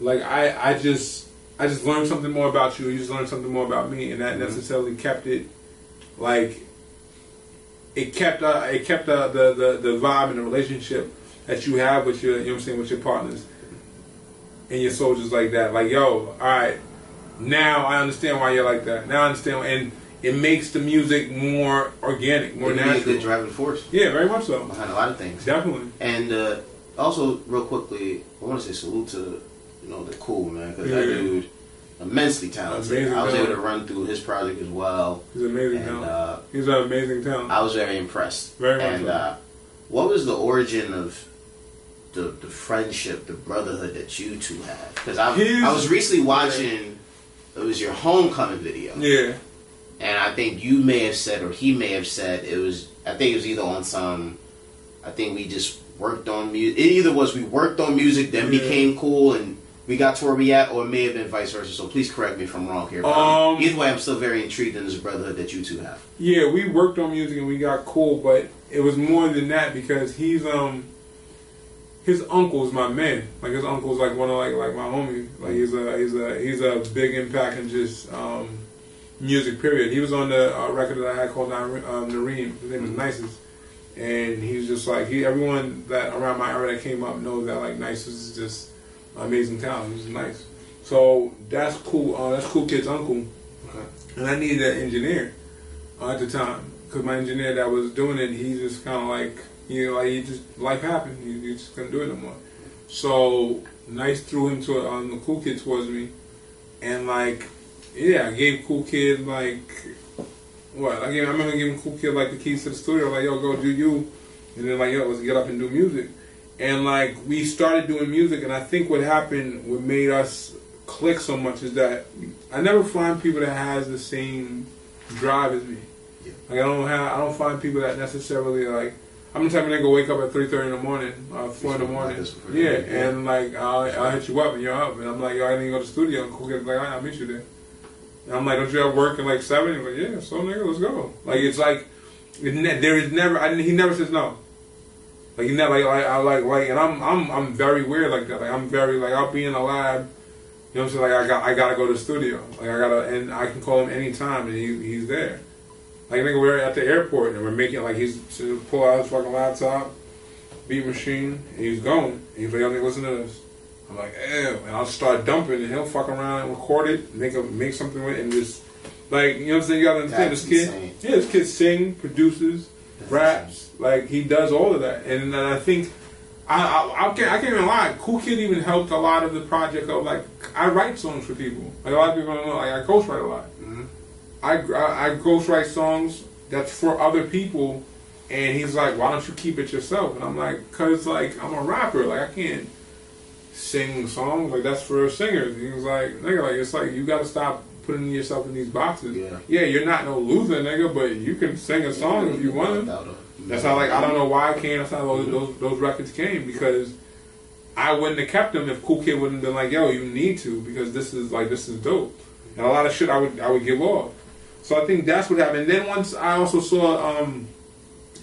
like I I just I just learned something more about you. You just learned something more about me, and that necessarily kept it like it kept uh, it kept uh, the, the the vibe and the relationship that you have with your you know what I'm saying with your partners and your soldiers like that. Like yo, all right, now I understand why you're like that. Now I understand, and it makes the music more organic, more It can be a natural. good driving force Yeah, very much so. behind a lot of things. Definitely. And uh, also, real quickly, I want to say salute to you know the cool man because that dude immensely talented. Amazing I was able to run through his project as well, He's amazing and talent. uh, He's an amazing talent. I was very impressed. Very much And uh, what was the origin of the the friendship, the brotherhood that you two have? Because I His- I was recently watching. It was your homecoming video. yeah. And I think you may have said, or he may have said, it was. I think it was either on some. I think we just worked on music. It either was we worked on music, then Yeah. became cool, and we got to where we at, or it may have been vice versa. So please correct me if I'm wrong here. But Um, either way, I'm still very intrigued in this brotherhood that you two have. Yeah, we worked on music and we got cool, but it was more than that because he's um his uncle's my man. Like his uncle's like one of like like my homie. Like he's a he's a he's a big impact in just um music period. He was on the uh, record that I had called um, Nareem. His name is Nicest. And he's just like he everyone that around my area that came up knows that like Nice is just amazing talent. He's nice. So that's cool. Uh, that's cool kid's uncle. And I needed an engineer uh, at the time because my engineer that was doing it, he just kind of like you know like he just life happened. He, he just couldn't do it no more. So Nice threw him to um, the cool kid towards me, and like yeah, I gave cool kid like what I gave. I remember giving cool kid like the keys to the studio, like yo go do you, and then like yo let's get up and do music. And like we started doing music, and I think what happened, what made us click so much is that I never find people that has the same drive as me. yeah. Like I don't have, I don't find people that necessarily like. I'm the type of nigga wake up at three thirty in the morning, uh, four in the morning. Yeah, yeah. and like I'll, I'll hit you up and you're up, and I'm like, yo, I didn't go to the studio. And cool like, I'll meet you there. And I'm like, don't you have work at like seven? He's like, yeah, so nigga, let's go. Like it's like, it ne- there is never, I, he never says no. Like he never, like, I like, like, and I'm, I'm, I'm very weird like that. Like I'm very, like, I'll be in a lab. You know what I'm saying? Like I got, I gotta go to the studio. Like I gotta, and I can call him anytime, and he, he's there. Like nigga, we're at the airport and we're making like he's to pull out his fucking laptop, beat machine, and he's going. And he's like, yo, nigga, listen to this. I'm like, ew, and I'll start dumping, and he'll fuck around and record it, make a make something with it, and just like you know what I'm saying. You gotta understand That's this kid. insane. Yeah, this kid sing, produces, raps, like he does all of that, and then I think. I, I, I, can't, I can't even lie. Cool Kid even helped a lot of the project of like I write songs for people. Like a lot of people don't know. Like I ghostwrite a lot. Mm-hmm. I, I, I ghostwrite songs that's for other people, and he's like, "Why don't you keep it yourself?" And I'm like, "Cause like I'm a rapper, like I can't sing songs like that's for singers." And he was like, "Nigga, like it's like you got to stop putting yourself in these boxes. Yeah. yeah, you're not no loser, nigga, but you can sing a song if you want." That's how like I don't know why I came. That's how those, those those records came because I wouldn't have kept them if Cool Kid wouldn't have been like, "Yo, you need to because this is like this is dope." And a lot of shit I would I would give off. So I think that's what happened. And then once I also saw um,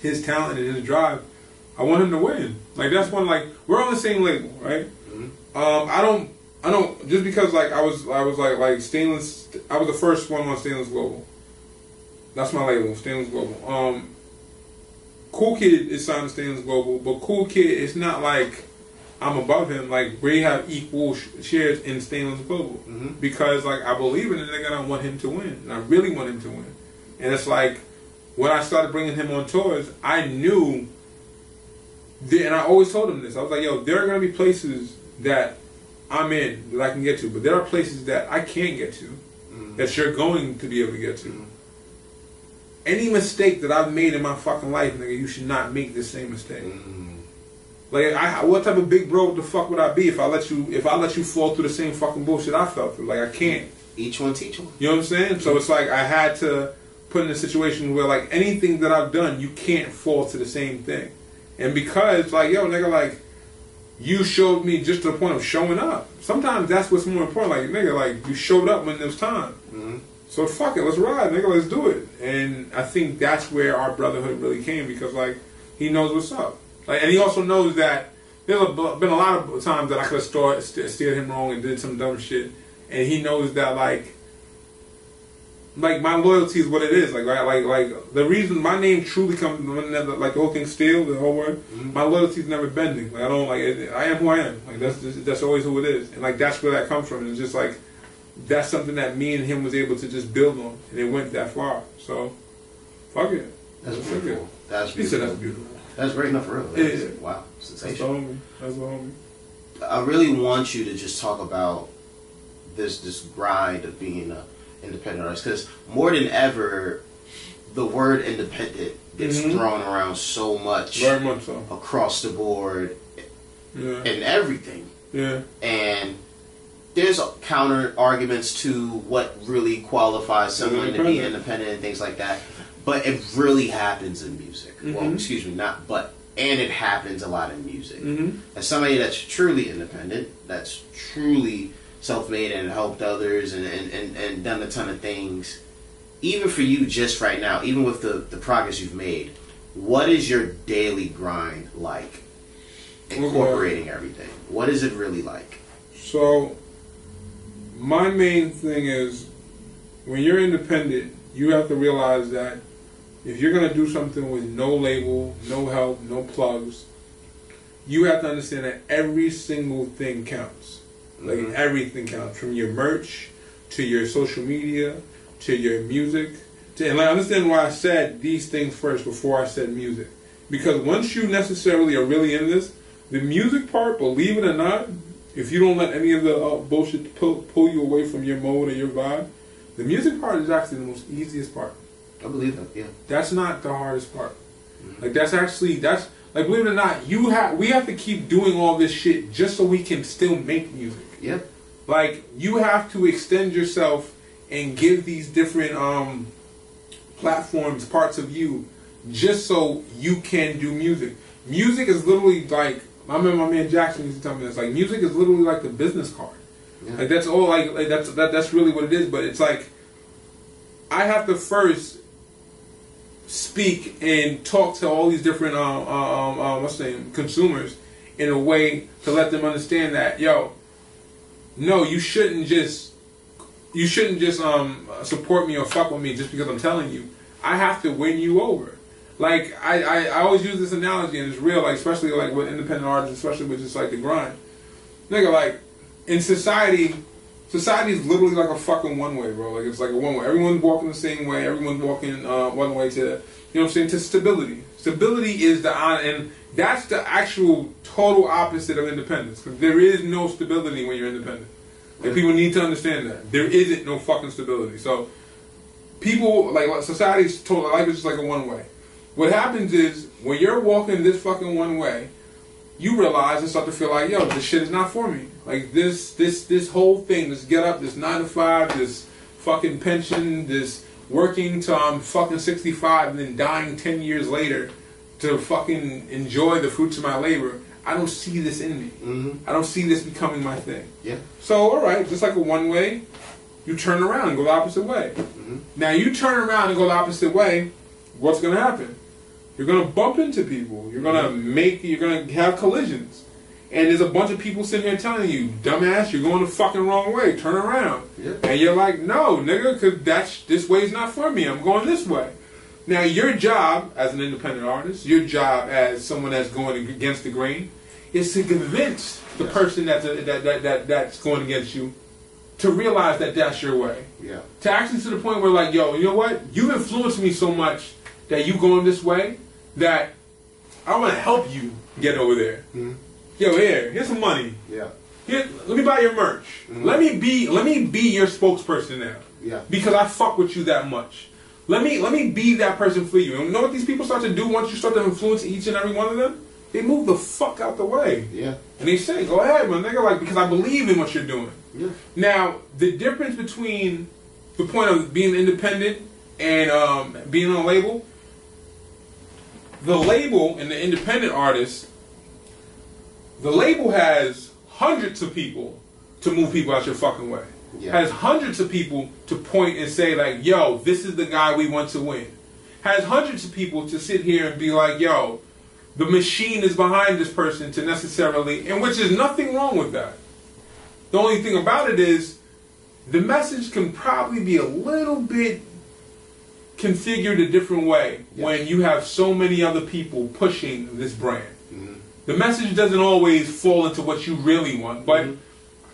his talent and his drive, I want him to win. Like that's one like we're on the same label, right? Um, I don't, I don't just because like I was, I was like like stainless. I was the first one on stainless global. That's my label, stainless global. Um, Cool Kid is signed to Stainless Global, but Cool Kid it's not like I'm above him. Like we have equal sh- shares in Stainless Global because like I believe in the nigga and I want him to win, and I really want him to win. And it's like when I started bringing him on tours, I knew. And I always told him this. I was like, "Yo, there are gonna be places that I'm in that I can get to, but there are places that I can't get to, mm-hmm. that you're going to be able to get to." Mm-hmm. any mistake that I've made in my fucking life, nigga, you should not make the same mistake. Mm-hmm. Like, I, what type of big bro the fuck would I be if I let you if I let you fall through the same fucking bullshit I fell through? Like, I can't. Each one teach one. You know what I'm saying? So it's like I had to put in a situation where like anything that I've done, you can't fall to the same thing. And because like yo nigga like you showed me just to the point of showing up. Sometimes that's what's more important. Like nigga like you showed up when there's time. Mm-hmm. So fuck it, let's ride, nigga, let's do it. And I think that's where our brotherhood really came because like he knows what's up. Like and he also knows that there's a, been a lot of times that I could have steered him wrong and did some dumb shit, and he knows that like like my loyalty is what it is. Like right, like like the reason my name truly comes like the whole thing steal the whole word. Mm-hmm. My loyalty is never bending. Like I don't like it, I am who I am. Like that's just, that's always who it is, and like that's where that comes from. And it's just like that's something that me and him was able to just build on, and it went that far. So fuck it. That's Fuck it. beautiful. That's He said beautiful. that's beautiful. That's great enough for real. Yeah. Wow, That's the homie. That's the homie. I really want you to just talk about this this grind of being a independent artist because more than ever, the word independent gets Mhm. thrown around so much Very much so. across the board Yeah. and everything, Yeah. and there's counter arguments to what really qualifies someone to be Independent. and things like that. But it really happens in music. Well, Mhm. excuse me, not but, and it happens a lot in music. Mhm. As somebody that's truly independent, that's truly self-made and helped others and, and, and, and done a ton of things, even for you just right now, even with the, the progress you've made, what is your daily grind like? Incorporating everything. What is it really like? So, my main thing is when you're independent, you have to realize that if you're going to do something with no label, no help, no plugs, you have to understand that every single thing counts. Like everything counts from your merch to your social media to your music. To, and I understand why I said these things first before I said music. Because once you necessarily are really in this, the music part, believe it or not, if you don't let any of the uh, bullshit pull, pull you away from your mode or your vibe, the music part is actually the most easiest part. I believe that, yeah. That's not the hardest part. Like that's actually that's like believe it or not, you have we have to keep doing all this shit just so we can still make music. Yeah. Like you have to extend yourself and give these different um platforms parts of you just so you can do music. Music is literally like I remember my man Jackson used to tell me this. Like music is literally like the business card. Yeah. Like that's all. Like, like that's that, that's really what it is. But it's like I have to first speak and talk to all these different um, um, um what's the name consumers in a way to let them understand that yo, no, you shouldn't just you shouldn't just um support me or fuck with me just because I'm telling you. I have to win you over. Like I, I, I always use this analogy and it's real, like especially like with independent artists, especially with just like the grind. Nigga, like in society, society is literally like a fucking one way, bro. Like it's like a one way. Everyone's walking the same way. Everyone's walking uh, one way to, you know what I'm saying, to stability. Stability is the and that's the actual total opposite of independence. Because there is no stability when you're independent. And people need to understand that there isn't no fucking stability. So people like society's told life is just like a one way. What happens is when you're walking this fucking one way, you realize and start to feel like, yo, this shit is not for me. Like this, this, this whole thing, this get up, this nine to five, this fucking pension, this working till I'm fucking 65 and then dying 10 years later to fucking enjoy the fruits of my labor. I don't see this in me. Mm-hmm. I don't see this becoming my thing. Yeah. So, all right, just like a one way, You turn around and go the opposite way. Now you turn around and go the opposite way. What's gonna happen? You're gonna bump into people. You're gonna make. You're gonna have collisions. And there's a bunch of people sitting here telling you, "Dumbass, you're going the fucking wrong way. Turn around." Yeah. And you're like, "No, nigga, because that's this way's not for me. I'm going this way." Now, your job as an independent artist, your job as someone that's going against the grain, is to convince the person that's uh, that, that, that that's going against you to realize that that's your way. Yeah. To actually to the point where, like, yo, you know what? You've influenced me so much that you going this way that I want to help you get over there. Mm-hmm. Yo, here, here's some money. Yeah. Here, let me buy your merch. Mm-hmm. Let me be let me be your spokesperson now. Yeah. Because I fuck with you that much. Let me let me be that person for you. And you know what these people start to do once you start to influence each and every one of them? They move the fuck out the way. Yeah. And they say, go ahead, man, nigga, like because I believe in what you're doing. Yeah. Now, the difference between the point of being independent and um, being on a label, the label and the independent artist, the label has hundreds of people to move people out your fucking way. Yeah. Has hundreds of people to point and say like, "Yo, this is the guy we want to win." Has hundreds of people to sit here and be like, "Yo, the machine is behind this person to necessarily," and which is nothing wrong with that. The only thing about it is the message can probably be a little bit configured a different way when you have so many other people pushing this brand. Mm-hmm. The message doesn't always fall into what you really want, but mm-hmm.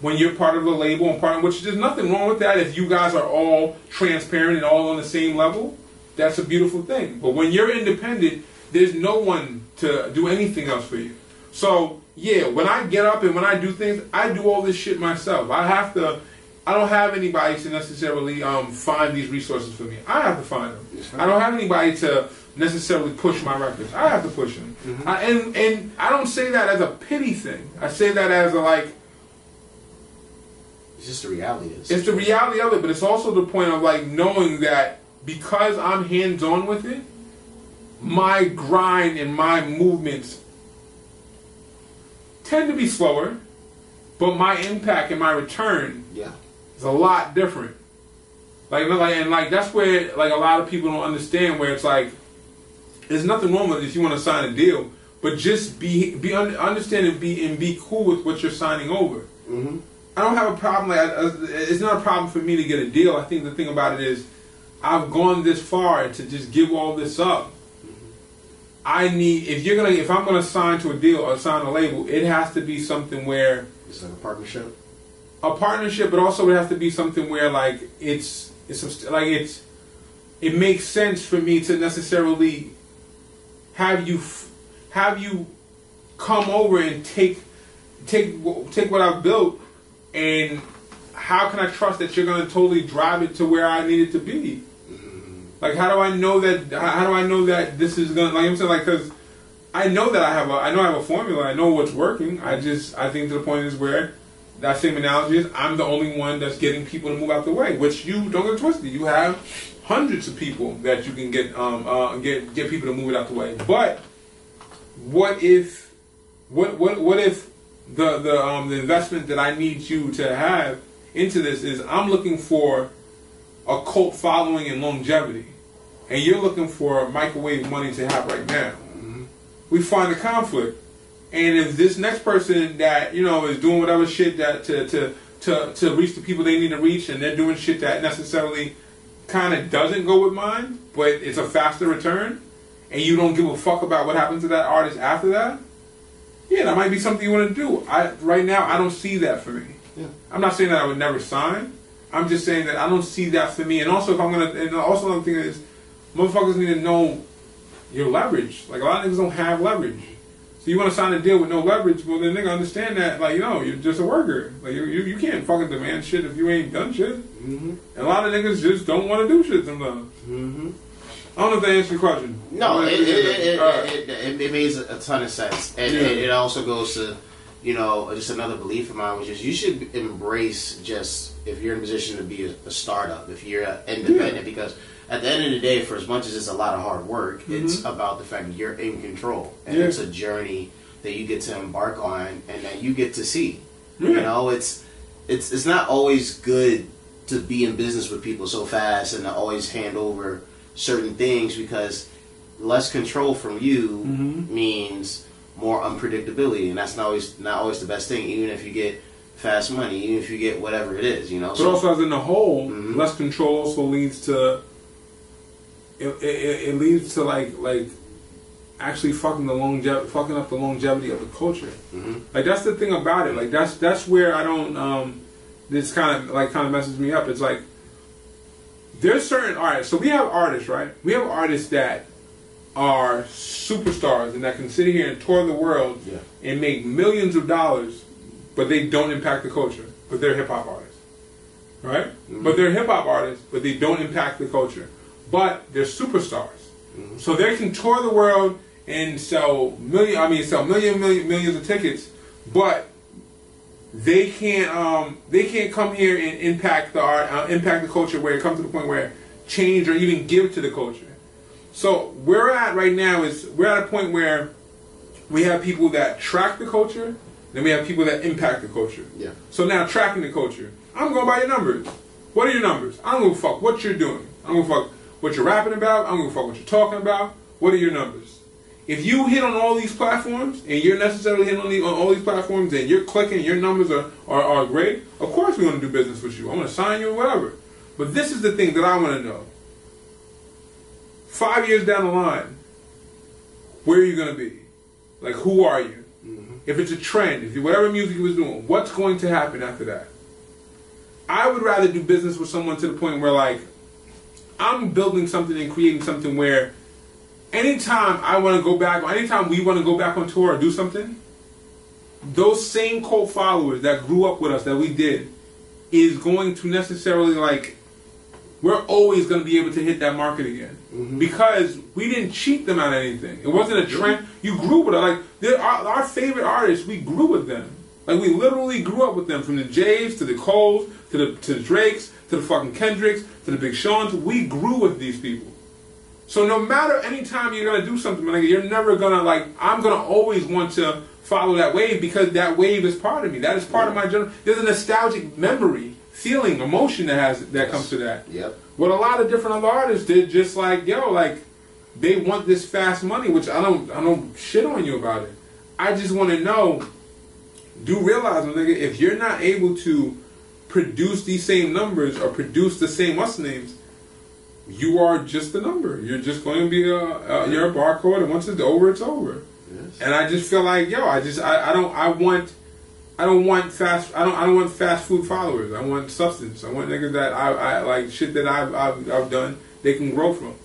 When you're part of the label and part, of which there's nothing wrong with that if you guys are all transparent and all on the same level, that's a beautiful thing. But when you're independent, there's no one to do anything else for you. So yeah, when I get up and when I do things, I do all this shit myself. I have to. I don't have anybody to necessarily um, find these resources for me. I have to find them. I don't have anybody to necessarily push my records. I have to push them. I, and and I don't say that as a pity thing. I say that as a like It's just the reality is. it's the reality of it, but it's also the point of like knowing that because I'm hands on with it, my grind and my movements tend to be slower, but my impact and my return yeah. is a lot different. Like, like, and like that's where like a lot of people don't understand where it's like there's nothing wrong with it if you want to sign a deal, but just be be understand and be and be cool with what you're signing over. Mm-hmm. I don't have a problem. Like, it's not a problem for me to get a deal. I think the thing about it is, I've gone this far to just give all this up. I need if you're gonna if I'm gonna sign to a deal or sign a label, it has to be something where It's like a partnership. a partnership, but also it has to be something where like it's it's like it's it makes sense for me to necessarily have you have you come over and take take take what I've built and how can I trust that you're going to totally drive it to where I need it to be? Like how do I know that how do I know that this is going to like I'm saying like cuz I know that I have a I know I have a formula. I know what's working. I just I think to the point is where that same analogy is I'm the only one that's getting people to move out the way. Which you don't get twisted. You have hundreds of people that you can get um uh, get get people to move it out the way. But what if what what what if the the um the investment that I need you to have into this is I'm looking for a cult following and longevity, and you're looking for microwave money to have right now. We find a conflict, and if this next person that you know is doing whatever shit that to to to, to reach the people they need to reach, and they're doing shit that necessarily kind of doesn't go with mine, but it's a faster return, and you don't give a fuck about what happens to that artist after that. Yeah, that might be something you want to do. I right now I don't see that for me. Yeah. I'm not saying that I would never sign. I'm just saying that I don't see that for me. And also, if I'm gonna, and also another thing is, motherfuckers need to know your leverage. Like a lot of niggas don't have leverage. So you want to sign a deal with no leverage? Well, then nigga understand that, like you know, you're just a worker. Like you, you, you can't fucking demand shit if you ain't done shit. Mm-hmm. And a lot of niggas just don't want to do shit sometimes. Mm-hmm. I don't know if that answers your question. No, it, it, it, it, makes a ton of sense, and Yeah. it, it also goes to, you know, just another belief of mine, which is you should embrace just if you're in a position to be a, startup, if you're independent, because at the end of the day, for as much as it's a lot of hard work, it's mm-hmm. about the fact that you're in control, and Yeah. it's a journey that you get to embark on, and that you get to see. You know, it's it's it's not always good to be in business with people so fast and to always hand over certain things because less control from you Mhm. means more unpredictability, and that's not always not always the best thing. Even if you get fast money, even if you get whatever it is, you know. But also, as in the whole, Mhm. less control also leads to. It, it, it leads to like like actually fucking the longev- fucking up the longevity of the culture. Mhm. Like that's the thing about it. Like that's that's where I don't. Um, this kind of like kind of messes me up. It's like there's certain artists. So we have artists, right? We have artists that are superstars and that can sit here and tour the world Yeah. and make millions of dollars, but they don't impact the culture. But they're hip hop artists, right? Mm-hmm. But they're hip hop artists, but they don't impact the culture. But they're superstars, mm-hmm. so they can tour the world and sell million. I mean, sell million, million, millions of tickets, but they can't. Um, they can't come here and impact the art, uh, impact the culture where it comes to the point where change or even give to the culture. So where we're at right now is we're at a point where we have people that track the culture, then we have people that impact the culture. Yeah. So now tracking the culture, I'm going by your numbers. What are your numbers? I am gonna fuck what you're doing. I am gonna fuck what you're rapping about. I am gonna fuck what you're talking about. What are your numbers? If you hit on all these platforms and you're necessarily hitting on, the, on all these platforms and you're clicking, your numbers are, are, are great, of course we want to do business with you. I'm going to sign you or whatever. But this is the thing that I want to know. Five years down the line, where are you going to be? Like, who are you? Mm-hmm. If it's a trend, if you, whatever music you was doing, what's going to happen after that? I would rather do business with someone to the point where, like, I'm building something and creating something where anytime I want to go back, or anytime we want to go back on tour or do something, those same cult followers that grew up with us, that we did, is going to necessarily, like, we're always going to be able to hit that market again mm-hmm. because we didn't cheat them out of anything. It wasn't a trend. You grew with it. Like our, our favorite artists, we grew with them. Like we literally grew up with them, from the Jays to the Coles to the to the Drakes to the fucking Kendricks to the Big Sean's. We grew with these people. So no matter any time you're gonna do something, like you're never gonna like. I'm gonna always want to follow that wave because that wave is part of me. That is part of my journey. There's a nostalgic memory, feeling, emotion that has that comes to that. Yep. What a lot of different artists did, just like yo, like they want this fast money, which I don't, I don't shit on you about it. I just want to know. Do realize, my nigga, if you're not able to produce these same numbers or produce the same what's names, you are just a number. You're just going to be uh, uh, a, a you're a barcode, and once it's over, it's over. And I just feel like yo, I just I, I don't I want I don't want fast I don't I don't want fast food followers. I want substance. I want niggas that I, I like shit that I've, I've I've done they can grow from.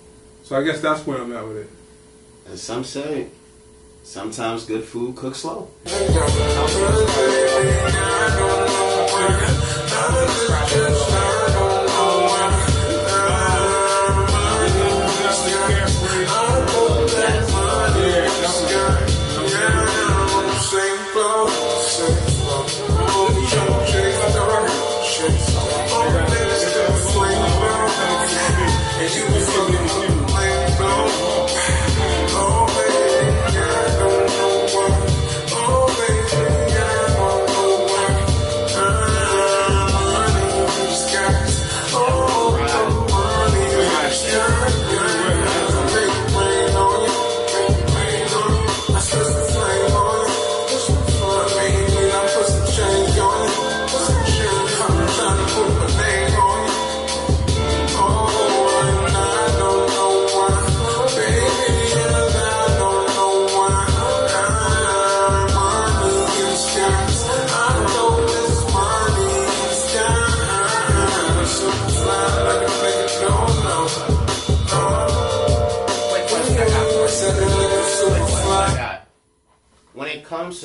So I guess that's where I'm at with it. As some say, sometimes good food cooks slow.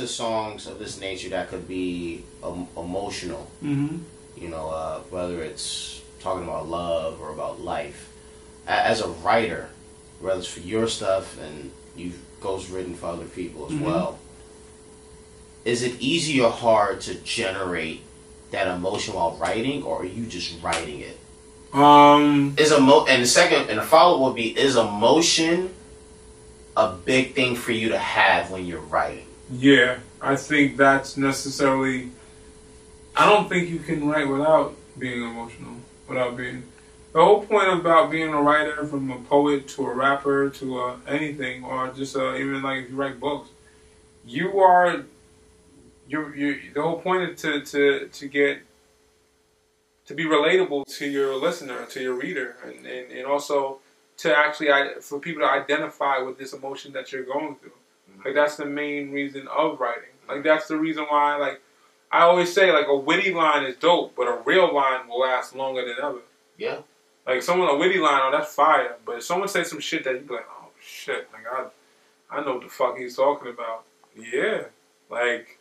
To songs of this nature that could be um, emotional, Mm-hmm. you know, uh, whether it's talking about love or about life, a- as a writer, whether it's for your stuff and you've ghostwritten for other people as Mhm. well, is it easy or hard to generate that emotion while writing, or are you just writing it? Um, Is emo and the second and the follow up would be is emotion a big thing for you to have when you're writing? Yeah, I think that's necessarily. I don't think you can write without being emotional. without being. The whole point about being a writer, from a poet to a rapper to uh, anything, or just uh, even like if you write books, you are. You you. The whole point is to to to get. To be relatable to your listener, to your reader, and, and, and also to actually for people to identify with this emotion that you're going through. Like that's the main reason of writing. Like that's the reason why like I always say like a witty line is dope, but a real line will last longer than ever. Yeah. Like someone a witty line, oh that's fire. But if someone says some shit that you be like, oh shit, like I I know what the fuck he's talking about. Yeah. Like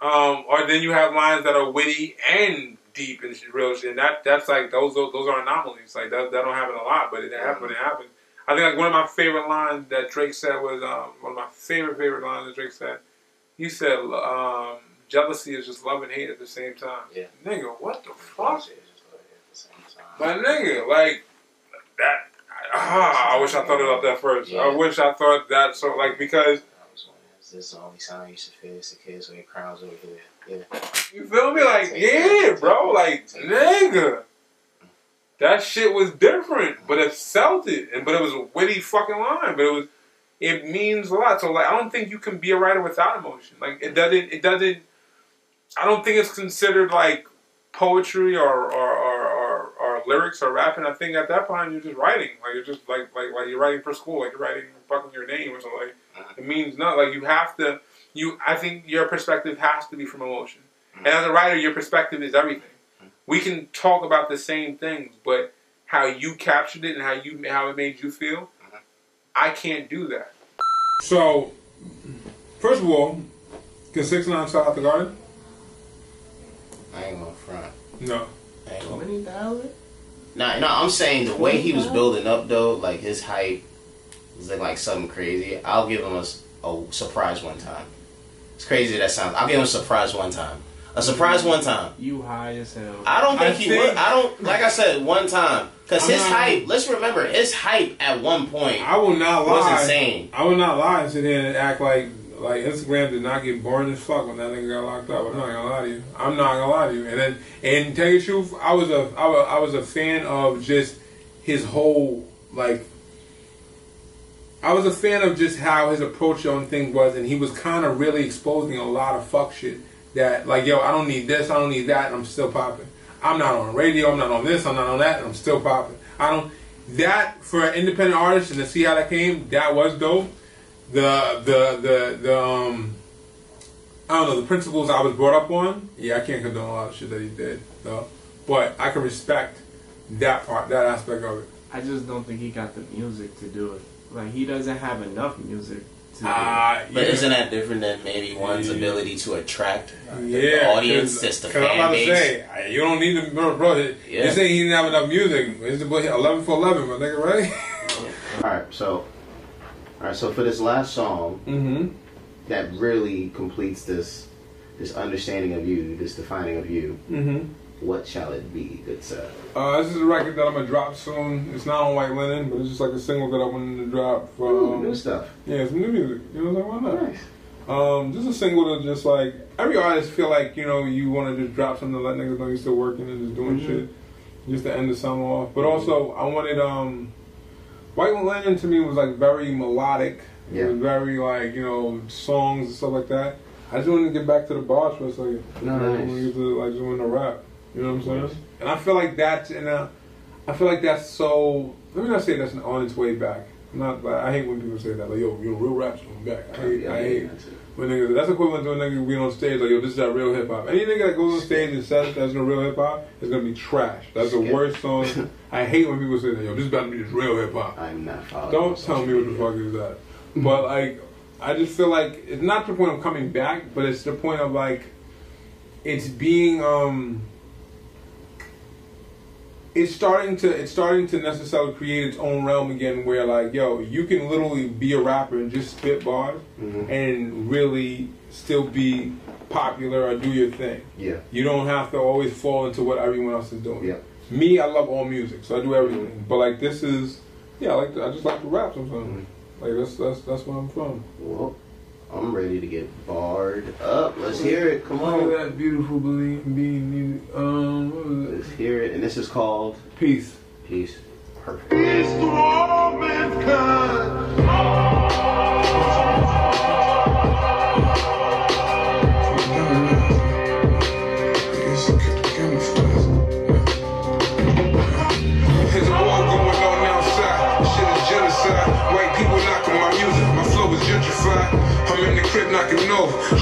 um or then you have lines that are witty and deep and real shit. And that that's like those those, those are anomalies. Like that that don't happen a lot, but it happens when it happens. I think like one of my favorite lines that Drake said was um, one of my favorite favorite lines that Drake said. He said, um, "Jealousy is just love and hate at the same time." Yeah. nigga, what the fuck? My nigga, like that. Ah, I wish I thought about that first. I wish I thought that so like because This Is the only sound you should the kids with your crowns over here? Yeah. you feel me, like yeah, bro, like nigga. That shit was different, but it felt it, and but it was a witty fucking line. But it was, it means a lot. So like, I don't think you can be a writer without emotion. Like it doesn't, it doesn't. I don't think it's considered like poetry or or, or, or, or lyrics or rapping. I think at that point you're just writing. Like you're just like like like you're writing for school. Like you're writing fucking your name or something. Like, uh-huh. it means nothing. like you have to. You, I think your perspective has to be from emotion. Mm-hmm. And as a writer, your perspective is everything. We can talk about the same things, but how you captured it and how you how it made you feel, mm-hmm. I can't do that. So, first of all, can six nine sell out the garden? I ain't gonna front. No. I ain't gonna. Twenty thousand. Nah, no, I'm saying the way he was building up though, like his hype was like, like something crazy. I'll give him a, a surprise one time. It's crazy that sounds. I'll give him a surprise one time. A surprise one time. You high as hell. I don't think I he think- would. I don't. Like I said, one time. Because his not- hype. Let's remember his hype at one point. I will not lie. Was insane. I will not lie and sit here and act like like Instagram did not get boring as fuck when that nigga got locked up. I'm not gonna lie to you. I'm not gonna lie to you. And then and tell you the truth, I was a I was, I was a fan of just his whole like. I was a fan of just how his approach on things was, and he was kind of really exposing a lot of fuck shit. That like, yo, I don't need this, I don't need that, I'm still popping. I'm not on radio, I'm not on this, I'm not on that, I'm still popping. I don't. That for an independent artist and to see how that came, that was dope. The the the the um. I don't know the principles I was brought up on. Yeah, I can't condone a lot of shit that he did, though. But I can respect that part, that aspect of it. I just don't think he got the music to do it. Like he doesn't have enough music to. Ah, But yeah. isn't that different than maybe one's Yeah. ability to attract the Yeah, audience, cause, just the 'cause I'm fan about base? to say, you don't need to, bro. bro Yeah. This ain't he didn't have enough music. It's boy eleven for eleven, my nigga, right? All right, so, all right, so for this last song mm-hmm. that really completes this this understanding of you, this defining of you, Mm-hmm. What shall it be, good sir? Uh, this is a record that I'm gonna drop soon. It's not on White Linen, but it's just like a single that I wanted to drop. For, Ooh, new stuff. Yeah, some new music. You know what I'm saying? Why not? Nice. Um, just a single to just like every artist feel like you know you want to just drop something to let niggas know you're still working and just doing Mhm. shit, just to end the summer off. But also I wanted um, White Linen to me was like very melodic. It Yeah. was very like you know songs and stuff like that. I just wanted to get back to the bars for a second. Nice. I want to get to like just want to rap. You know what I'm saying? And I feel like that's in a, I feel like that's so. Let me not say that's on its way back. I'm not. Like, I hate when people say that. Like, yo, your real rap's coming back. I hate. Yeah, I yeah, hate. that's it. When niggas, that's equivalent to a nigga being on stage like, yo, this is that real hip hop. Any nigga that goes on stage and says that's no real hip hop is gonna be trash. That's the worst song. I hate when people say that, yo, this is about to be this real hip hop. I'm not following. Don't tell me what the fuck is that. But like, I just feel like it's not the point of coming back, but it's the point of like, it's being um. It's starting to it's starting to necessarily create its own realm again, where like, yo, you can literally be a rapper and just spit bars, Mhm. and really still be popular or do your thing. Yeah. You don't have to always fall into what everyone else is doing. Yeah. Me, I love all music, so I do everything. But like this is, yeah, I like to, I just like to rap sometimes. Mhm. Like that's that's that's where I'm from. Well, I'm ready to get barred up. Let's hear it. Come Look on. at that beautiful being, being music. Um, Let's hear it. And this is called? Peace. Peace. Perfect. Peace to all mankind.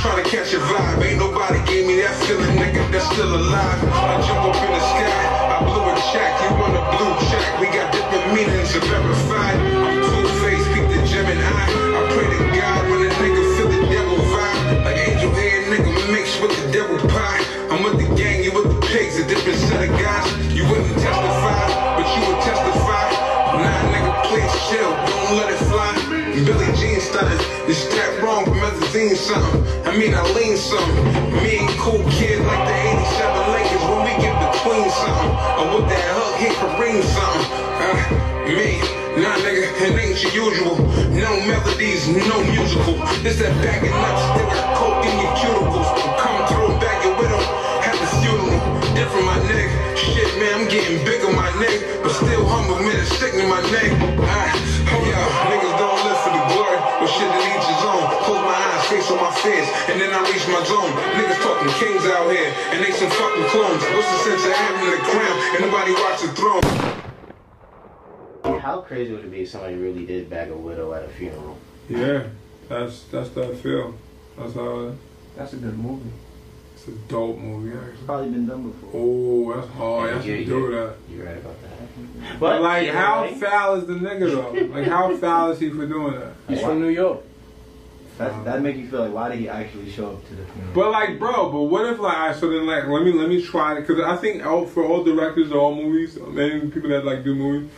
Trying to catch a vibe. Ain't nobody gave me that feeling, nigga. That's still alive. I jump up in the sky. I blew a check. You want a blue check? We got different meanings to verify. I'm two-faced, peep the Gemini. I pray to God when a nigga feel the devil vibe. Like angel hair, nigga mixed with the devil pie. I'm with the gang, you with the pigs, a different set of guys. You wouldn't testify, but you would testify. Nah, nigga, please chill, don't let it fly. Billie Jean stunning, this that wrong something. I mean, I lean something. Me and cool kid like the 87 Lakers when we get between something. Or with that hook, hit Kareem something. Uh, me, nah, nigga, it ain't your usual. No melodies, no musical. This that bagging up, still got coke in your cuticles. Come through, bag it with 'em. Have the funeral, different my neck. Shit, man, I'm getting big on my neck, but still humble, man, it's sticking to my neck. Ah, yo, niggas don't live for the glory, but shit to each his own. Close my face my fears, and then I reach my zone. Niggas talking kings out here, and they some fucking clones. What's the sense of having the crown and nobody watch the throne? How crazy would it be if somebody really did bag a widow at a funeral? Yeah, that's that's that feel. That's how. That's a good movie. It's a dope movie. It's probably been done before. Oh, that's hard. Yeah, That's you- you- do that. You're right about that. But like, how way- foul is the nigga though? Like, how foul is he for doing that? He's from New York. That that make you feel like why did he actually show up to the funeral? But like, bro, but what if like, alright, so then like, let me let me try it because I think all, for all directors of all movies, many people that like do movies,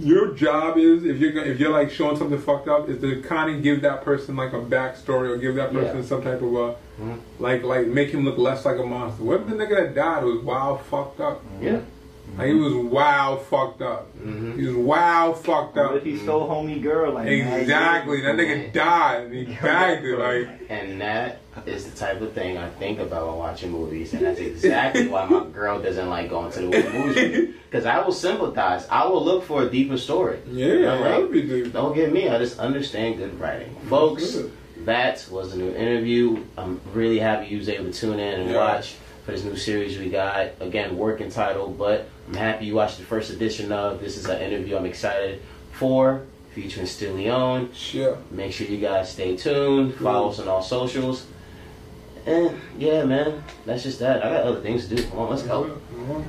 your job is if you're if you're like showing something fucked up, is to kind of give that person like a backstory or give that person Yeah. some type of a Mhm. like like make him look less like a monster. What if the nigga that died was wild fucked up? Yeah. Like he was wild fucked up. Mhm. He was wild fucked What up. if he stole homie girl like Exactly. That nigga died and he bagged it like. And that is the type of thing I think about when watching movies, and that's exactly why my girl doesn't like going to the movies. Because I will sympathize. I will look for a deeper story. Yeah, that like, would be deep. Don't get me. I just understand good writing, folks. Good. That was a new interview. I'm really happy you was able to tune in and Yeah. watch for this new series we got. Again, working title, but I'm happy you watched the first edition of. This is an interview I'm excited for, featuring Steelyone. Sure. Make sure you guys stay tuned. Follow us on all socials. And yeah, man, that's just that. I got other things to do. Come on, let's go. Mhm.